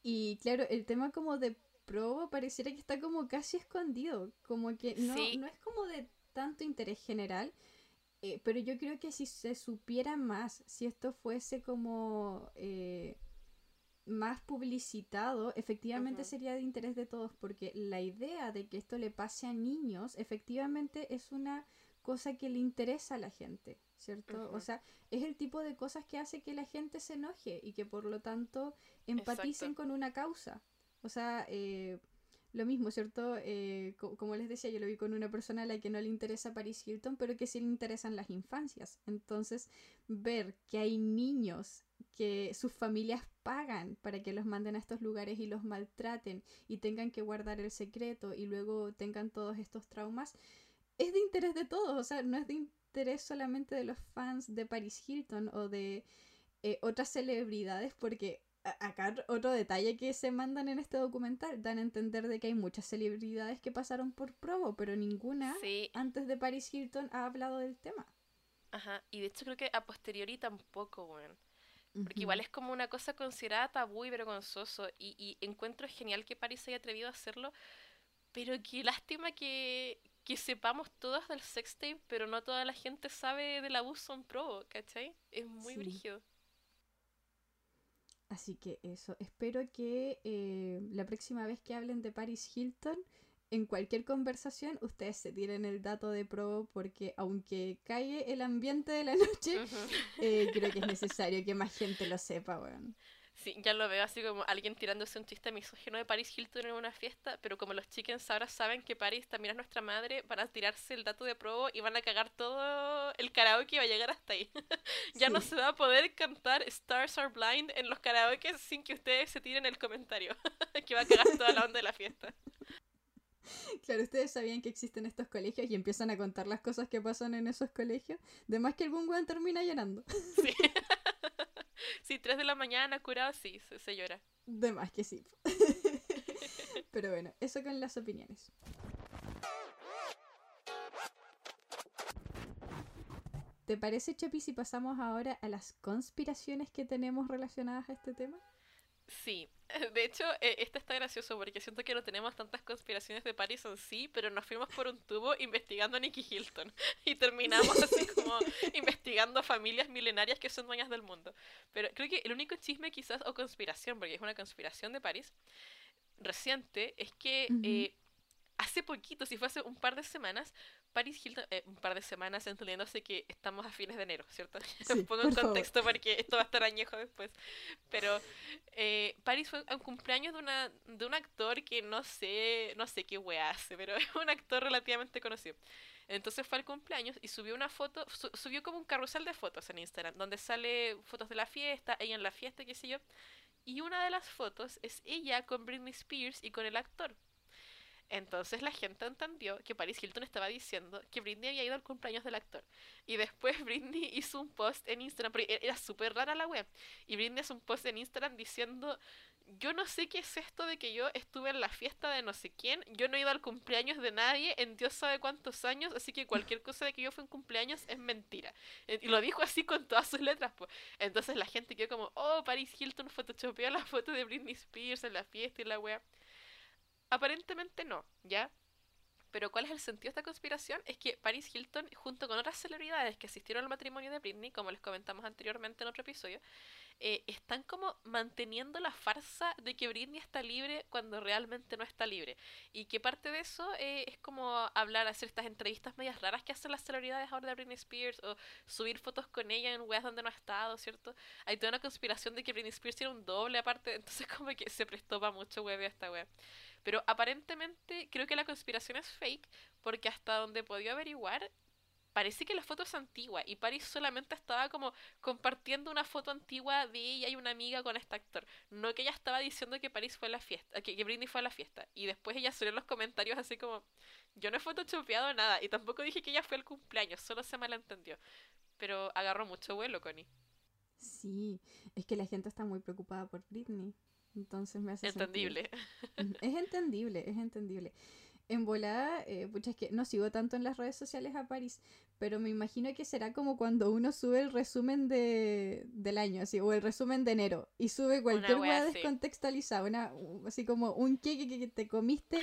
Y claro, el tema como de probo pareciera que está como casi escondido. Como que no, no es como de tanto interés general eh, pero yo creo que si se supiera más, si esto fuese como eh, más publicitado, efectivamente sería de interés de todos, porque la idea de que esto le pase a niños, efectivamente es una cosa que le interesa a la gente, ¿cierto? O sea, es el tipo de cosas que hace que la gente se enoje y que por lo tanto empaticen con una causa. O sea, eh, lo mismo, ¿cierto? Eh, como les decía, yo lo vi con una persona a la que no le interesa Paris Hilton, pero que sí le interesan las infancias. Entonces, ver que hay niños que sus familias pagan para que los manden a estos lugares y los maltraten y tengan que guardar el secreto y luego tengan todos estos traumas, es de interés de todos, o sea, no es de interés solamente de los fans de Paris Hilton o de eh, otras celebridades, porque acá otro detalle que se mandan en este documental dan a entender de que hay muchas celebridades que pasaron por Provo, pero ninguna antes de Paris Hilton ha hablado del tema. Ajá, y de hecho creo que a posteriori tampoco, bueno. Porque igual es como una cosa considerada tabú y vergonzoso. Y, y encuentro genial que Paris haya atrevido a hacerlo. Pero qué lástima que, que sepamos todas del sextape, pero no toda la gente sabe del abuso en Provo, ¿cachai? Es muy brígido. Así que eso, espero que eh, la próxima vez que hablen de Paris Hilton, en cualquier conversación, ustedes se tiren el dato de pro porque aunque cae el ambiente de la noche, eh, creo que es necesario que más gente lo sepa, bueno. Sí, ya lo veo así como alguien tirándose un chiste misógino de Paris Hilton en una fiesta, pero como los chickens ahora saben que Paris también es nuestra madre, van a tirarse el dato de probo y van a cagar todo el karaoke y va a llegar hasta ahí. ya no se va a poder cantar Stars Are Blind en los karaoke sin que ustedes se tiren el comentario, que va a cagar toda la onda de la fiesta. Claro, ustedes sabían que existen estos colegios y empiezan a contar las cosas que pasan en esos colegios. De más que algún weón termina llenando. Sí. Sí, 3 de la mañana, curado, sí, se, llora. De más que sí. Pero bueno, eso con las opiniones. ¿Te parece, Chapi, si pasamos ahora a las conspiraciones que tenemos relacionadas a este tema? Sí, de hecho, eh, este está gracioso porque siento que no tenemos tantas conspiraciones de Paris en sí, pero nos fuimos por un tubo investigando a Nicky Hilton y terminamos así como investigando familias milenarias que son dueñas del mundo. Pero creo que el único chisme quizás o conspiración, porque es una conspiración de París, reciente es que eh, hace poquito, si fue hace un par de semanas, Paris Hilton, eh, un par de semanas entendiéndose que estamos a fines de enero, ¿cierto? Sí, pongo en contexto porque esto va a estar añejo después. Pero eh, Paris fue un cumpleaños de, una, de un actor que no sé, no sé qué wea hace, pero es un actor relativamente conocido. Entonces fue al cumpleaños y subió una foto, subió como un carrusel de fotos en Instagram, donde sale fotos de la fiesta, ella en la fiesta, qué sé yo. Y una de las fotos es ella con Britney Spears y con el actor. Entonces la gente entendió que Paris Hilton estaba diciendo que Britney había ido al cumpleaños del actor. Y después Britney hizo un post en Instagram, porque era súper rara la web. Y Britney hizo un post en Instagram diciendo, yo no sé qué es esto de que yo estuve en la fiesta de no sé quién, yo no he ido al cumpleaños de nadie en Dios sabe cuántos años, así que cualquier cosa de que yo fui en cumpleaños es mentira. Y lo dijo así con todas sus letras, pues. Entonces la gente quedó como, oh, Paris Hilton photoshopeó la foto de Britney Spears en la fiesta y la wea. Aparentemente no, ¿ya? Pero ¿cuál es el sentido de esta conspiración? Es que Paris Hilton, junto con otras celebridades que asistieron al matrimonio de Britney, como les comentamos anteriormente en otro episodio, eh, están como manteniendo la farsa de que Britney está libre cuando realmente no está libre. Y que parte de eso eh, es como hablar, hacer estas entrevistas medias raras que hacen las celebridades ahora de Britney Spears, o subir fotos con ella en weas donde no ha estado, ¿cierto? Hay toda una conspiración de que Britney Spears tiene un doble aparte, entonces como que se prestó para mucho web esta web. Pero aparentemente creo que la conspiración es fake porque hasta donde podía averiguar parece que la foto es antigua y Paris solamente estaba como compartiendo una foto antigua de ella y una amiga con este actor. No que ella estaba diciendo que Paris fue a la fiesta, que, Britney fue a la fiesta. Y después ella subió en los comentarios así como, yo no he photoshopeado nada y tampoco dije que ella fue al cumpleaños, solo se malentendió. Pero agarró mucho vuelo, Connie. Sí, es que la gente está muy preocupada por Britney. Entonces me hace Entendible. Es entendible, es entendible. En volada, eh, pucha, es que no sigo tanto en las redes sociales a París, pero me imagino que será como cuando uno sube el resumen de, del año, así, o el resumen de enero, y sube cualquier hueá descontextualizada, una, así como un queque que te comiste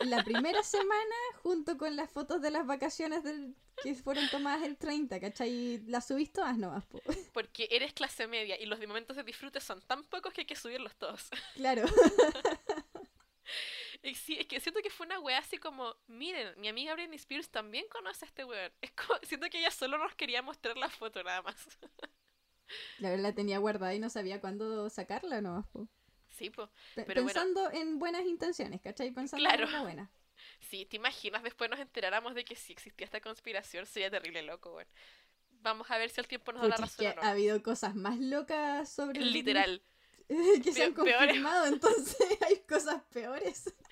la primera semana junto con las fotos de las vacaciones del, que fueron tomadas el 30, ¿cachai? ¿Las subiste todas nomás? Porque eres clase media y los momentos de disfrute son tan pocos que hay que subirlos todos. Claro. Sí, es que siento que fue una wea así como, miren, mi amiga Britney Spears también conoce a este weón. Es como, siento que ella solo nos quería mostrar la foto nada más. La la tenía guardada y no sabía cuándo sacarla no Sí, pues. Pensando en buenas intenciones, ¿cachai? Pensando en una buena. Sí, ¿te imaginas? Después nos enteráramos de que sí existía esta conspiración, sería terrible loco, weón. Vamos a ver si el tiempo nos da la razón. ha habido cosas más locas sobre. Literal. que se han confirmado, entonces hay cosas peores.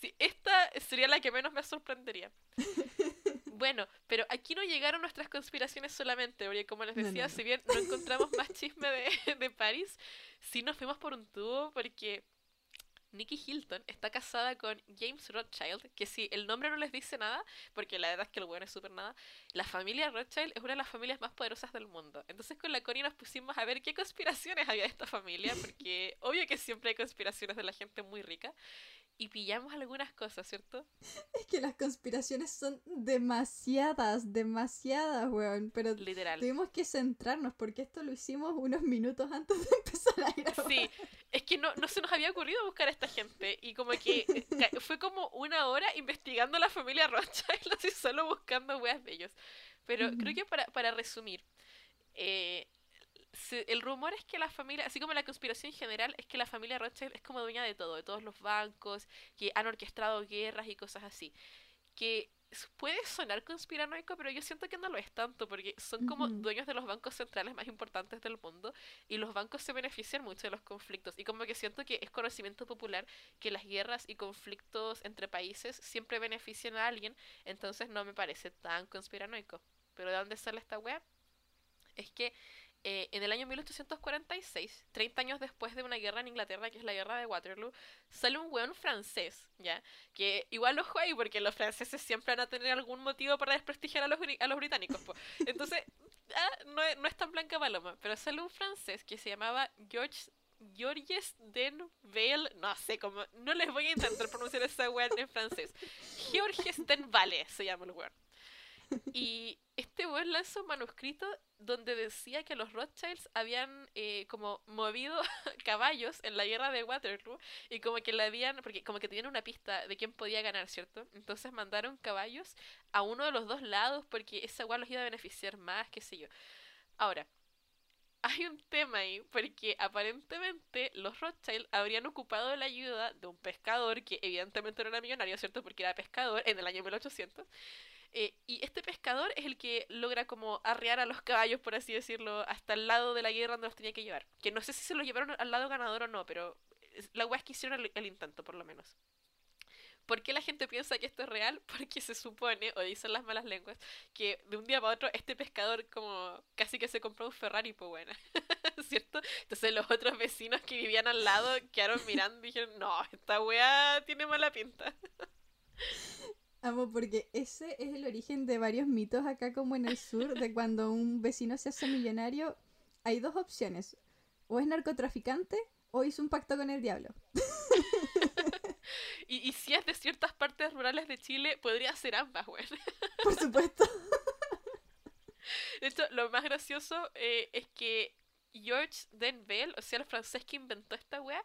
Sí, esta sería la que menos me sorprendería. Bueno, pero aquí no llegaron nuestras conspiraciones solamente, porque como les decía, si bien no encontramos más chisme de, de París, sí nos fuimos por un tubo porque Nikki Hilton está casada con James Rothschild, que si el nombre no les dice nada, porque la verdad es que el bueno es súper nada, la familia Rothschild es una de las familias más poderosas del mundo. Entonces con la Connie nos pusimos a ver qué conspiraciones había de esta familia, porque obvio que siempre hay conspiraciones de la gente muy rica y pillamos algunas cosas, ¿cierto? Es que las conspiraciones son demasiadas, demasiadas, weón. Pero Literal. tuvimos que centrarnos porque esto lo hicimos unos minutos antes de empezar a grabar. Sí, es que no, no se nos había ocurrido buscar a esta gente. Y como que eh, fue como una hora investigando a la familia Rothschild, así solo buscando weas de ellos. Pero creo que para, para resumir, eh, el rumor es que la familia, así como la conspiración en general, es que la familia Rothschild es como dueña de todo, de todos los bancos, que han orquestado guerras y cosas así. Que puede sonar conspiranoico, pero yo siento que no lo es tanto, porque son como dueños de los bancos centrales más importantes del mundo y los bancos se benefician mucho de los conflictos. Y como que siento que es conocimiento popular que las guerras y conflictos entre países siempre benefician a alguien, entonces no me parece tan conspiranoico. Pero ¿de dónde sale esta web? Es que eh, en el año 1846, 30 años después de una guerra en Inglaterra, que es la guerra de Waterloo, sale un weón francés, ¿ya? Que igual lo ahí porque los franceses siempre van a tener algún motivo para desprestigiar a los, a británicos. Entonces, ah, no, es, tan blanca paloma, pero sale un francés que se llamaba George Georges Denvale, no sé cómo, no les voy a intentar pronunciar esa weón en francés. Georges Denvale se llama el weón. Y este weón lanza un manuscrito donde decía que los Rothschilds habían eh, como movido caballos en la guerra de Waterloo y como que le habían, porque como que tenían una pista de quién podía ganar, ¿cierto? Entonces mandaron caballos a uno de los dos lados porque esa igual los iba a beneficiar más, qué sé yo. Ahora, hay un tema ahí, porque aparentemente los Rothschild habrían ocupado la ayuda de un pescador, que evidentemente no era millonario, ¿cierto? Porque era pescador en el año 1800. Eh, y este pescador es el que logra como arrear a los caballos, por así decirlo, hasta el lado de la guerra donde los tenía que llevar. Que no sé si se los llevaron al lado ganador o no, pero la weá es que hicieron el intento, por lo menos. ¿Por qué la gente piensa que esto es real? Porque se supone, o dicen las malas lenguas, que de un día para otro este pescador como casi que se compró un Ferrari, pues bueno, ¿cierto? Entonces los otros vecinos que vivían al lado quedaron mirando y dijeron, no, esta weá tiene mala pinta. Amo, porque ese es el origen de varios mitos acá como en el sur, de cuando un vecino se hace millonario, hay dos opciones, o es narcotraficante o hizo un pacto con el diablo. Y, si es de ciertas partes rurales de Chile, podría ser ambas, güey. Por supuesto. De hecho, lo más gracioso eh, es que George Denville, o sea, el francés que inventó esta wea,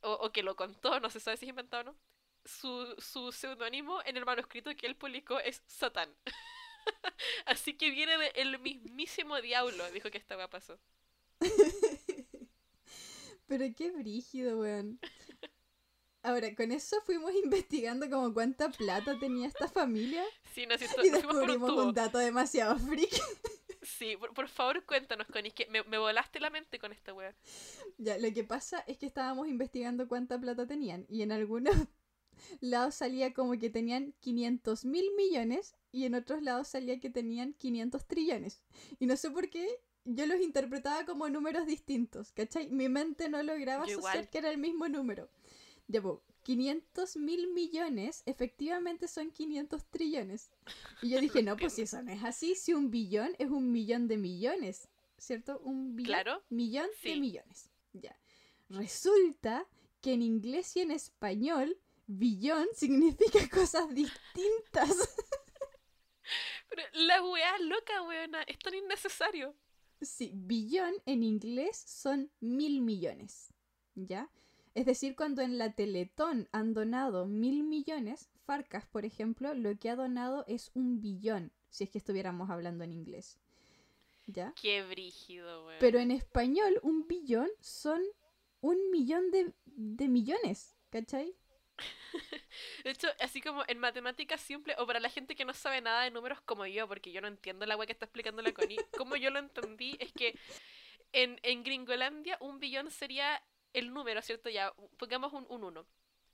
o, que lo contó, no se sabe si es inventado o no, su, su seudónimo en el manuscrito que él publicó es Satán. Así que viene del mismísimo diablo, dijo que esta wea pasó. Pero qué brígido, weón. Ahora, con eso fuimos investigando como cuánta plata tenía esta familia. Sí, no, y descubrimos un, dato demasiado freak. Sí, por, favor cuéntanos, Connie, que me, volaste la mente con esta wea. Ya, lo que pasa es que estábamos investigando cuánta plata tenían y en algunos lados salía como que tenían 500 mil millones y en otros lados salía que tenían 500 trillones. Y no sé por qué yo los interpretaba como números distintos, ¿cachai? Mi mente no lograba asociar que era el mismo número. Ya, 500 mil millones efectivamente son 500 trillones. Y yo dije, no, pues si eso no es así, si un billón es un millón de millones, ¿cierto? Un billón, claro. millón de millones. Ya. Resulta que en inglés y en español, billón significa cosas distintas. Pero la weá loca, weona, es tan innecesario. Sí, billón en inglés son mil millones. ¿Ya? Es decir, cuando en la Teletón han donado mil millones, Farcas, por ejemplo, lo que ha donado es un billón, si es que estuviéramos hablando en inglés. ¿Ya? Qué brígido, güey. Pero en español, un billón son un millón de, millones, ¿cachai? de hecho, así como en matemáticas simple, o para la gente que no sabe nada de números como yo, porque yo no entiendo la wea que está explicando la Connie, como yo lo entendí es que en, en Gringolandia un billón sería el número, ¿cierto? Ya, pongamos un 1.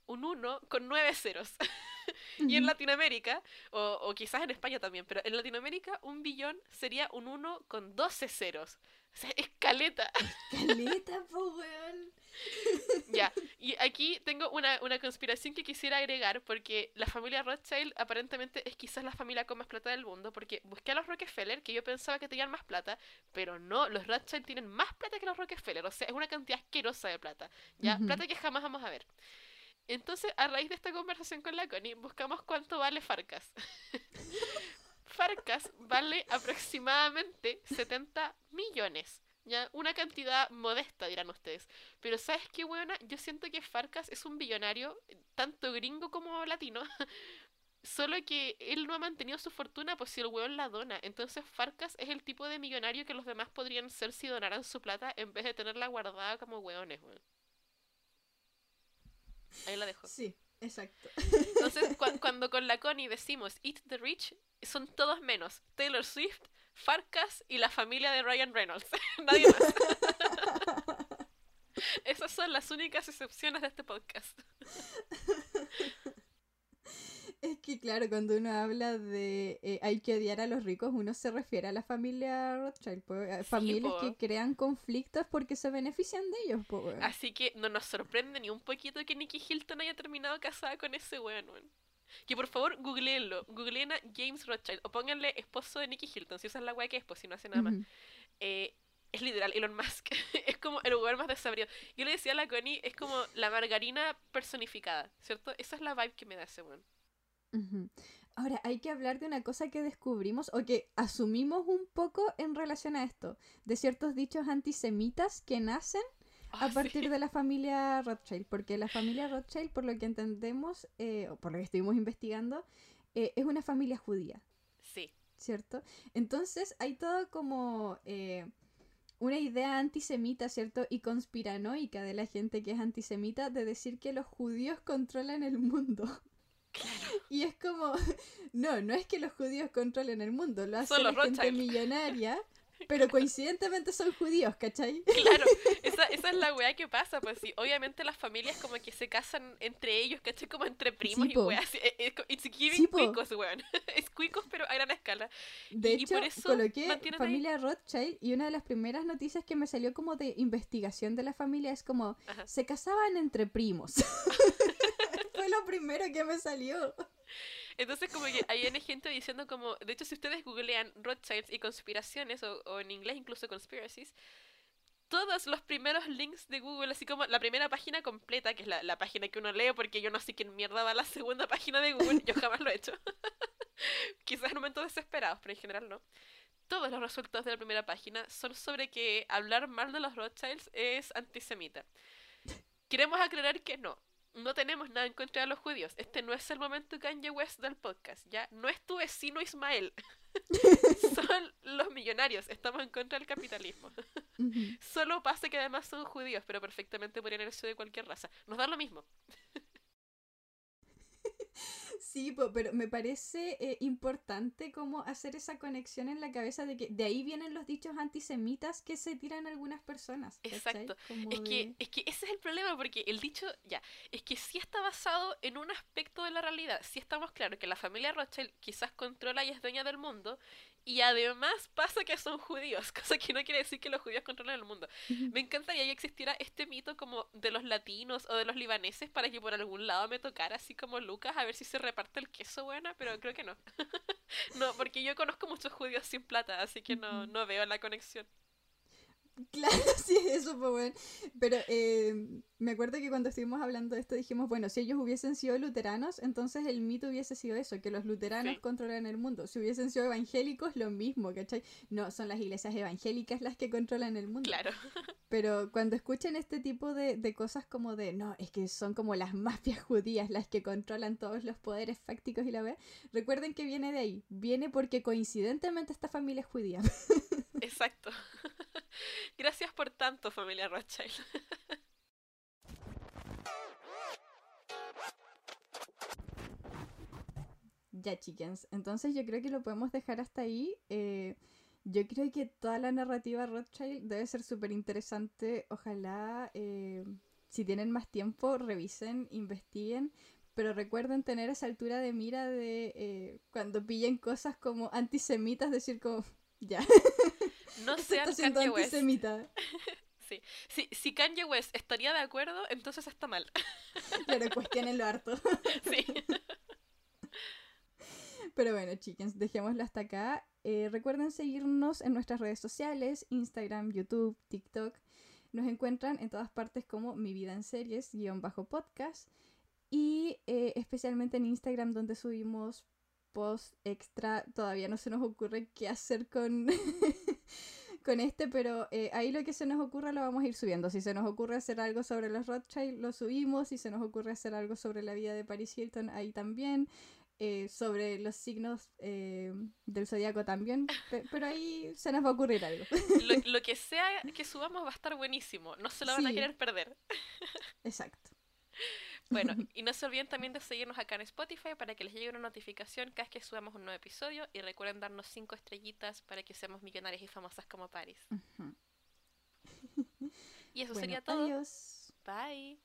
Un 1 con 9 ceros. y en Latinoamérica, o, o, quizás en España también, pero en Latinoamérica un billón sería un 1 con 12 ceros. O sea, escaleta. Escaleta, po, weón. ya, y aquí tengo una, una, conspiración que quisiera agregar, porque la familia Rothschild aparentemente es quizás la familia con más plata del mundo, porque busqué a los Rockefeller, que yo pensaba que tenían más plata, pero no, los Rothschild tienen más plata que los Rockefeller, o sea, es una cantidad asquerosa de plata, ya, plata que jamás vamos a ver. Entonces, a raíz de esta conversación con la Connie, buscamos cuánto vale Farcas. Farcas vale aproximadamente 70 millones. ¿ya? Una cantidad modesta, dirán ustedes. Pero ¿sabes qué, buena? Yo siento que Farcas es un billonario, tanto gringo como latino. Solo que él no ha mantenido su fortuna, pues si el weón la dona. Entonces Farcas es el tipo de millonario que los demás podrían ser si donaran su plata en vez de tenerla guardada como weones, weón. Ahí la dejo. Sí, exacto. Entonces, cuando con la Connie decimos Eat the Rich, son todos menos Taylor Swift, Farkas y la familia de Ryan Reynolds. Nadie más. Esas son las únicas excepciones de este podcast. Es que claro, cuando uno habla de eh, hay que odiar a los ricos, uno se refiere a la familia Rothschild, pues, familias que crean conflictos porque se benefician de ellos. Así que no nos sorprende ni un poquito que Nicky Hilton haya terminado casada con ese weón. Que por favor googleenlo, googleen a James Rothschild o pónganle esposo de Nicky Hilton, si esa es la weá que es, pues si no hace nada más. Eh, es literal, Elon Musk. es como el lugar más desabrido. Yo le decía a la Connie, es como la margarina personificada, ¿cierto? Esa es la vibe que me da ese weón. Ahora, hay que hablar de una cosa que descubrimos o que asumimos un poco en relación a esto, de ciertos dichos antisemitas que nacen a ah, partir de la familia Rothschild, porque la familia Rothschild, por lo que entendemos, eh, o por lo que estuvimos investigando, eh, es una familia judía. Sí. ¿Cierto? Entonces hay todo como eh, una idea antisemita, ¿cierto? Y conspiranoica de la gente que es antisemita de decir que los judíos controlan el mundo. Y es como, no, no es que los judíos controlen el mundo, lo hace la gente millonaria, pero coincidentemente son judíos, ¿cachai? Claro, esa, esa es la weá que pasa, pues sí, obviamente las familias como que se casan entre ellos, ¿cachai? Como entre primos y weá, es, es, it's giving cuicos, weón, es cuicos pero a gran escala. De hecho, por eso coloqué familia Rothschild y una de las primeras noticias que me salió como de investigación de la familia es como, se casaban entre primos. Primero que me salió. Entonces, como que hay gente diciendo como, de hecho, si ustedes googlean Rothschilds y conspiraciones, o, en inglés incluso conspiracies, todos los primeros links de Google, así como la primera página completa, que es la, página que uno lee, porque yo no sé quién mierda va a la segunda página de Google, yo jamás lo he hecho. Quizás en momentos desesperados, pero en general no. Todos los resultados de la primera página son sobre que hablar mal de los Rothschilds es antisemita. Queremos aclarar que no no tenemos nada en contra de los judíos. Este no es el momento Kanye West del podcast, ¿ya? No es tu vecino Ismael. son los millonarios. Estamos en contra del capitalismo. Solo pasa que además son judíos, pero perfectamente podrían haber sido de cualquier raza. Nos da lo mismo. Sí, pero me parece eh, importante como hacer esa conexión en la cabeza de que de ahí vienen los dichos antisemitas que se tiran algunas personas. Exacto. Es que, es que ese es el problema, porque el dicho, ya, es que sí está basado en un aspecto de la realidad. Sí estamos claros que la familia Rothschild quizás controla y es dueña del mundo, y además pasa que son judíos, cosa que no quiere decir que los judíos controlen el mundo. Me encantaría que existiera este mito como de los latinos o de los libaneses para que por algún lado me tocara así como Lucas a ver si se reparte el queso buena, pero creo que no. no, porque yo conozco muchos judíos sin plata, así que no, no veo la conexión. Claro, sí, eso fue bueno. Pero eh, me acuerdo que cuando estuvimos hablando de esto dijimos, bueno, si ellos hubiesen sido luteranos, entonces el mito hubiese sido eso, que los luteranos controlan el mundo. Si hubiesen sido evangélicos, lo mismo, ¿cachai? No, son las iglesias evangélicas las que controlan el mundo. Claro. Pero cuando escuchen este tipo de, de cosas como de, no, es que son como las mafias judías las que controlan todos los poderes fácticos y la ve, recuerden que viene de ahí. Viene porque coincidentemente esta familia es judía. Exacto. Gracias por tanto, familia Rothschild. ya, chickens. Entonces yo creo que lo podemos dejar hasta ahí. Eh, yo creo que toda la narrativa Rothschild debe ser súper interesante. Ojalá, eh, si tienen más tiempo, revisen, investiguen. Pero recuerden tener esa altura de mira de eh, cuando pillen cosas como antisemitas, decir como, ya. No sean Kanye West. sí. Si, si Kanye West estaría de acuerdo, entonces está mal. Pero cuestionenlo harto. sí. Pero bueno, chicos, dejémoslo hasta acá. Eh, recuerden seguirnos en nuestras redes sociales, Instagram, YouTube, TikTok. Nos encuentran en todas partes como Mi Vida en Series, guion bajo podcast. Y eh, especialmente en Instagram donde subimos post extra. Todavía no se nos ocurre qué hacer con, con este, pero eh, ahí lo que se nos ocurra lo vamos a ir subiendo. Si se nos ocurre hacer algo sobre los Rothschild, lo subimos. Si se nos ocurre hacer algo sobre la vida de Paris Hilton, ahí también. Eh, sobre los signos eh, del zodiaco también, pero ahí se nos va a ocurrir algo. Lo, que sea que subamos va a estar buenísimo, no se lo van a querer perder. Exacto. Bueno, y no se olviden también de seguirnos acá en Spotify para que les llegue una notificación cada vez que subamos un nuevo episodio y recuerden darnos cinco estrellitas para que seamos millonarias y famosas como Paris. Y eso sería todo. Adiós. Bye.